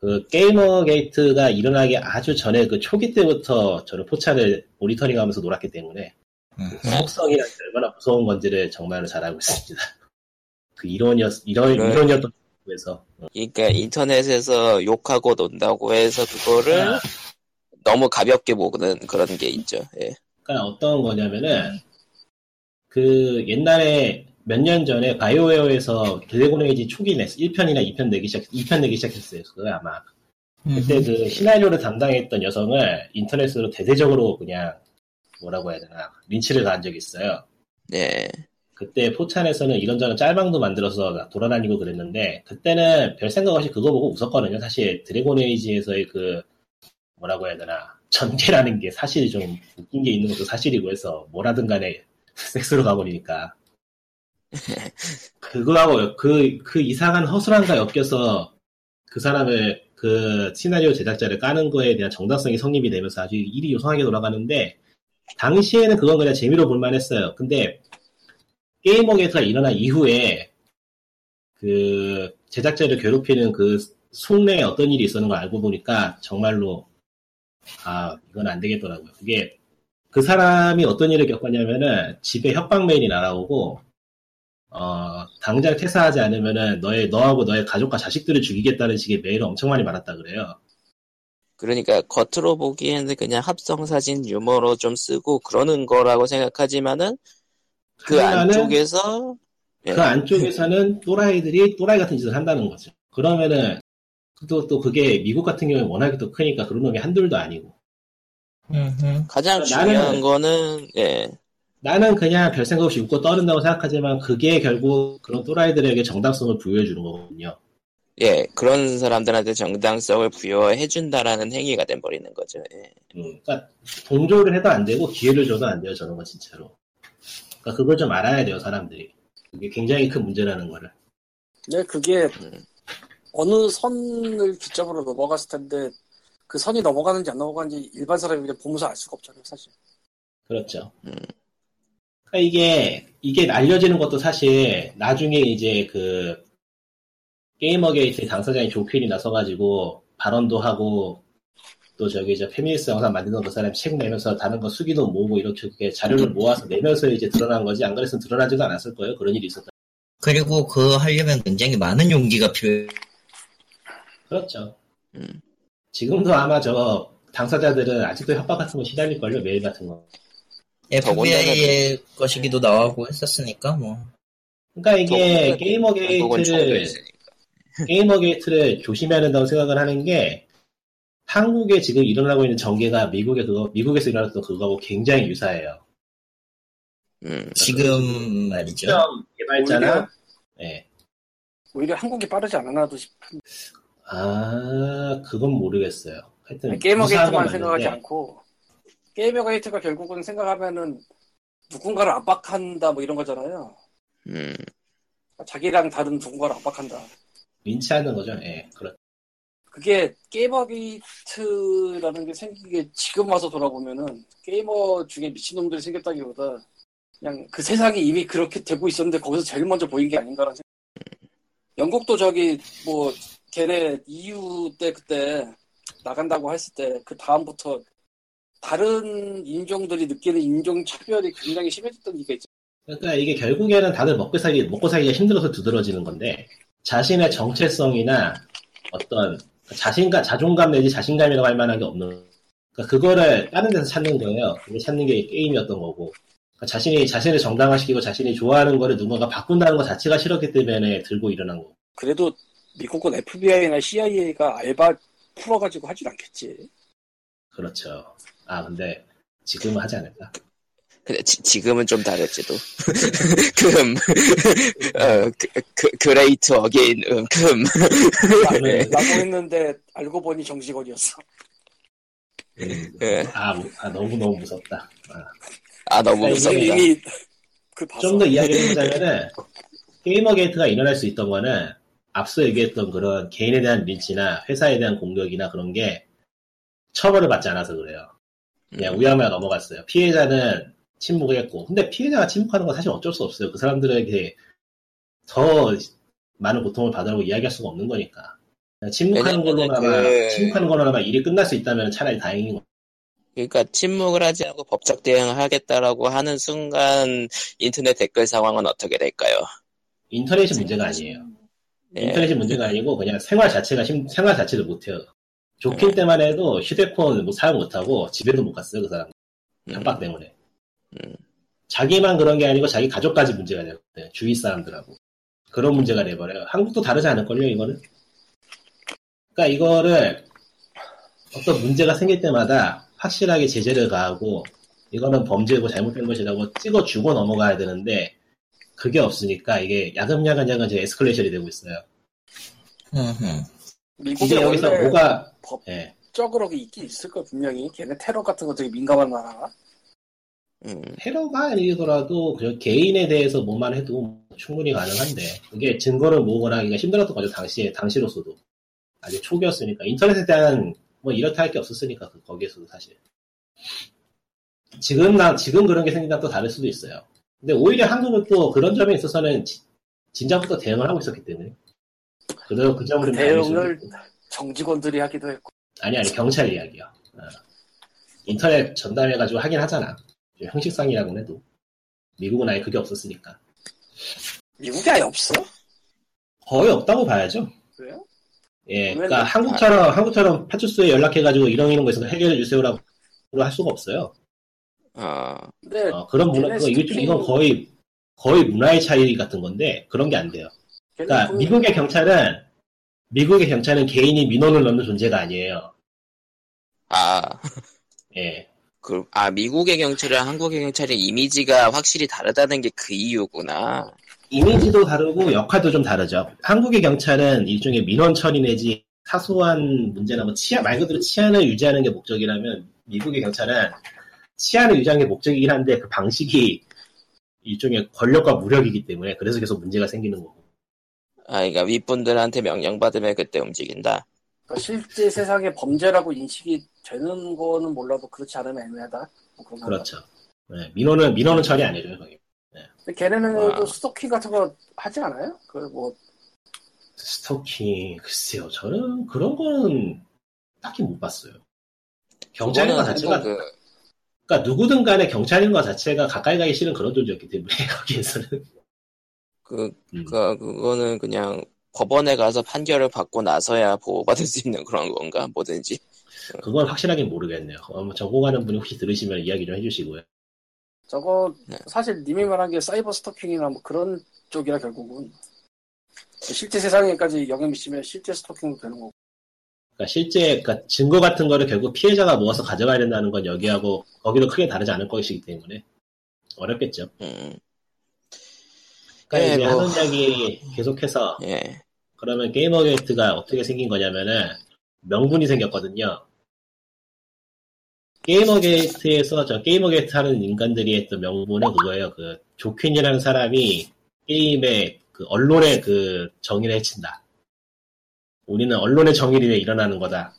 Speaker 3: 그 게이머 게이트가 일어나기 아주 전에 그 초기 때부터 저는 포차를 모니터링 하면서 놀았기 때문에
Speaker 2: 음.
Speaker 3: 그 속성이란 게 얼마나 무서운 건지를 정말로 잘 알고 있습니다. 그 이론이었, 이론,
Speaker 1: 그래.
Speaker 3: 이론이었던 에서
Speaker 1: 그러니까 인터넷에서 욕하고 논다고 해서 그거를
Speaker 3: 아.
Speaker 1: 너무 가볍게 보는 그런 게 있죠. 예.
Speaker 3: 그러니까 어떤 거냐면은 그 옛날에 몇 년 전에 BioWare에서 Dragon Age 초기 냈 1편이나 2편 내기 시작 2편 내기 시작했어요. 그거 아마 그때 그 시나리오를 담당했던 여성을 인터넷으로 대대적으로 그냥 뭐라고 해야 되나 린치를 가한 적이 있어요.
Speaker 1: 네.
Speaker 3: 그때 4chan에서는 이런저런 짤방도 만들어서 돌아다니고 그랬는데 그때는 별 생각 없이 그거 보고 웃었거든요. 사실 Dragon Age에서의 그 뭐라고 해야 되나 전개라는 게 사실이 좀 웃긴 게 있는 것도 사실이고 해서 뭐라든 간에 섹스로 가버리니까 그거하고 그, 그 이상한 허술함과 엮여서 그 사람을 그 시나리오 제작자를 까는 거에 대한 정당성이 성립이 되면서 아주 일이 요상하게 돌아가는데 당시에는 그건 그냥 재미로 볼만 했어요. 근데 게이머게이트가 일어난 이후에 그 제작자를 괴롭히는 그 속내에 어떤 일이 있었는 걸 알고 보니까 정말로 아 이건 안 되겠더라고요. 그게 그 사람이 어떤 일을 겪었냐면은 집에 협박 메일이 날아오고 어 당장 퇴사하지 않으면은 너의 너하고 너의 가족과 자식들을 죽이겠다는 식의 메일을 엄청 많이 받았다 그래요.
Speaker 1: 그러니까 겉으로 보기에는 그냥 합성 사진 유머로 좀 쓰고 그러는 거라고 생각하지만은 그 안쪽에서 예.
Speaker 3: 그 안쪽에서는 또라이들이 또라이 같은 짓을 한다는 거죠. 그러면은 또, 또 그게 미국 같은 경우에 워낙에 또 크니까 그런 놈이 한둘도 아니고.
Speaker 2: 음흠.
Speaker 1: 가장
Speaker 3: 나는-
Speaker 1: 중요한 거는 예.
Speaker 3: 나는 그냥 별 생각 없이 웃고 떠른다고 생각하지만 그게 결국 그런 또라이들에게 정당성을 부여해 주는 거거든요.
Speaker 1: 예, 그런 사람들한테 정당성을 부여해 준다라는 행위가 돼 버리는 거죠. 예.
Speaker 3: 음, 그러니까 동조를 해도 안 되고 기회를 줘도 안 돼요. 저런 건 진짜로. 그러니까 그걸 좀 알아야 돼요. 사람들이. 그게 굉장히 큰 문제라는 거를.
Speaker 4: 근데 그게
Speaker 1: 음.
Speaker 4: 어느 선을 기점으로 넘어갔을 텐데 그 선이 넘어가는지 안 넘어가는지 일반 사람이 그냥 보면서 알 수가 없잖아요, 사실.
Speaker 3: 그렇죠.
Speaker 1: 음.
Speaker 3: 그러니까 이게 이게 알려지는 것도 사실 나중에 이제 그 게이머게이트 당사자인 조퀸이 나서가지고 발언도 하고 또 저기 이제 페미니스트 영상 만드는 그 사람 책 내면서 다른 거 수기도 모으고 이렇게 자료를 모아서 내면서 이제 드러난 거지 안 그랬으면 드러나지도 않았을 거예요. 그런 일이 있었다.
Speaker 2: 그리고 그거 하려면 굉장히 많은 용기가 필요해.
Speaker 3: 그렇죠.
Speaker 1: 음.
Speaker 3: 지금도 아마 저 당사자들은 아직도 협박 같은 거 시달릴걸요. 메일 같은 거.
Speaker 2: FBI의 것이기도 나오고 했었으니까 뭐.
Speaker 3: 그러니까 이게 게이머 게이트를
Speaker 1: 있으니까.
Speaker 3: 게이머 게이트를 조심해야 된다고 생각을 하는 게 한국에 지금 일어나고 있는 전개가 미국에 그거 미국에서 일어났던 그거하고 굉장히 유사해요.
Speaker 1: 음.
Speaker 2: 지금 말이죠.
Speaker 3: 개발자나
Speaker 4: 오히려?
Speaker 3: 예.
Speaker 4: 오히려 한국이 빠르지 않았나도 싶은
Speaker 3: 아, 그건 모르겠어요. 하여튼
Speaker 4: 게이머 게이트만 생각하지 않고 게이머 게이트가 결국은 생각하면은 누군가를 압박한다 뭐 이런 거잖아요.
Speaker 1: 음,
Speaker 4: 자기랑 다른 누군가를 압박한다.
Speaker 3: 린치하는 거죠. 예, 그렇.
Speaker 4: 그게 게이머 게이트라는 게 생긴 게 지금 와서 돌아보면은 게이머 중에 미친놈들이 생겼다기보다 그냥 그 세상이 이미 그렇게 되고 있었는데 거기서 제일 먼저 보인 게 아닌가라는 생각. 영국도 저기 뭐 걔네 EU 때 그때 나간다고 했을 때 그 다음부터 다른 인종들이 느끼는 인종 차별이 굉장히 심해졌던 얘기가 있죠.
Speaker 3: 그러니까 이게 결국에는 다들 먹고 살기 먹고 살기가 힘들어서 두드러지는 건데 자신의 정체성이나 어떤 자신감 자존감 내지 자신감이라고 할 만한 게 없는. 그러니까 그거를 다른 데서 찾는 거예요. 그걸 찾는 게 게임이었던 거고. 그러니까 자신이 자신을 정당화시키고 자신이 좋아하는 거를 누군가 바꾼다는 것 자체가 싫었기 때문에 들고 일어난 거고.
Speaker 4: 그래도 미국은 FBI나 CIA가 알바 풀어가지고 하진 않겠지.
Speaker 3: 그렇죠. 아 근데 지금은 하지 않을까?
Speaker 1: 근데 지, 지금은 좀 다를지도. 금, 어, 그, 그, great again, 음, 금.
Speaker 3: 네.
Speaker 4: 라고 했는데 알고 보니 정직원이었어.
Speaker 3: 음,
Speaker 1: 예.
Speaker 3: 아, 아, 너무 너무 무섭다. 아.
Speaker 1: 아, 너무 무섭다.
Speaker 4: 그 봤어.
Speaker 3: 좀더 이야기를 해보자면은 게이머 게이트가 일어날 수 있던 거는 앞서 얘기했던 그런 개인에 대한 린치나 회사에 대한 공격이나 그런 게 처벌을 받지 않아서 그래요.
Speaker 1: 음.
Speaker 3: 우야무야 넘어갔어요. 피해자는 침묵을 했고 근데 피해자가 침묵하는 건 사실 어쩔 수 없어요. 그 사람들에게 더 많은 고통을 받으라고 이야기할 수가 없는 거니까. 침묵하는 걸로나마
Speaker 1: 그-
Speaker 3: 침묵하는 걸로나마 일이 끝날 수 있다면 차라리 다행인 거.
Speaker 1: 그러니까 침묵을 하지 않고 법적 대응을 하겠다라고 하는 순간 인터넷 댓글 상황은 어떻게 될까요?
Speaker 3: 인터넷이 문제가 아니에요.
Speaker 1: 예.
Speaker 3: 인터넷이 문제가 아니고 그냥 생활 자체가 힘- 생활 자체를 못해요. 좋길 때만 해도 휴대폰 뭐 사용 못하고 집에도 못 갔어요 그 사람 협박 때문에.
Speaker 1: 음.
Speaker 3: 자기만 그런 게 아니고 자기 가족까지 문제가. 네, 주위 사람들하고 그런 문제가 돼버려요. 한국도 다르지 않을걸요 이거는. 그러니까 이거를 어떤 문제가 생길 때마다 확실하게 제재를 가하고 이거는 범죄고 잘못된 것이라고 찍어주고 넘어가야 되는데 그게 없으니까 이게 야금야금 야금 이제 에스컬레이션이 되고 있어요.
Speaker 4: 미국에
Speaker 3: 이게 여기서 뭐가
Speaker 4: 법-
Speaker 3: 예,
Speaker 4: 적으로 있긴 있을 거 분명히. 걔네 테러 같은 거 되게 민감한 나라가.
Speaker 1: 음,
Speaker 3: 테러가 아니더라도 그냥 개인에 대해서 뭐만 해도 충분히 가능한데 그게 증거를 모으거나 하기가 힘들었던 거죠 당시에 당시로서도. 아직 초기였으니까. 인터넷에 대한 뭐 이렇다 할 게 없었으니까 그- 거기에서도 사실. 지금 나 지금 그런 게 생긴다 또 다를 수도 있어요. 근데 오히려 한국은 또 그런 점에 있어서는 지- 진작부터 대응을 하고 있었기 때문에 그래도 그 점을
Speaker 4: 그 대응을 정직원들이 하기도 했고.
Speaker 3: 아니 아니 경찰 이야기야 어. 인터넷 전담해가지고 하긴 하잖아 형식상이라고 해도 미국은 아예 그게 없었으니까
Speaker 4: 미국에 아예 없어?
Speaker 3: 거의 없다고 봐야죠
Speaker 4: 그래요?
Speaker 3: 예. 그러니까 한국처럼 한국처럼 파출소에 연락해가지고 이런 이런 거 있어서 해결해 주세요라고 할 수가 없어요
Speaker 1: 어,
Speaker 4: 근데
Speaker 3: 어, 그런 문화 좀-
Speaker 4: 스토킹-
Speaker 3: 이건 거의 거의 문화의 차이 같은 건데 그런 게 안 돼요 그러니까
Speaker 4: 그-
Speaker 3: 미국의 경찰은 미국의 경찰은 개인이 민원을 넣는 존재가 아니에요
Speaker 1: 아,
Speaker 3: 예
Speaker 1: 그, 아, 미국의 경찰이랑 한국의 경찰의 이미지가 확실히 다르다는 게 그 이유구나.
Speaker 3: 이미지도 다르고 역할도 좀 다르죠. 한국의 경찰은 일종의 민원 처리 내지 사소한 문제나 뭐 치안 말 그대로 치안을 유지하는 게 목적이라면 미국의 경찰은 치안을 유지하는 게 목적이긴 한데 그 방식이 일종의 권력과 무력이기 때문에 그래서 계속 문제가 생기는 거고.
Speaker 1: 아, 그러니까 윗분들한테 명령받으면 그때 움직인다.
Speaker 4: 그러니까 실제 세상에 범죄라고 인식이 되는 거는 몰라도 그렇지 않으면 애매하다. 뭐?
Speaker 3: 그렇죠. 네, 민원은 민원은 처리 안 해줘요. 거기.
Speaker 4: 근데 걔네는
Speaker 1: 와.
Speaker 4: 또 스토킹 같은 거 하지 않아요? 그뭐
Speaker 3: 스토킹 글쎄요. 저는 그런 거는 딱히 못 봤어요. 경찰인 것
Speaker 1: 그거는
Speaker 3: 자체가
Speaker 1: 그,
Speaker 3: 그러니까 누구든 간에 경찰인 것 자체가 가까이 가기 싫은 그런 존재였기 때문에 거기에서는
Speaker 1: 그,
Speaker 3: 음.
Speaker 1: 그, 그거는 그냥 법원에 가서 판결을 받고 나서야 보호받을 수 있는 그런 건가? 뭐든지.
Speaker 3: 그건 확실하게 모르겠네요. 어, 뭐 전공하는 분이 혹시 들으시면 이야기 좀 해주시고요.
Speaker 4: 저거
Speaker 1: 네.
Speaker 4: 사실 님이 말한 게 사이버 스토킹이나 뭐 그런 쪽이라 결국은 실제 세상에까지 영향 미치면 실제 스토킹도 되는 거고
Speaker 3: 그러니까 실제 그러니까 증거 같은 거를 결국 피해자가 모아서 가져가야 된다는 건 여기하고 거기도 크게 다르지 않을 것이기 때문에 어렵겠죠.
Speaker 1: 음.
Speaker 3: 그러니까
Speaker 1: 예,
Speaker 3: 이제
Speaker 1: 뭐.
Speaker 3: 하는 이야기 계속해서
Speaker 1: 예.
Speaker 3: 그러면 게이머 게이트가 어떻게 생긴 거냐면은 명분이 생겼거든요. 게이머 게이트에서 저 게이머 게이트 하는 인간들이 했던 명분은 그거예요. 그 조퀸이라는 사람이 게임의 그 언론의 그 정의를 해친다. 우리는 언론의 정의를 위해 일어나는 거다.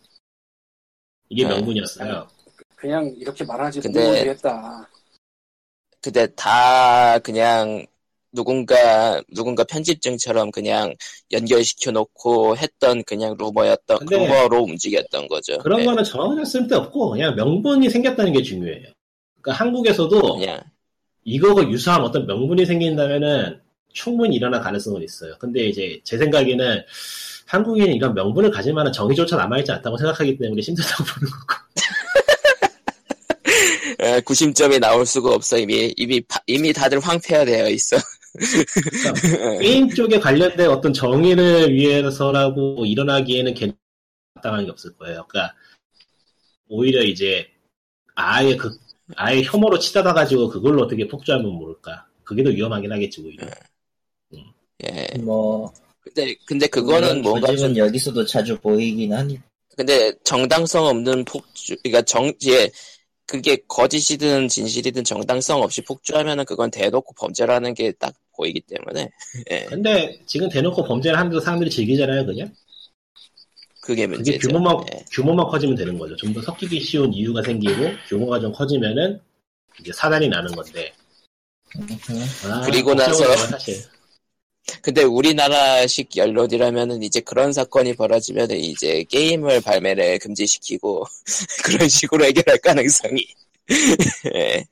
Speaker 3: 이게
Speaker 1: 네.
Speaker 3: 명분이었어요.
Speaker 4: 그냥 이렇게 말하지
Speaker 1: 근데-
Speaker 4: 모르겠다.
Speaker 1: 근데 다 그냥 누군가 누군가 편집증처럼 그냥 연결시켜 놓고 했던 그냥 루머였던 루머로 움직였던 거죠.
Speaker 3: 그런
Speaker 1: 예.
Speaker 3: 거는 전혀 쓸데없고 그냥 명분이 생겼다는 게 중요해요. 그러니까 한국에서도
Speaker 1: 그냥
Speaker 3: 이거가 유사한 어떤 명분이 생긴다면은 충분히 일어날 가능성은 있어요. 근데 이제 제 생각에는 한국인은 이런 명분을 가질 만한 정의조차 남아있지 않다고 생각하기 때문에 힘들다고 보는 거고.
Speaker 1: 에, 구심점이 나올 수가 없어 이미 이미 파- 이미 다들 황폐화되어 있어.
Speaker 3: 게임 쪽에 관련된 어떤 정의를 위해서라고 일어나기에는 괜 마땅한 게 없을 거예요. 그러니까 오히려 이제 아예 그 아예 혐오로 치닫아 가지고 그걸로 어떻게 폭주하면 모를까. 그게 더 위험하긴 하겠지 오히려.
Speaker 1: 예.
Speaker 2: 뭐
Speaker 1: 근데 근데 그거는 뭔가
Speaker 2: 좀은 여기서도 자주 보이긴 하니.
Speaker 1: 근데 정당성 없는 폭주, 그러니까 정, 예, 그게 거짓이든 진실이든 정당성 없이 폭주하면은 그건 대놓고 범죄라는 게 딱 보이기 때문에, 예,
Speaker 3: 근데 지금 대놓고 범죄를 하는데도 사람들이 즐기잖아요, 그냥.
Speaker 1: 그게
Speaker 3: 그게
Speaker 1: 문제죠.
Speaker 3: 규모만
Speaker 1: 예.
Speaker 3: 규모만 커지면 되는 거죠. 좀 더 섞이기 쉬운 이유가 생기고 규모가 좀 커지면은 이제 사단이 나는 건데. 아,
Speaker 1: 그리고 나서-
Speaker 3: 사실
Speaker 1: 근데 우리나라식 연롯이라면은 이제 그런 사건이 벌어지면은 이제 게임을 발매를 금지시키고 그런 식으로 해결할 가능성이, 예,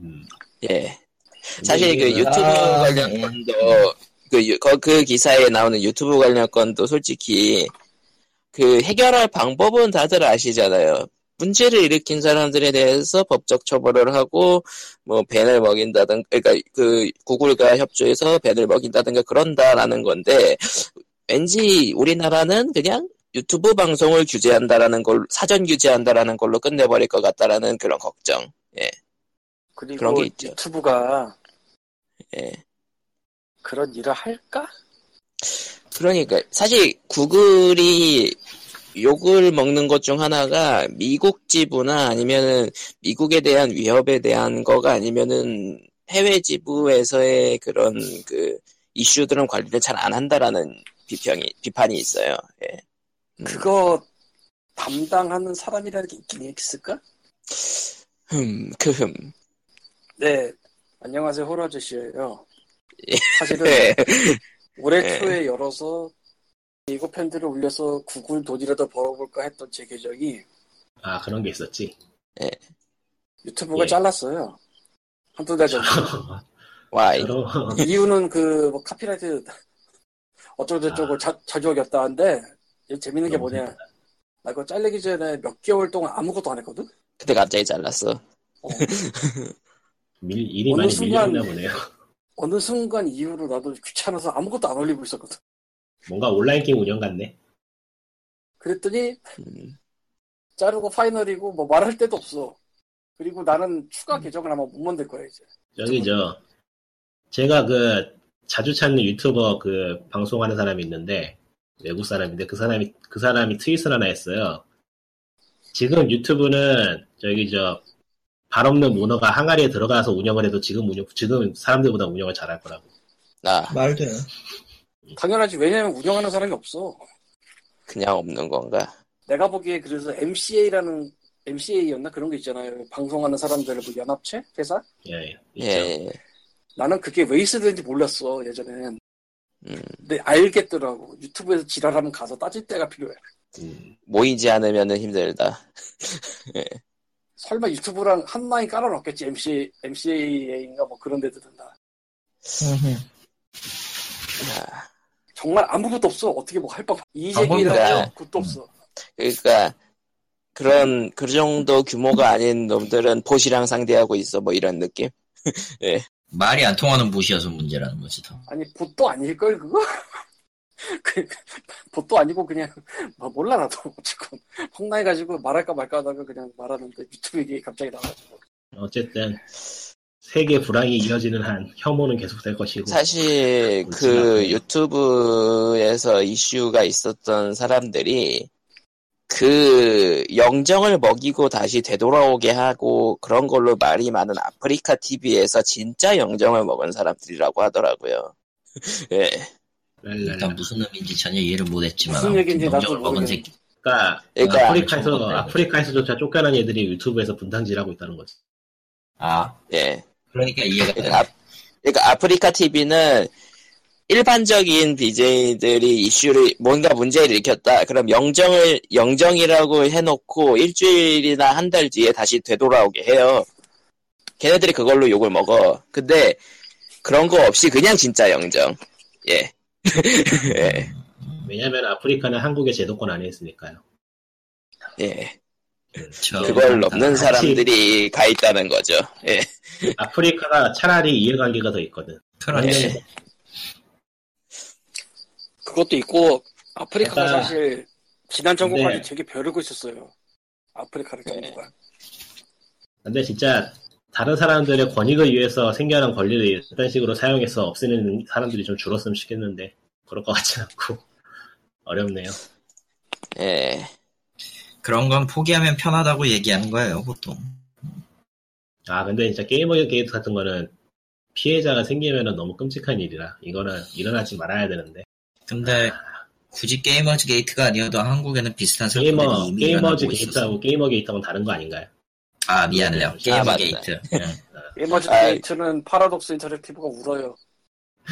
Speaker 3: 음.
Speaker 1: 예. 사실 그 유튜브
Speaker 2: 아,
Speaker 1: 관련
Speaker 2: 예.
Speaker 1: 건도 그, 유- 거- 그 기사에 나오는 유튜브 관련 건도 솔직히 그 해결할 방법은 다들 아시잖아요. 문제를 일으킨 사람들에 대해서 법적 처벌을 하고 뭐 벤을 먹인다든 그러니까 그 구글과 협조해서 벤을 먹인다든가 그런다라는 건데 왠지 우리나라는 그냥 유튜브 방송을 규제한다라는 걸 사전 규제한다라는 걸로 끝내버릴 것 같다라는 그런 걱정.
Speaker 4: 그리고
Speaker 1: 그런 게 있죠.
Speaker 4: 유튜브가
Speaker 1: 예.
Speaker 4: 그런 일을 할까?
Speaker 1: 그러니까 사실 구글이 욕을 먹는 것 중 하나가 미국 지부나 아니면은 미국에 대한 위협에 대한 거가 아니면은 해외 지부에서의 그런 그 이슈들은 관리를 잘 안 한다라는 비평이 비판이 있어요. 예. 음.
Speaker 4: 그거 담당하는 사람이라는 게 있긴 있을까?
Speaker 1: 흠, 크흠.
Speaker 4: 네. 안녕하세요, 호러 아저씨예요.
Speaker 1: 예.
Speaker 4: 사실은
Speaker 1: 예.
Speaker 4: 올해
Speaker 1: 예.
Speaker 4: 초에 열어서 이거 팬들을 올려서 구글 돈이라도 벌어볼까 했던 제 계정이
Speaker 3: 아 그런 게 있었지.
Speaker 4: 유튜브가
Speaker 3: 예.
Speaker 4: 잘랐어요. 한두 달 전에.
Speaker 1: 와이.
Speaker 3: 저런
Speaker 4: 이유는 그, 뭐, 카피라이트, 어쩌고저쩌고 자, 자주 어겼다는데, 재밌는 게 뭐냐.
Speaker 3: 슬프다.
Speaker 4: 나 그거 잘리기 전에 몇 개월 동안 아무것도 안 했거든?
Speaker 1: 근데 갑자기 잘랐어.
Speaker 4: 어,
Speaker 3: 밀, 일이 많이
Speaker 4: 순간-
Speaker 3: 밀렸나 보네요.
Speaker 4: 어느 순간 이후로 나도 귀찮아서 아무것도 안 올리고 있었거든.
Speaker 3: 뭔가 온라인 게임 운영 같네.
Speaker 4: 그랬더니,
Speaker 1: 음,
Speaker 4: 자르고 파이널이고, 뭐 말할 데도 없어. 그리고 나는 추가 계정을 아마 못 만들 거야, 이제.
Speaker 3: 저기 저 제가 그 자주 찾는 유튜버 그 방송하는 사람이 있는데 외국 사람인데 그 사람이 그 사람이 트윗을 하나 했어요. 지금 유튜브는 저기 저 발 없는 문어가 항아리에 들어가서 운영을 해도 지금 운영 지금 사람들보다 운영을 잘할 거라고.
Speaker 1: 나
Speaker 2: 말돼.
Speaker 4: 당연하지. 왜냐면 운영하는 사람이 없어.
Speaker 1: 그냥 없는 건가?
Speaker 4: 내가 보기에 그래서 MCA라는, MCA였나? 그런 거 있잖아요. 방송하는 사람들 뭐 연합체? 회사?
Speaker 3: 예,
Speaker 1: 예. 예.
Speaker 4: 나는 그게 왜 있어야 되는지 몰랐어, 예전엔.
Speaker 1: 음,
Speaker 4: 근데 알겠더라고. 유튜브에서 지랄하면 가서 따질 때가 필요해.
Speaker 3: 음,
Speaker 1: 모이지 않으면은 힘들다.
Speaker 4: 설마 유튜브랑 한 라인 깔아놓겠지, MC, MCA인가 뭐 그런 데들은 다.
Speaker 1: 아,
Speaker 4: 정말 아무것도 없어. 어떻게 뭐할 법.
Speaker 1: 방법이다.
Speaker 4: 이재기라고 그것도 없어.
Speaker 1: 그러니까 그런 그 정도 규모가 아닌 놈들은 보시랑 상대하고 있어 뭐 이런 느낌.
Speaker 2: 말이 안 통하는 무시여서 문제라는 거지 더.
Speaker 4: 아니, 보도 아닐 걸, 그거? 그, 보도 아니고 그냥, 뭐 몰라, 나도. 어쨌건. 황나해가지고 말할까 말까 하다가 그냥 말하는데 유튜브 얘기 갑자기 나와가지고.
Speaker 3: 어쨌든 세계 불황이 이어지는 한 혐오는 계속될 것이고
Speaker 1: 사실
Speaker 3: 그 않고요.
Speaker 1: 유튜브에서 이슈가 있었던 사람들이 그 영정을 먹이고 다시 되돌아오게 하고 그런 걸로 말이 많은 아프리카 TV에서 진짜 영정을 먹은 사람들이라고 하더라고요. 예.
Speaker 2: 일단 무슨 의미인지 전혀 이해를 못했지만
Speaker 4: 무슨 얘기인지 나도
Speaker 2: 영정을 먹은. 새끼
Speaker 3: 그러니까,
Speaker 1: 그러니까
Speaker 3: 아프리카에서
Speaker 2: 저건
Speaker 3: 아프리카에서조차 쫓겨난 애들이 유튜브에서 분탕질하고 있다는 거지.
Speaker 2: 아
Speaker 1: 예.
Speaker 2: 그러니까 이해가 되네
Speaker 1: 아, 그러니까 아프리카 TV는 일반적인 BJ들이 이슈를 뭔가 문제를 일으켰다. 그럼 영정을 영정이라고 해놓고 일주일이나 한 달 뒤에 다시 되돌아오게 해요. 걔네들이 그걸로 욕을 먹어. 근데 그런 거 없이 그냥 진짜 영정. 예. 예.
Speaker 3: 왜냐면 아프리카는 한국의 제도권 안에 있으니까요.
Speaker 1: 예.
Speaker 2: 저
Speaker 1: 그걸 넘는 사람들이 가 있다는 거죠. 예.
Speaker 3: 아프리카가 차라리 이해관계가 더 있거든.
Speaker 2: 그러네
Speaker 1: 예.
Speaker 4: 그것도 있고 아프리카가
Speaker 3: 약간-
Speaker 4: 사실 지난 정부까지
Speaker 3: 네.
Speaker 4: 되게 벼르고 있었어요. 아프리카를 정부가.
Speaker 3: 근데 진짜 다른 사람들의 권익을 위해서 생겨난 권리를 이런 식으로 사용해서 없애는 사람들이 좀 줄었으면 좋겠는데 그럴 것 같지 않고 어렵네요.
Speaker 1: 예.
Speaker 2: 그런 건 포기하면 편하다고 얘기하는 거예요 보통
Speaker 3: 아 근데 진짜 게이머 게이트 같은 거는 피해자가 생기면 너무 끔찍한 일이라 이거는 일어나지 말아야 되는데
Speaker 2: 근데 굳이 게이머즈 게이트가 아니어도 한국에는 비슷한 사건들이
Speaker 3: 게이머
Speaker 2: 이미
Speaker 3: 게이머즈 게이트하고 게이머 게이트하고는 다른 거 아닌가요?
Speaker 2: 아 미안해요 게이머
Speaker 1: 맞다.
Speaker 2: 게이트 응.
Speaker 4: 에머지
Speaker 1: 아,
Speaker 4: 게이트는 파라독스 인터랙티브가 울어요.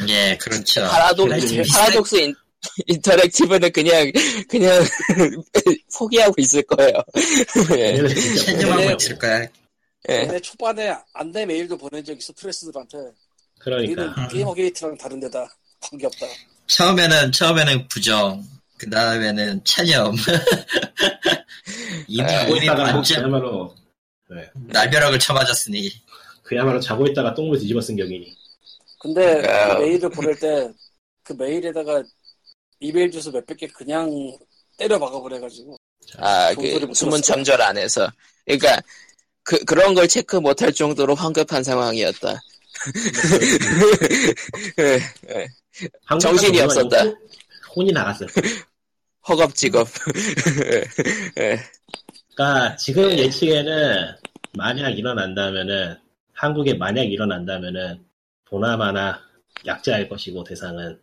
Speaker 2: 예 그렇죠
Speaker 1: 파라독, 파라독스 인, 인터랙티브는 그냥, 그냥, 포기하고 있을 거예요. 예.
Speaker 2: 체념하고
Speaker 4: 네.
Speaker 2: 있을 거야
Speaker 1: 예.
Speaker 4: 근데 초반에 안내 메일도 보낸 적 있어 프레스들한테.
Speaker 3: 그러니까
Speaker 4: 우리는 게이머 게이트랑 다른 데다 관계 없다.
Speaker 2: 처음에는 처음에는 부정 그 다음에는 체념 이미
Speaker 1: 아,
Speaker 3: 자고 있다가 그야말로
Speaker 2: 날벼락을 쳐맞았으니
Speaker 3: 그야말로 자고 있다가 똥을 뒤집어 쓴 격이니
Speaker 4: 근데
Speaker 1: 아.
Speaker 4: 그 메일을 보낼 때 그 메일에다가 이메일 주소 몇백 개 그냥 때려 박아버려가지고
Speaker 1: 아, 그,
Speaker 4: 못
Speaker 1: 숨은. 참절 안에서. 그러니까, 그, 그런 걸 체크 못할 정도로 황급한 상황이었다. 예, 예.
Speaker 3: 한국
Speaker 1: 정신이 없었다.
Speaker 3: 혼- 혼이 거야.
Speaker 1: 허겁지겁. 예.
Speaker 3: 그러니까 지금 예측에는 만약 일어난다면은 한국에 만약 일어난다면은 보나마나 약자일 것이고 대상은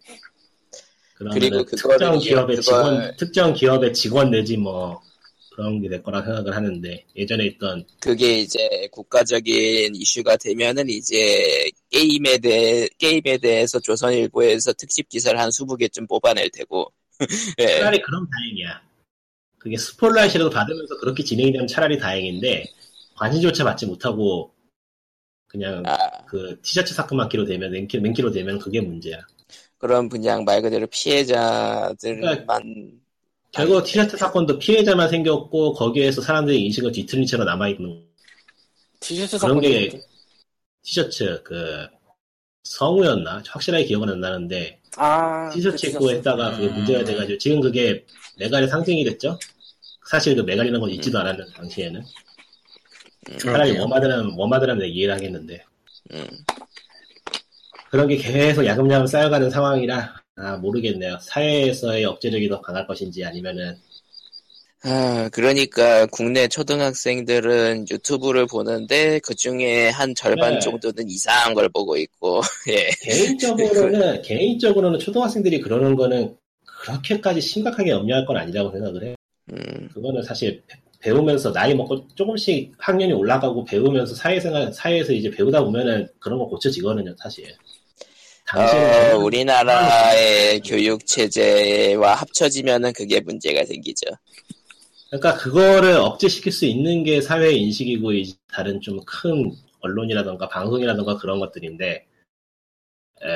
Speaker 1: 그리고 그거를
Speaker 3: 특정 기업의
Speaker 1: 그걸-
Speaker 3: 직원 특정 기업의 직원 내지 뭐 그런 게 될 거라 생각을 하는데 예전에 있던
Speaker 1: 그게 이제 국가적인 이슈가 되면은 이제 게임에 대해, 게임에 대해서 조선일보에서 특집 기사를 한 20개쯤 뽑아낼 테고. 예.
Speaker 3: 차라리 그럼 다행이야. 그게 스포일라이트라도 받으면서 그렇게 진행이 되면 차라리 다행인데 관심조차 받지 못하고 그냥
Speaker 1: 아,
Speaker 3: 그 티셔츠 사건만 키로 되면 맨키, 맨키로 되면 그게 문제야.
Speaker 1: 그럼 그냥 말 그대로 피해자들만
Speaker 3: 결국 티셔츠 사건도 피해자만 생겼고 거기에서 사람들의 인식은 뒤틀린 채로 남아 있는
Speaker 4: 티셔츠
Speaker 3: 그런 게 티셔츠 그 성우였나 확실하게 기억은 안 나는데
Speaker 4: 아
Speaker 3: 티셔츠
Speaker 4: 그
Speaker 3: 입고 했다가 그게
Speaker 2: 음.
Speaker 3: 문제가 돼가지고 지금 그게 메갈의 상징이 됐죠. 사실 그 메갈이라는 건 있지도 않았는 당시에는 차라리
Speaker 2: 그러게요.
Speaker 3: 워마드라면 워마드라면 이해를 하겠는데
Speaker 1: 음.
Speaker 3: 그런 게 계속 야금야금 쌓여가는 상황이라 아 모르겠네요. 사회에서의 억제력이 더 강할 것인지 아니면은
Speaker 1: 아, 그러니까 국내 초등학생들은 유튜브를 보는데 그 중에 한 절반
Speaker 3: 네.
Speaker 1: 정도는 이상한 걸 보고 있고, 예.
Speaker 3: 개인적으로는 개인적으로는 초등학생들이 그러는 거는 그렇게까지 심각하게 염려할 건 아니라고 생각을 해.
Speaker 1: 음,
Speaker 3: 그거는 사실 배- 배우면서 나이 먹고 조금씩 학년이 올라가고 배우면서 사회생활 사회에서 이제 배우다 보면은 그런 거 고쳐지거든요, 사실. 당시에는
Speaker 1: 어, 우리나라의 교육 체제와 합쳐지면은 그게 문제가 생기죠.
Speaker 3: 그러니까 그거를 억제시킬 수 있는 게 사회 인식이고 이제 다른 좀 큰 언론이라던가 방송이라던가 그런 것들인데 에...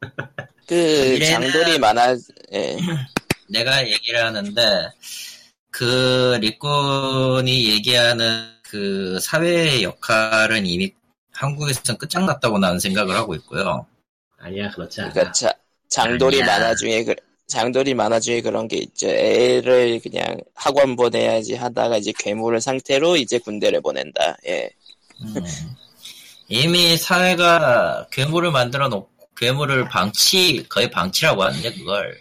Speaker 1: 그 장돌이 많아, 예.
Speaker 2: 내가 얘기를 하는데 그 리콘이 얘기하는 그 사회의 역할은 이미 한국에서는 끝장났다고 나는 생각을 하고 있고요.
Speaker 3: 아니야 그렇지 않아.
Speaker 1: 그러니까 자, 장돌이
Speaker 2: 아니야.
Speaker 1: 만화 중에 그, 장돌이 만화 중에 그런 게 있죠. 애를 그냥 학원 보내야지 하다가 이제 괴물을 상태로 이제 군대를 보낸다. 예.
Speaker 2: 음. 이미 사회가 괴물을 만들어 놓고 괴물을 방치 거의 방치라고 하는데 그걸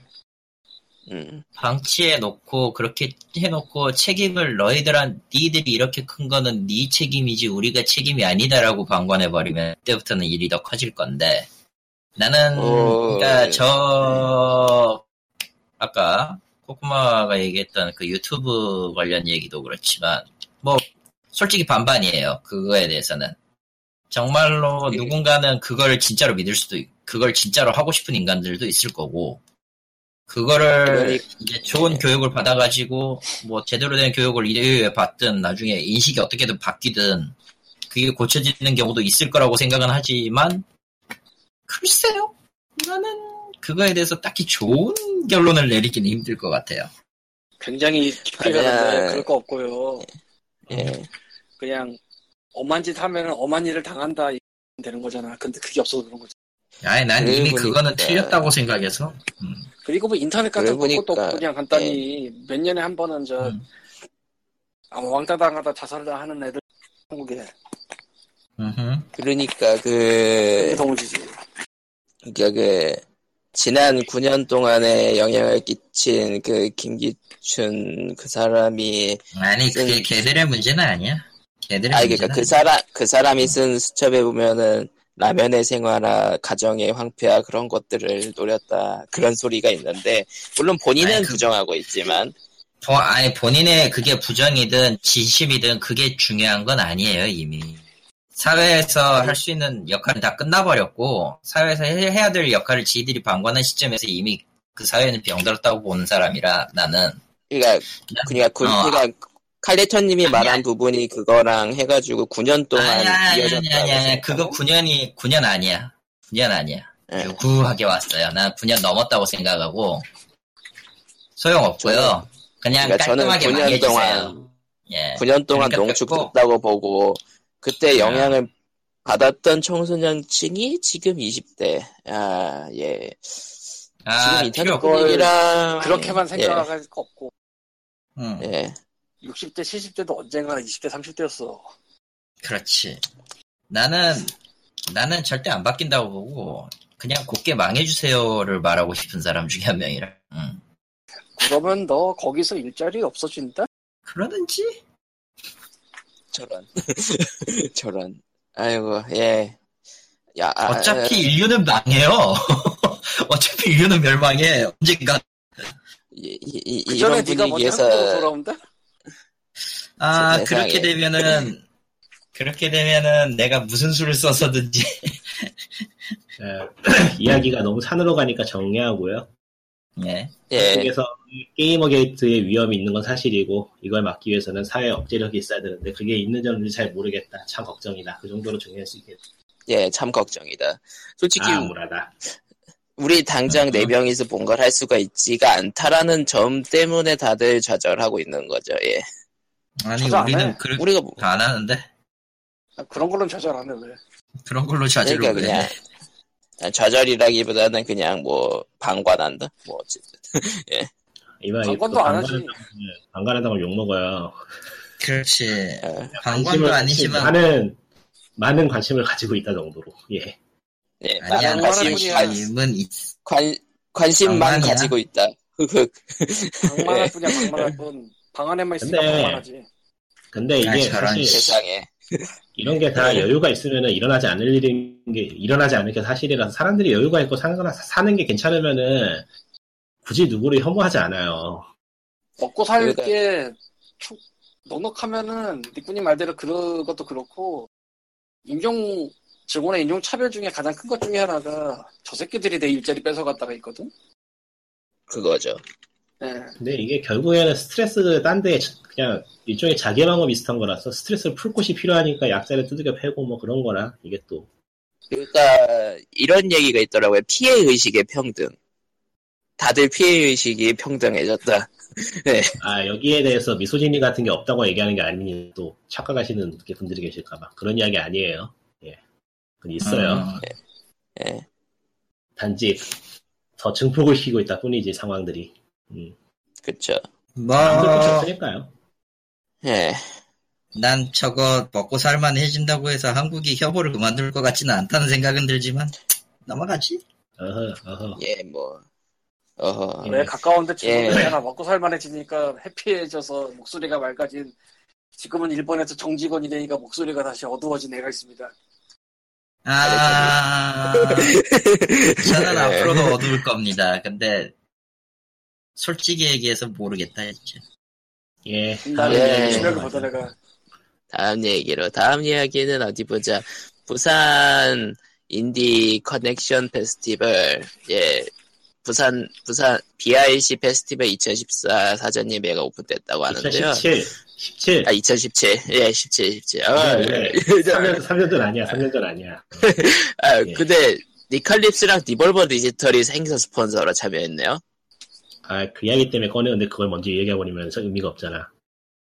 Speaker 1: 음.
Speaker 2: 방치해 놓고 그렇게 해 놓고 책임을 너희들한 니들이 이렇게 큰 거는 네 책임이지 우리가 책임이 아니다라고 방관해 버리면 그때부터는 일이 더 커질 건데 나는
Speaker 1: 어,
Speaker 2: 그러니까 저 아까 코코마가 얘기했던 그 유튜브 관련 얘기도 그렇지만 뭐 솔직히 반반이에요 그거에 대해서는 정말로
Speaker 1: 예.
Speaker 2: 누군가는 그걸 진짜로 믿을 수도 있, 그걸 진짜로 하고 싶은 인간들도 있을 거고 그거를
Speaker 1: 그러니-
Speaker 2: 이제 좋은 교육을 받아가지고 뭐 제대로 된 교육을 이후에 받든 나중에 인식이 어떻게든 바뀌든 그게 고쳐지는 경우도 있을 거라고 생각은 하지만 글쎄요 나는 그거에 대해서 딱히 좋은 결론을 내리기는 힘들 것 같아요.
Speaker 4: 굉장히 깊게
Speaker 1: 그냥-
Speaker 4: 가는데 그럴 거 없고요.
Speaker 1: 예.
Speaker 4: 그냥 엄한 짓 하면 엄한 일을 당한다 이- 되는 거잖아. 근데 그게 없어서 그런 거지.
Speaker 2: 아니 난 이미
Speaker 1: 그러고
Speaker 2: 그거는
Speaker 1: 보니까-
Speaker 2: 틀렸다고 생각해서 음.
Speaker 4: 그리고 뭐 인터넷 같은 것도
Speaker 1: 보니까-
Speaker 4: 없고 그냥 간단히 몇 년에 한 번은 저
Speaker 2: 음.
Speaker 4: 아, 왕따 당하다 자살을 하는 애들 한국에
Speaker 2: 음흠.
Speaker 1: 그러니까
Speaker 4: 그.
Speaker 1: 그러니까 그 지난 9년 동안에 영향을 끼친 그 김기춘 그 사람이
Speaker 2: 아니 그게
Speaker 1: 음.
Speaker 2: 걔들의 문제는 아니야. 걔들의
Speaker 1: 아
Speaker 2: 문제는
Speaker 1: 그러니까 그 사람 그 사람이 쓴 수첩에 보면은 라면의 생활화, 가정의 황폐화 그런 것들을 노렸다. 그런 소리가 있는데 물론 본인은
Speaker 2: 아니, 그-
Speaker 1: 부정하고 있지만.
Speaker 2: 더 아니 본인의 그게 부정이든 진심이든 그게 중요한 건 아니에요 이미. 사회에서 할 수 있는 역할은 다 끝나버렸고 사회에서 해- 해야 될 역할을 지들이 방관한 시점에서 이미 그 사회는 병들었다고 보는 사람이라 나는.
Speaker 1: 그러니까 그러니까, 군,
Speaker 2: 어.
Speaker 1: 그러니까 칼리터님이
Speaker 2: 아니,
Speaker 1: 말한
Speaker 2: 아니.
Speaker 1: 부분이 그거랑 해가지고 9년 동안
Speaker 2: 아니 아니 아니
Speaker 1: 이어졌다고
Speaker 2: 아니, 아니
Speaker 1: 생각하고.
Speaker 2: 그거 9년이 9년 아니야 9년 아니야
Speaker 1: 예.
Speaker 2: 유구하게 왔어요 난 9년 넘었다고 생각하고 소용없고요
Speaker 1: 저는-
Speaker 2: 그냥
Speaker 1: 그러니까
Speaker 2: 깔끔하게
Speaker 1: 9년
Speaker 2: 망해주세요
Speaker 1: 동안
Speaker 2: 예
Speaker 1: 9년 동안
Speaker 2: 그러니까
Speaker 1: 농축됐다고 보고 그때
Speaker 2: 아.
Speaker 1: 영향을 받았던 청소년층이 지금 20대. 아, 예.
Speaker 2: 아,
Speaker 1: 지금 인터넷. 분위기랑
Speaker 4: 그렇게만 생각할 거 없고
Speaker 2: 응,
Speaker 1: 예. 예.
Speaker 4: 60대 70대도 언젠가 20대 30대였어.
Speaker 2: 그렇지. 나는, 나는 절대 안 바뀐다고 보고, 그냥 곱게 망해주세요를 말하고 싶은 사람 중에 한 명이라. 응.
Speaker 4: 그러면 너 거기서 일자리 없어진다?
Speaker 2: 그러든지?
Speaker 1: 저런. 저런. 아이고, 예. 야, 아,
Speaker 2: 어차피 인류는 망해요. 어차피 인류는 멸망해. 언젠가.
Speaker 1: 이, 이, 이,
Speaker 4: 그 전에 네가 먼저 한국으로 돌아온다?
Speaker 2: 아. 그렇게 되면은, 그렇게 되면은 내가 무슨 수를 써서든지.
Speaker 3: 예, 이야기가 너무 산으로 가니까 정리하고요.
Speaker 2: 예.
Speaker 1: 예.
Speaker 3: 그래서 게이머 게이트의 위험이 있는 건 사실이고 이걸 막기 위해서는 사회 억제력이 있어야 되는데 그게 있는지 없는지 잘 모르겠다. 참 걱정이다. 그 정도로 정리할 수 있겠다.
Speaker 1: 예, 참 걱정이다. 솔직히
Speaker 3: 아.
Speaker 1: 우리 당장 네 명이서 뭔가를 할 수가 있지가 않다라는 점 때문에 다들 좌절하고 있는 거죠. 예.
Speaker 2: 아니, 우리는
Speaker 4: 해.
Speaker 2: 그렇게
Speaker 1: 우리가 뭐-
Speaker 2: 안 하는데?
Speaker 4: 아, 그런 걸로는 좌절 안 해, 왜?
Speaker 2: 그런 걸로 좌절을
Speaker 1: 그러니까
Speaker 2: 왜
Speaker 1: 그냥
Speaker 2: 해?
Speaker 1: 아, 좌절이라기보다는 그냥 뭐 방관한다. 뭐 어쨌든.
Speaker 3: 이만
Speaker 4: 관건도 안 하지.
Speaker 3: 방관한다고 욕 먹어요.
Speaker 2: 그렇지.
Speaker 1: 어,
Speaker 2: 방관도 아니지만,
Speaker 3: 많은 많은 관심을 가지고 있다 정도로. 예.
Speaker 1: 예,
Speaker 2: 아니야,
Speaker 1: 관심. 관,
Speaker 2: 관심은 있,
Speaker 1: 관, 관심만
Speaker 2: 방관이야.
Speaker 1: 가지고 있다. 흑흑.
Speaker 4: 방만할
Speaker 1: 예.
Speaker 4: 뿐이야, 방만할 뿐. 방 안에만
Speaker 3: 근데-
Speaker 4: 방만하지.
Speaker 3: 근데 이게
Speaker 2: 아,
Speaker 3: 사실
Speaker 1: 세상에.
Speaker 3: 이런 게다
Speaker 1: 네.
Speaker 3: 여유가 있으면은 일어나지 않을 일인 게 일어나지 않는 게 사실이라서 사람들이 여유가 있고 사는, 사는 게 괜찮으면은 굳이 누구를 혐오하지 않아요.
Speaker 4: 먹고 살
Speaker 1: 그러니까-
Speaker 4: 게 넉넉하면은 니꾸님 말대로 그것도 그렇고 인종 직원의 인종 차별 중에 가장 큰 것 중에 하나가 저 새끼들이 내 일자리 뺏어갔다가 있거든.
Speaker 1: 그거죠.
Speaker 4: 예.
Speaker 3: 근데 이게 결국에는 스트레스 딴데 그냥 일종의 자기방어 비슷한 거라서 스트레스를 풀 곳이 필요하니까 약자를 두들겨 패고 뭐 그런 거라 이게 또
Speaker 1: 그러니까 이런 얘기가 있더라고요. 피해 의식의 평등. 다들 피해 의식이 평등해졌다.
Speaker 3: 아, 여기에 대해서 미소진이 같은 게 없다고 얘기하는 게 아니니 또 착각하시는 분들이 계실까봐. 그런 이야기 아니에요. 예. 있어요.
Speaker 2: 음,
Speaker 1: 예.
Speaker 3: 단지 더 증폭을 시키고 있다 뿐이지, 상황들이. 음.
Speaker 1: 그쵸.
Speaker 2: 뭐,
Speaker 3: 없으니까요.
Speaker 1: 예.
Speaker 2: 난 저거 먹고 살만 해진다고 해서 한국이 혐오를 그만둘 것 같지는 않다는 생각은 들지만 넘어가지.
Speaker 3: 어허, 어허.
Speaker 1: 예, 뭐, 어허.
Speaker 4: 왜 가까운데
Speaker 1: 예.
Speaker 4: 지금은 내가 먹고 살만해지니까 해피해져서 목소리가 맑아진 지금은 일본에서 정직원이 되니까 목소리가 다시 어두워진 애가 있습니다.
Speaker 2: 아, 저는
Speaker 1: 네.
Speaker 2: 앞으로도 어두울 겁니다. 근데 솔직히 얘기해서 모르겠다 진짜.
Speaker 3: 예.
Speaker 4: 나는
Speaker 1: 예.
Speaker 4: 보다 내가
Speaker 1: 다음 얘기로. 다음 이야기는 어디 보자. 부산 인디 커넥션 페스티벌. 예. 부산, 부산, BIC 페스티벌 2014 사전 예매가 오픈됐다고 하는데요.
Speaker 3: 2017. 17.
Speaker 1: 아, 2017. 예, 17, 17. 아,
Speaker 3: 네, 네. 3년, 3년 전 아니야, 3년 전 아니야.
Speaker 1: 아,
Speaker 3: 예.
Speaker 1: 근데, 니칼립스랑 디볼버 디지털이 생서 스폰서로 참여했네요.
Speaker 3: 아, 그 이야기 때문에 꺼내는데 그걸 먼저 얘기해버리면 서 의미가 없잖아.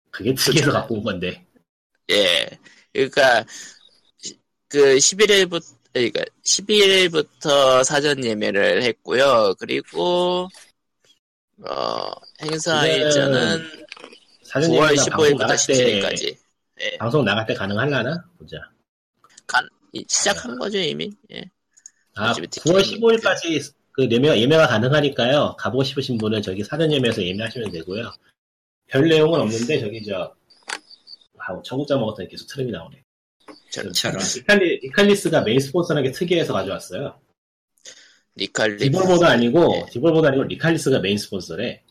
Speaker 3: 그게 특이해서. 갖고 온 건데.
Speaker 1: 예. 그러니까 시- 그 11일부터 그러니까 12일부터 사전 예매를 했고요. 그리고 어 행사
Speaker 3: 사전
Speaker 1: 9월
Speaker 3: 예매가 방송
Speaker 1: 15일부터
Speaker 3: 나갈 때,
Speaker 1: 17일까지. 예.
Speaker 3: 방송 나갈 때 가능할라나? 보자.
Speaker 1: 이- 시작한 거죠, 이미. 예.
Speaker 3: 아,
Speaker 1: 요즘에
Speaker 3: 9월
Speaker 1: 티켓이
Speaker 3: 15일까지 그 예매가, 예매가 가능하니까요. 가보고 싶으신 분은 저기 사전 예매에서 예매하시면 되고요. 별 내용은 없는데 저기 저 아우 청국장 먹었더니 계속 트름이 나오네.
Speaker 2: 저런.
Speaker 3: 리칼리, 리칼리스가 메인 스폰서라는 게 특이해서 가져왔어요.
Speaker 1: 니칼립스.
Speaker 3: 디볼보도 아니고
Speaker 1: 예.
Speaker 3: 디볼보도 아니고 리칼리스가 메인 스폰서래.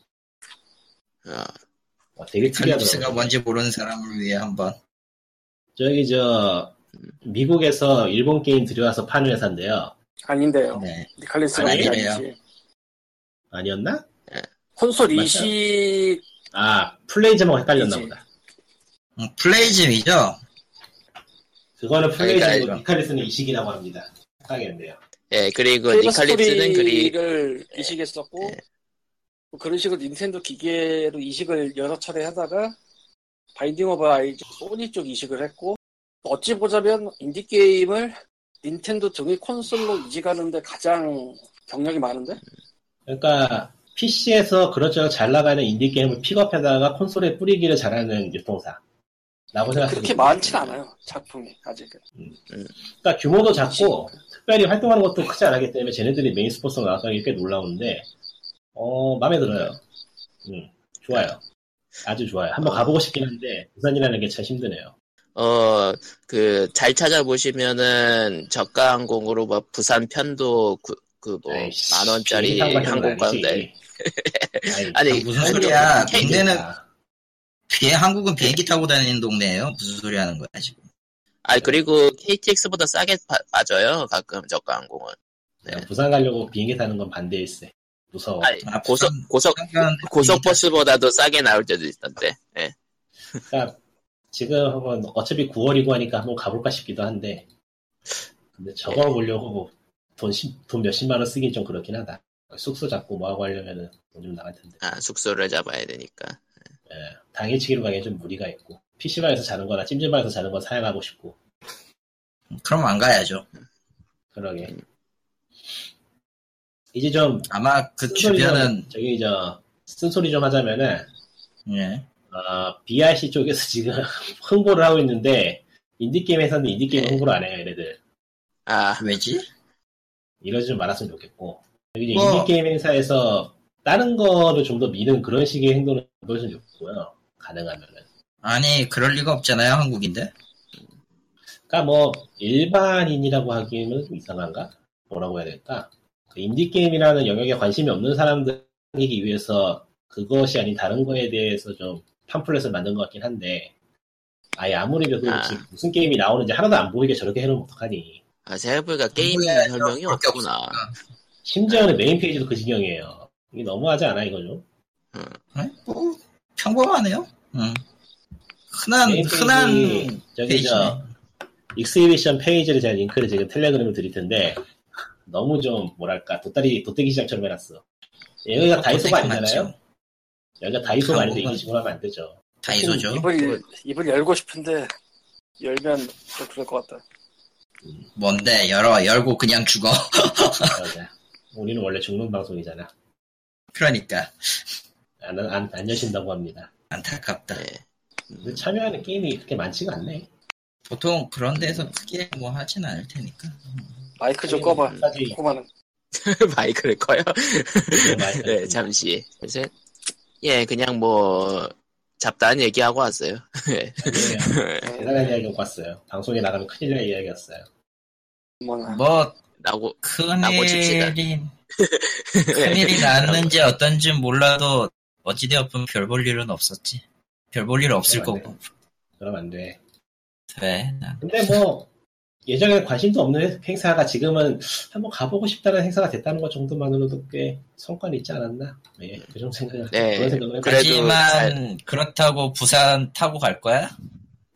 Speaker 1: 어,
Speaker 3: 어, 되게
Speaker 2: 칼립스가
Speaker 3: 특이하더라고.
Speaker 2: 뭔지 모르는 사람을 위해 한번.
Speaker 3: 저기 저 미국에서 일본 게임 들여와서 파는 회사인데요.
Speaker 4: 아닌데요.
Speaker 2: 네.
Speaker 4: 니칼리스가
Speaker 2: 아니,
Speaker 4: 아니지.
Speaker 3: 아니었나?
Speaker 4: 콘솔
Speaker 3: 맞아요.
Speaker 4: 이식
Speaker 3: 아 플레이즈하고 헷갈렸나. 보다.
Speaker 2: 음, 플레이즘이죠.
Speaker 3: 그거는 플레이즈고
Speaker 2: 그러니까
Speaker 3: 리칼리스는 이식이라고 합니다. 헷갈리겠네요.
Speaker 1: 예, 그리고
Speaker 4: 페이버
Speaker 1: 니칼립스는 그리
Speaker 4: Story를 이식했었고
Speaker 1: 예.
Speaker 4: 뭐 그런 식으로 닌텐도 기계로 이식을 여러 차례 하다가 Binding of Isaac Sony 쪽 이식을 했고 어찌 보자면 인디 게임을 닌텐도 등의 콘솔로 이식하는데 가장 경력이 많은데
Speaker 3: 그러니까 PC에서 그렇저것 잘 나가는 인디 게임을 픽업해다가 콘솔에 뿌리기를 잘하는 유통사. 라고 생각합니다.
Speaker 4: 그렇게 많진 않아요 작품이 아직은
Speaker 3: 그러니까 규모도 작고 특별히 활동하는 것도 크지 않았기 때문에 쟤네들이 메인 스포츠로 나왔다는 게 꽤 놀라운데 어 마음에 들어요. 음, 좋아요. 아주 좋아요. 한번 가보고 싶긴 한데 부산이라는 게 참 힘드네요.
Speaker 1: 어, 그, 잘 찾아보시면은, 저가 항공으로 뭐, 부산 편도, 그, 그 뭐,
Speaker 3: 아이씨,
Speaker 1: 만 원짜리
Speaker 3: 비행기 타고 가는 거
Speaker 1: 항공가인데.
Speaker 3: 아니지. 아이,
Speaker 1: 아니,
Speaker 2: 무슨 소리야.
Speaker 3: 아,
Speaker 2: 비행 한국은 비행기 타고 다니는 동네예요. 무슨 소리 하는 거야 지금?
Speaker 1: 아 그리고 KTX보다 싸게 파- 빠져요, 가끔 저가 항공은. 네.
Speaker 3: 부산 가려고 비행기 타는 건 반대일세. 무서워.
Speaker 1: 아니,
Speaker 2: 아,
Speaker 1: 고속, 고속, 고속버스보다도 싸게 나올 때도 있던데. 예.
Speaker 3: 그러니까 지금 한번 어차피 9월이고 하니까 한번 가볼까 싶기도 한데 근데 저거 보려고 돈, 십- 돈 몇십만 원 쓰긴 좀 그렇긴 하다. 숙소 잡고 뭐하고 하려면은 돈 좀 나갈 텐데.
Speaker 1: 아, 숙소를 잡아야 되니까.
Speaker 3: 예, 당일치기로 가기엔 좀 무리가 있고 PC방에서 자는 거나 찜질방에서 자는 건 사양하고 싶고
Speaker 2: 그럼 안 가야죠.
Speaker 3: 그러게 이제 좀
Speaker 2: 아마 그 주변은
Speaker 3: 좀, 저기 저 쓴소리 좀 하자면은
Speaker 2: 예.
Speaker 3: 어, BIC 쪽에서 지금 홍보를 하고 있는데 인디게임 회사는 인디게임
Speaker 1: 네.
Speaker 3: 홍보를 안 해요 얘네들
Speaker 1: 아,
Speaker 2: 왜지?
Speaker 3: 이러지 좀 말았으면 좋겠고 이제
Speaker 2: 뭐.
Speaker 3: 인디게임 회사에서 다른 거를 좀 더 미는 그런 식의 행동을 보여주면 좋고요 가능하면은
Speaker 2: 아니 그럴 리가 없잖아요 한국인데.
Speaker 3: 그러니까 뭐 일반인이라고 하기에는 좀 이상한가? 뭐라고 해야 될까? 그 인디게임이라는 영역에 관심이 없는 사람들 이기 위해서 그것이 아닌 다른 거에 대해서 좀 팜플렛을 만든 것 같긴 한데 아예 아무리 봐도
Speaker 1: 아.
Speaker 3: 지금 무슨 게임이 나오는지 하나도 안 보이게 저렇게 해놓으면 어떡하니
Speaker 1: 아, 생각해보니까 게임 설명이 없구나.
Speaker 3: 심지어는 메인 페이지도 그 지경이에요 이게 너무하지 않아 이거 좀?
Speaker 2: 아니, 뭐 평범하네요. 응. 흔한 흔한
Speaker 3: 저기. 저 exhibition 페이지를 제가 링크를 지금 Telegram을 드릴 텐데 너무 좀 뭐랄까 돗다리 도떼기 시장처럼 해놨어 여기가 다이소가
Speaker 2: 도떼기
Speaker 3: 아니잖아요
Speaker 2: 맞죠.
Speaker 3: 여기가 다이소가 아닌데
Speaker 2: 한국은-
Speaker 3: 이런 식으로 하면 안 되죠
Speaker 2: 다이소죠.
Speaker 4: 입을 입을 열고 싶은데 열면 좀 그럴 것 같다.
Speaker 2: 뭔데 열어 열고 그냥 죽어.
Speaker 3: 맞아. 우리는 원래 죽는 방송이잖아
Speaker 2: 그러니까
Speaker 3: 안, 안, 안 여신다고 합니다
Speaker 2: 안타깝다.
Speaker 1: 예.
Speaker 3: 근데 참여하는 게임이 그렇게 많지가 않네.
Speaker 2: 보통 그런 데서 크게 뭐 하진 않을 테니까.
Speaker 4: 마이크 좀 꺼봐. 그만은.
Speaker 1: 마이크를 꺼요.
Speaker 3: 마이크.
Speaker 1: 네, 잠시. 그래서 예, 그냥 뭐 잡다한 얘기하고 왔어요. 예.
Speaker 3: 아니에요. 대단한 이야기 못 봤어요. 방송에 나가면 큰일 날 이야기였어요.
Speaker 4: 뭐나.
Speaker 2: 뭐
Speaker 1: 라고 나고.
Speaker 2: 큰일이 큰일이 났는지 어떤지 몰라도 어찌되었든 별 볼 일은 없었지. 별 볼 일 없을 거고.
Speaker 3: 그럼 안 돼.
Speaker 2: 돼. 난.
Speaker 3: 근데 뭐 예전에 관심도 없는 행사가 지금은 한번 가보고 싶다는 행사가 됐다는 것 정도만으로도 꽤 성과는 있지 않았나? 예, 그 정도 생각을
Speaker 1: 네,
Speaker 3: 그런 생각을
Speaker 2: 하지만 그렇다고 부산 타고 갈 거야?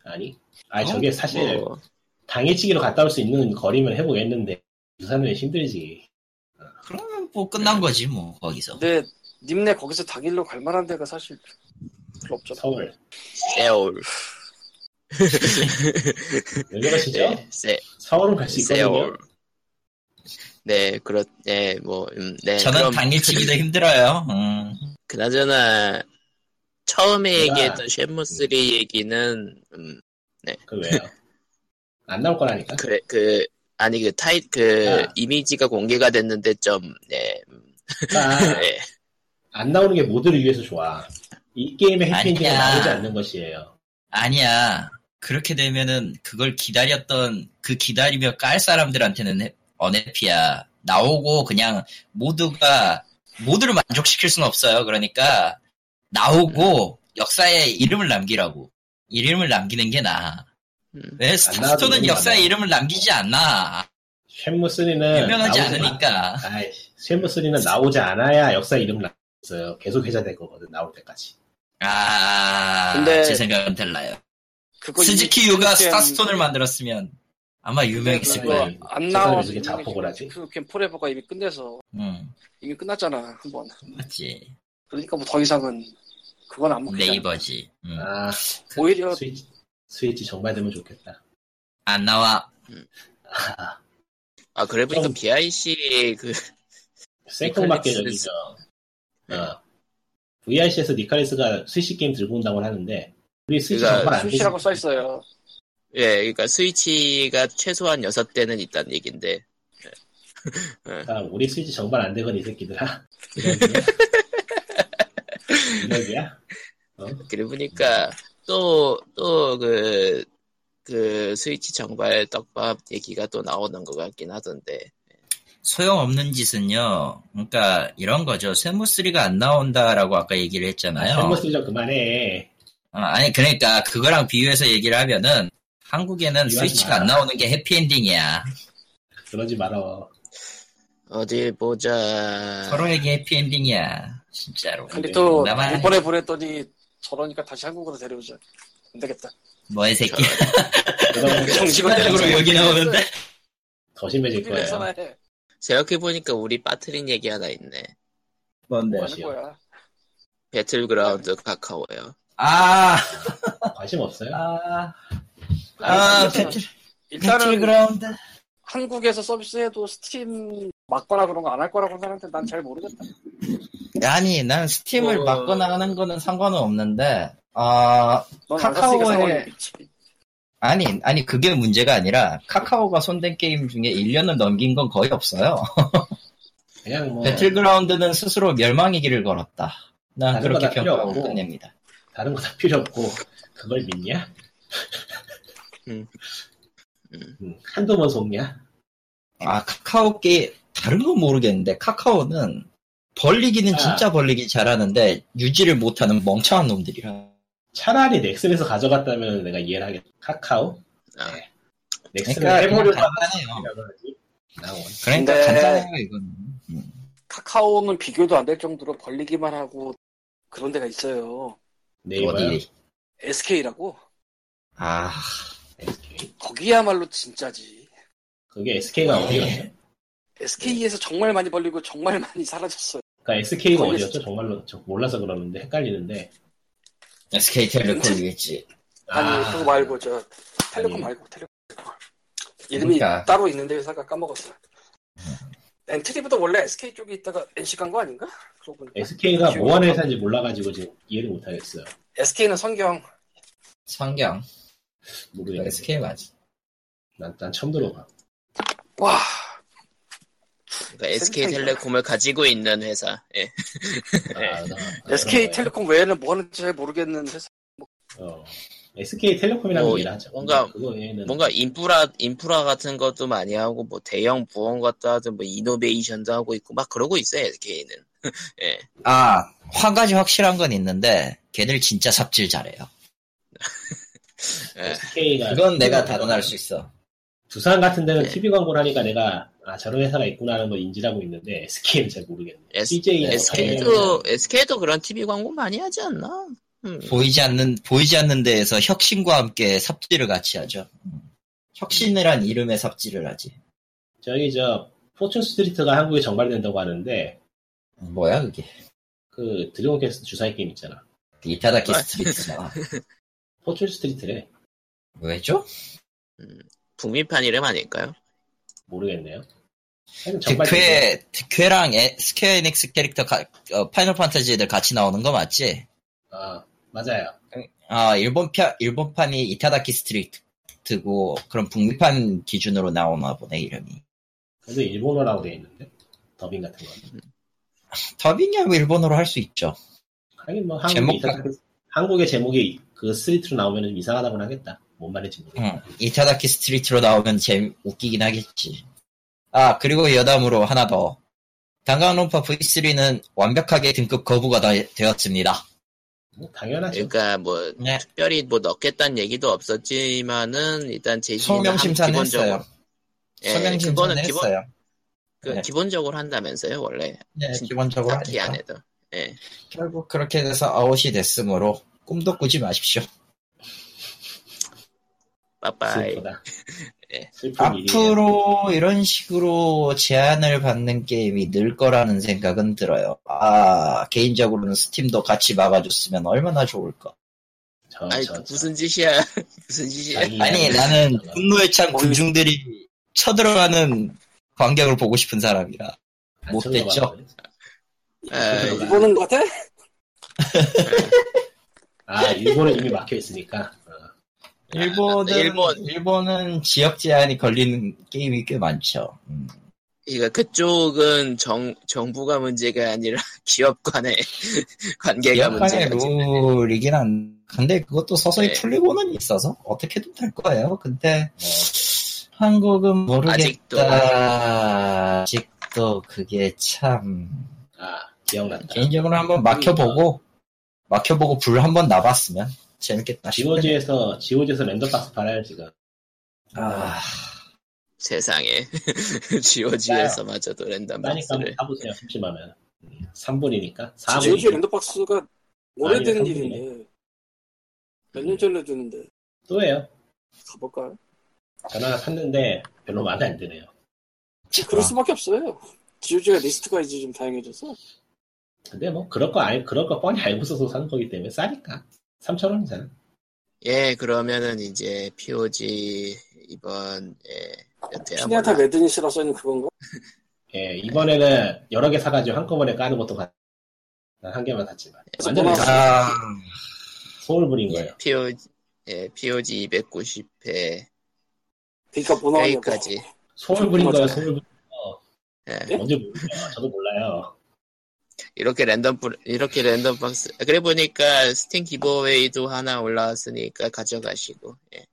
Speaker 3: 아니, 아니
Speaker 2: 어?
Speaker 3: 저게 사실
Speaker 1: 뭐,
Speaker 3: 당일치기로 갔다 올 수 있는 거리면 해보겠는데 부산은 힘들지.
Speaker 2: 그러면 뭐 끝난 거지 뭐 거기서.
Speaker 4: 근데 님네 거기서 당일로 갈 만한 데가 사실 별로 없잖아.
Speaker 3: 서울
Speaker 1: 세올.
Speaker 3: 왜 그러시죠?
Speaker 1: 네, 세,
Speaker 3: 서울은 갈 수 있거든요.
Speaker 1: 세올. 네, 그렇, 네, 뭐, 음, 네.
Speaker 2: 저는
Speaker 1: 그럼
Speaker 2: 당일치기도 힘들어요. 음.
Speaker 1: 그나저나, 처음에
Speaker 3: 내가-
Speaker 1: 얘기했던 쉐무3 얘기는, 음,
Speaker 3: 그 왜요? 안 나올 거라니까.
Speaker 1: 그래, 그, 아니, 그 타이, 그,
Speaker 3: 아.
Speaker 1: 이미지가 공개가 됐는데 좀, 네, 음,
Speaker 3: 그러니까
Speaker 1: 네.
Speaker 3: 안 나오는 게 모두를 위해서 좋아. 이 게임의 해피엔딩이. 나오지 않는 것이에요.
Speaker 2: 아니야. 그렇게 되면은 그걸 기다렸던 그 기다리며 깔 사람들한테는 해- 언해피야. 나오고 그냥 모두가 모두를 만족시킬 수는 없어요. 그러니까 나오고 역사에 이름을 남기라고. 이름을 남기는 게 나아.
Speaker 1: 음.
Speaker 2: 왜
Speaker 3: 너무
Speaker 2: 역사에
Speaker 3: 많아.
Speaker 2: 이름을 남기지 않나.
Speaker 3: 쉐무 3는
Speaker 2: 유명하지 않으니까.
Speaker 3: 아이, 쉐무 3는 나오지 않아야 역사 이름 남겼어요. 계속 회자될 거거든 나올 때까지.
Speaker 2: 아,
Speaker 4: 근데-
Speaker 2: 제 생각은 달라요.
Speaker 4: 그거
Speaker 2: 스즈키 유가
Speaker 4: 이-
Speaker 2: 스타스톤을 만들었으면 아마 유명했을
Speaker 3: 그거
Speaker 2: 거예요.
Speaker 4: 안
Speaker 3: 사람이 이렇게 자폭을 하지?
Speaker 4: 그캠 포레버가 이미 끝내서
Speaker 2: 응,
Speaker 4: 이미 끝났잖아 한 번.
Speaker 2: 맞지.
Speaker 4: 그러니까 뭐 더 이상은 그건 안 먹히잖아.
Speaker 2: 네이버지. 응.
Speaker 3: 아,
Speaker 4: 오히려
Speaker 3: 스위치, 스위치 정말 되면 좋겠다.
Speaker 2: 안 나와.
Speaker 3: 아,
Speaker 1: 아, 그래 보니까
Speaker 3: 좀-
Speaker 1: BIC 그,
Speaker 3: 생뚱맞게. 저기죠. 어. VIC에서 니카리스가 스위치 게임 들고 온다고 하는데 우리 스위치
Speaker 1: 그러니까.
Speaker 4: 수시라고 써 있어요.
Speaker 1: 예, 그러니까 스위치가 최소한 6대는 있다는 얘긴데,
Speaker 3: 아, 우리 스위치 정말 안 되건 이 새끼들아. 이력이야?
Speaker 1: 그래 보니까 또, 또 그, 그 스위치 정발 떡밥 얘기가 또 나오는 것 같긴 하던데,
Speaker 2: 소용없는 짓은요. 그러니까 이런 거죠. 세무3가 안 나온다라고 아까 얘기를 했잖아요.
Speaker 3: 헬머 쓰좀 그만해.
Speaker 2: 어, 아니 그러니까 그거랑 비교해서 얘기를 하면은 한국에는 스위치가
Speaker 3: 마.
Speaker 2: 안 나오는 게 해피엔딩이야.
Speaker 3: 그러지 말어.
Speaker 1: 어디 보자.
Speaker 2: 서로에게 해피엔딩이야. 진짜로.
Speaker 4: 근데 또
Speaker 2: 나만
Speaker 4: 이번에 보냈더니 저러니까 다시 한국으로 데려오자. 안 되겠다.
Speaker 2: 뭐의 새끼.
Speaker 4: 정식으로
Speaker 2: 여기 나오는데.
Speaker 3: 더 심해질 거예요.
Speaker 4: TV에서나 해.
Speaker 1: 생각해 보니까 우리 빠트린 얘기 하나 있네.
Speaker 2: 뭔데?
Speaker 4: 뭐.
Speaker 1: 배틀그라운드 카카오요.
Speaker 2: 아,
Speaker 3: 관심 없어요?
Speaker 2: 아,
Speaker 4: 아, 일단은-
Speaker 2: 배틀,
Speaker 4: 일단은
Speaker 2: 배틀그라운드.
Speaker 4: 한국에서 서비스해도 스팀 막거나 그런 거 안 할 거라고 생각하는데 난 잘 모르겠다.
Speaker 2: 아니, 난 스팀을
Speaker 1: 어.
Speaker 2: 막거나 하는 거는 상관은 없는데, 아,
Speaker 4: 난 안
Speaker 2: 카카오에-. 아니, 아니, 그게 문제가 아니라, 카카오가 손댄 게임 중에 1년을 넘긴 건 거의 없어요.
Speaker 3: 그냥 뭐
Speaker 2: 배틀그라운드는 스스로 멸망의 길을 걸었다. 난 그렇게 평가하고. 끝냅니다.
Speaker 3: 다른 거 다 필요 없고 그걸 믿냐?
Speaker 1: 음.
Speaker 3: 음, 한두 번 속냐?
Speaker 2: 아, 카카오 게 다른 건 모르겠는데, 카카오는 벌리기는
Speaker 3: 아.
Speaker 2: 진짜 벌리기 잘하는데, 유지를 못하는 멍청한 놈들이라.
Speaker 3: 차라리 넥슨에서 가져갔다면 내가 이해를 하겠다. 카카오?
Speaker 1: 아.
Speaker 3: 네. 넥슨을
Speaker 2: 그러니까
Speaker 3: 해보려고
Speaker 2: 간단해요. 그러니까 간단해요, 이건. 음.
Speaker 4: 카카오는 비교도 안 될 정도로 벌리기만 하고 그런 데가 있어요.
Speaker 3: 네이버요?
Speaker 2: 어디?
Speaker 4: SK라고?
Speaker 2: 아,
Speaker 3: SK.
Speaker 4: 거기야말로 진짜지.
Speaker 3: 그게 SK가
Speaker 2: 네.
Speaker 3: 어디였죠?
Speaker 4: SK에서 정말 많이 벌리고 정말 많이 사라졌어요.
Speaker 3: 그러니까 SK가
Speaker 4: 거기
Speaker 3: 어디였죠? 정말로 저 몰라서 그러는데 헷갈리는데.
Speaker 2: SK텔레콤이겠지.
Speaker 4: 아니
Speaker 3: 아.
Speaker 4: 그거 말고 저 텔레콤
Speaker 3: 아니.
Speaker 4: 말고 텔레콤. 이름이
Speaker 2: 그러니까.
Speaker 4: 따로 있는데 회사가 까먹었어. 엔트리보다 원래 SK 쪽에 있다가 NC 간 거 아닌가?
Speaker 3: SK가 뭐 하는. 회사인지 몰라가지고 지금 이해를 못하겠어요.
Speaker 4: SK는 성경
Speaker 2: 성경.
Speaker 3: 모르겠네.
Speaker 2: SK 맞지.
Speaker 3: 난, 난 처음 들어봐.
Speaker 4: 와,
Speaker 1: 그러니까 SK텔레콤을 가지고 있는 회사. 예.
Speaker 3: 아, 나- 아,
Speaker 4: SK텔레콤 외에는 뭐 하는지 잘 모르겠는 회사.
Speaker 3: 거예요. 어. SK텔레콤이라는
Speaker 1: 뭐,
Speaker 3: 얘기를 하죠.
Speaker 1: 뭔가-
Speaker 3: 그거 외에는
Speaker 1: 뭔가 인프라 인프라 같은 것도 많이 하고 뭐 대형 부원 것도 하든 뭐 이노베이션도 하고 있고 막 그러고 있어요 SK는. 예.
Speaker 2: 아, 한 가지 확실한 건 있는데, 걔들 진짜 삽질 잘해요.
Speaker 1: 예.
Speaker 3: SK가
Speaker 2: 그건 내가 단언할 수 있어.
Speaker 3: 두산 같은 데는
Speaker 1: 네.
Speaker 3: TV 광고를 하니까 내가 아 저런 회사가 있구나 하는 걸 인지하고 있는데 SK는 잘 모르겠네.
Speaker 1: S-
Speaker 3: CJ
Speaker 1: SK도 SK도 그런 TV 광고 많이 하지 않나? 음.
Speaker 2: 보이지 않는, 보이지 않는 데에서 혁신과 함께 삽질을 같이 하죠. 음. 혁신이란 이름의 삽질을 하지.
Speaker 3: 저기 저 Fortune Street가 한국에 정발된다고 하는데
Speaker 2: 뭐야, 그게.
Speaker 3: 그 Dragon Quest 주사위 게임 있잖아.
Speaker 2: 이타다키
Speaker 1: 아.
Speaker 2: 스트리트잖아.
Speaker 3: Fortune Street래.
Speaker 2: 왜죠?
Speaker 1: 북미판 이름 아닐까요?
Speaker 3: 모르겠네요.
Speaker 2: 득회, 득회랑 에- Square Enix 캐릭터 가- 어, Final Fantasy 애들 같이 나오는 거 맞지?
Speaker 3: 아 맞아요.
Speaker 2: 아, 일본 편, 일본판이 이타다키 스트리트고, 그럼 북미판 기준으로 나오나 보네, 이름이.
Speaker 3: 근데 일본어라고 돼 있는데 더빙 같은 거.
Speaker 2: 더빙이야 뭐 일본어로 할 수 있죠.
Speaker 3: 하긴 뭐 한국에
Speaker 2: 제목
Speaker 3: 한국의 제목이 그 스트리트로 나오면 좀 이상하다고 하겠다. 뭔 말인지 모르겠다.
Speaker 2: 응. 이타다키 스트리트로 나오면 재 웃기긴 하겠지. 아, 그리고 여담으로 하나 더. 단강론파 V3는 완벽하게 등급 거부가 다- 되었습니다.
Speaker 3: 뭐 당연하죠.
Speaker 1: 그러니까 뭐
Speaker 2: 네.
Speaker 1: 특별히 뭐 넣겠다는 얘기도 없었지만은 일단 제시는
Speaker 2: 소명 심사는
Speaker 1: 기본적으로
Speaker 2: 했어요.
Speaker 1: 예,
Speaker 2: 소명 심사는
Speaker 1: 기본
Speaker 2: 했어요.
Speaker 1: 그
Speaker 2: 네.
Speaker 1: 기본적으로 한다면서요 원래
Speaker 2: 네,
Speaker 1: 진-
Speaker 2: 기본적으로
Speaker 1: 딱히 안
Speaker 2: 하니까.
Speaker 1: 해도 예.
Speaker 2: 결국 그렇게 돼서 아웃이 됐으므로 꿈도 꾸지 마십시오.
Speaker 1: 빠빠이. 예.
Speaker 3: 일이에요.
Speaker 2: 앞으로 이런 식으로 제한을 받는 게임이 늘 거라는 생각은 들어요. 아, 개인적으로는 스팀도 같이 막아줬으면 얼마나 좋을까.
Speaker 3: 저,
Speaker 1: 아이
Speaker 3: 저,
Speaker 1: 그
Speaker 3: 저.
Speaker 1: 무슨 짓이야 무슨 짓이야
Speaker 2: 아니, 나는. 분노에 찬 군중들이 쳐들어가는 광경을 보고 싶은 사람이라.
Speaker 3: 안
Speaker 2: 못됐죠?
Speaker 1: 아,
Speaker 4: 일본은 것 같아?
Speaker 3: 아 일본은 이미 막혀 있으니까. 어.
Speaker 2: 일본은,
Speaker 1: 일본.
Speaker 2: 일본은 지역 제한이 걸리는 게임이 꽤 많죠. 음.
Speaker 1: 그러니까 그쪽은 정 정부가 문제가 아니라 기업 간의 관계가
Speaker 2: 기업 간의
Speaker 1: 문제가
Speaker 2: 룰이긴 한, 근데 그것도 서서히
Speaker 1: 네.
Speaker 2: 풀리고는 있어서 어떻게든 될 거예요. 근데
Speaker 3: 뭐,
Speaker 2: 한국은 모르겠다.
Speaker 1: 아직도.
Speaker 2: 아직도 그게 참
Speaker 3: 아 기억났다.
Speaker 2: 개인적으로 한번 막혀보고 막혀보고 불 한번 나봤으면 재밌겠다.
Speaker 3: GOG에서 GOG에서 랜덤박스 팔아요 지금.
Speaker 2: 아,
Speaker 1: 세상에 GOG에서마저도 랜덤
Speaker 3: 싸니까 한번
Speaker 1: 박스를
Speaker 3: 사보세요. 심심하면. 3분이니까.
Speaker 4: 지오지 랜덤박스가 오래된
Speaker 3: 아니,
Speaker 4: 일인데 몇년 전에 주는데
Speaker 3: 또예요.
Speaker 4: 가볼까요?
Speaker 3: 전화 샀는데 별로 마음에 안 드네요.
Speaker 4: 그럴 수밖에 없어요. 지오지가 리스트가 이제 좀 다양해져서
Speaker 3: 근데 뭐 그럴 거 알, 그럴 거 뻔히 알고 있어서 사는 거기 때문에 싸니까. 3,000원이잖아.
Speaker 1: 예 그러면은 이제 POG 이번 예, 몇 회야
Speaker 4: 피네타
Speaker 1: 몰라.
Speaker 4: 레드니스라 써있는 그건가?
Speaker 3: 예, 이번에는 여러 개 사가지고 한꺼번에 까는 것도 같, 난한 개만 샀지만. 완전
Speaker 4: 뭐나-
Speaker 2: 아,
Speaker 3: 소울 부린
Speaker 1: 예,
Speaker 3: 거예요.
Speaker 1: POG 예, POG 290회
Speaker 4: 그러니까
Speaker 1: 여기까지
Speaker 3: 소울 부린 거예요, 소울 부린
Speaker 1: 예,
Speaker 3: 거. 뭔지 모르죠. 저도 몰라요.
Speaker 1: 이렇게 랜덤 뿌- 이렇게 랜덤 박스 그래 보니까 스팀 기브웨이도 하나 올라왔으니까 가져가시고 예.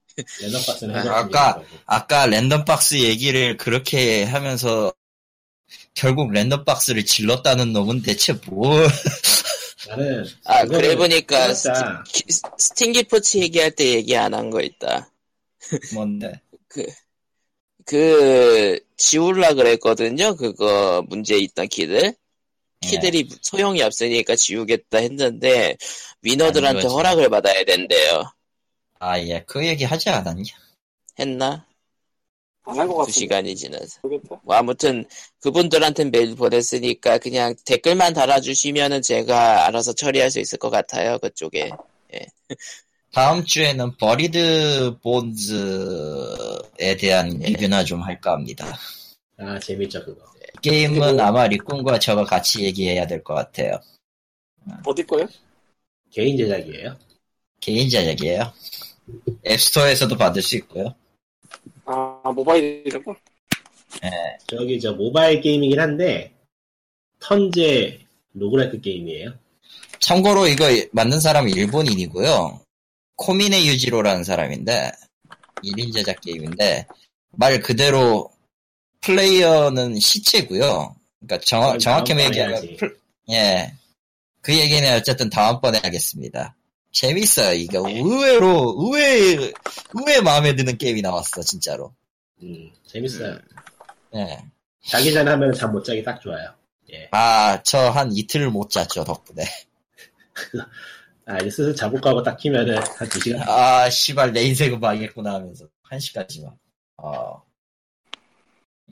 Speaker 3: 랜덤 박스는
Speaker 1: 아,
Speaker 3: 해볼
Speaker 2: 아까-. 아까 랜덤 박스 얘기를 그렇게 하면서 결국 랜덤 박스를 질렀다는 놈은 대체 뭘?
Speaker 3: 나는.
Speaker 1: 아 그래 보니까 스팀, 기- 기포츠 얘기할 때 얘기 안 한 거 있다
Speaker 2: 뭔데?
Speaker 1: 그 지울라 그랬거든요. 그거 문제 있던 키들. 키들이 소용이 없으니까 지우겠다 했는데 위너들한테. 허락을 받아야 된대요.
Speaker 2: 아, 예, 그 얘기 하지 않았냐?
Speaker 1: 했나? 안한것두
Speaker 4: 같은데
Speaker 1: 시간이 지나서.
Speaker 4: 모르겠다.
Speaker 1: 뭐 아무튼 그분들한테 메일 보냈으니까 그냥 댓글만 달아주시면은 제가 알아서 처리할 수 있을 것 같아요. 그쪽에.
Speaker 2: 다음 주에는 버리드 본즈에 대한
Speaker 1: 예.
Speaker 2: 리뷰나 좀 할까 합니다.
Speaker 3: 아, 재밌죠, 그거.
Speaker 2: 게임은 아마 리꾼과 저가 같이 얘기해야 될 것 같아요.
Speaker 4: 어디 거요?
Speaker 3: 개인 제작이에요.
Speaker 2: 개인 제작이에요. 앱스토어에서도 받을 수 있고요.
Speaker 4: 아, 모바일이라고?
Speaker 3: 저기 저 모바일 게임이긴 한데 턴제 roguelike 게임이에요.
Speaker 2: 참고로 이거 만든 사람은 일본인이고요. 코미네 유지로라는 사람인데 1인 제작 게임인데 말 그대로 플레이어는 시체고요. 그러니까 정,
Speaker 3: 그건
Speaker 2: 정확히 얘기하면. 플- 예. 그 얘기는 어쨌든 다음번에 하겠습니다. 재밌어요. 이거 의외로 의외 의외 마음에 드는 게임이 나왔어 진짜로.
Speaker 3: 음, 재밌어요.
Speaker 2: 예.
Speaker 3: 자기 전에 하면 잠 못 자기 딱 좋아요. 예.
Speaker 2: 아, 저 한 이틀 못 잤죠, 덕분에.
Speaker 3: 아, 이제 슬슬 자볼까 하고 딱 키면은 한 두 시간.
Speaker 2: 아, 씨발, 내 인생은 망했구나 하면서. 한 시까지만. 어.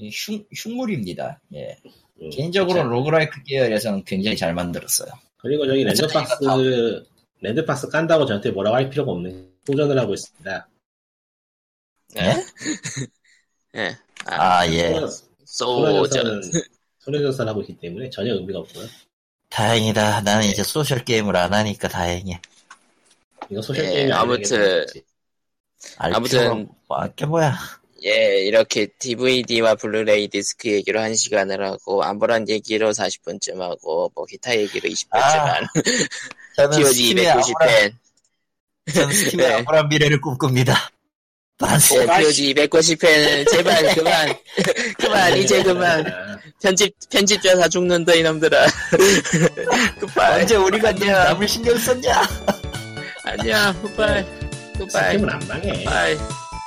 Speaker 2: 이 흉, 흉물입니다. 예.
Speaker 3: 음,
Speaker 2: 개인적으로
Speaker 3: 진짜.
Speaker 2: roguelike 계열에서는 굉장히 잘 만들었어요.
Speaker 3: 그리고 저기 랜덤박스 랜덤박스 깐다고 저한테 뭐라고 할 필요가 없는 도전을 하고 있습니다.
Speaker 1: 예? 예. 아,
Speaker 2: 아, 예.
Speaker 1: 소전.
Speaker 3: 손해전선 하고 있기 때문에 전혀 의미가 없고요.
Speaker 2: 다행이다. 나는 이제 소셜 게임을 안 하니까 다행이야.
Speaker 3: 이거 소셜
Speaker 1: 예,
Speaker 3: 게임이
Speaker 1: 아무튼
Speaker 2: 알
Speaker 1: 아무튼-
Speaker 2: 아, 게 뭐야.
Speaker 1: 예, 이렇게 DVD와 블루레이 디스크 얘기로 1시간을 하고, 암브란 얘기로 40분쯤 하고, 뭐, 기타 얘기로 20분쯤
Speaker 2: 아,
Speaker 1: 한,
Speaker 2: 저는
Speaker 1: POG
Speaker 2: 스팀의 아무런,
Speaker 1: 290pen,
Speaker 2: 전 스팀의
Speaker 1: 네.
Speaker 2: 아무런 미래를 꿈꿉니다. 반스.
Speaker 1: 예, POG 290pen, 제발, 그만, 그만, 이제 그만,
Speaker 3: 아,
Speaker 1: 편집, 편집자 다 죽는다, 이놈들아. 굿바이.
Speaker 2: 언제 우리가
Speaker 1: 안녕.
Speaker 2: 남을 신경 썼냐?
Speaker 1: 안녕, 굿바이. 굿바이.
Speaker 3: 스팀은 안 망해.
Speaker 1: 바이.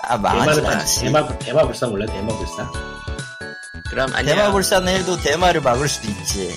Speaker 2: 아,
Speaker 3: 대마는
Speaker 2: 않지.
Speaker 3: 대마 대마 불사 몰라 대마 불사.
Speaker 1: 그럼 안녕.
Speaker 2: 대마불산 해도 대마를 막을 수도 있지.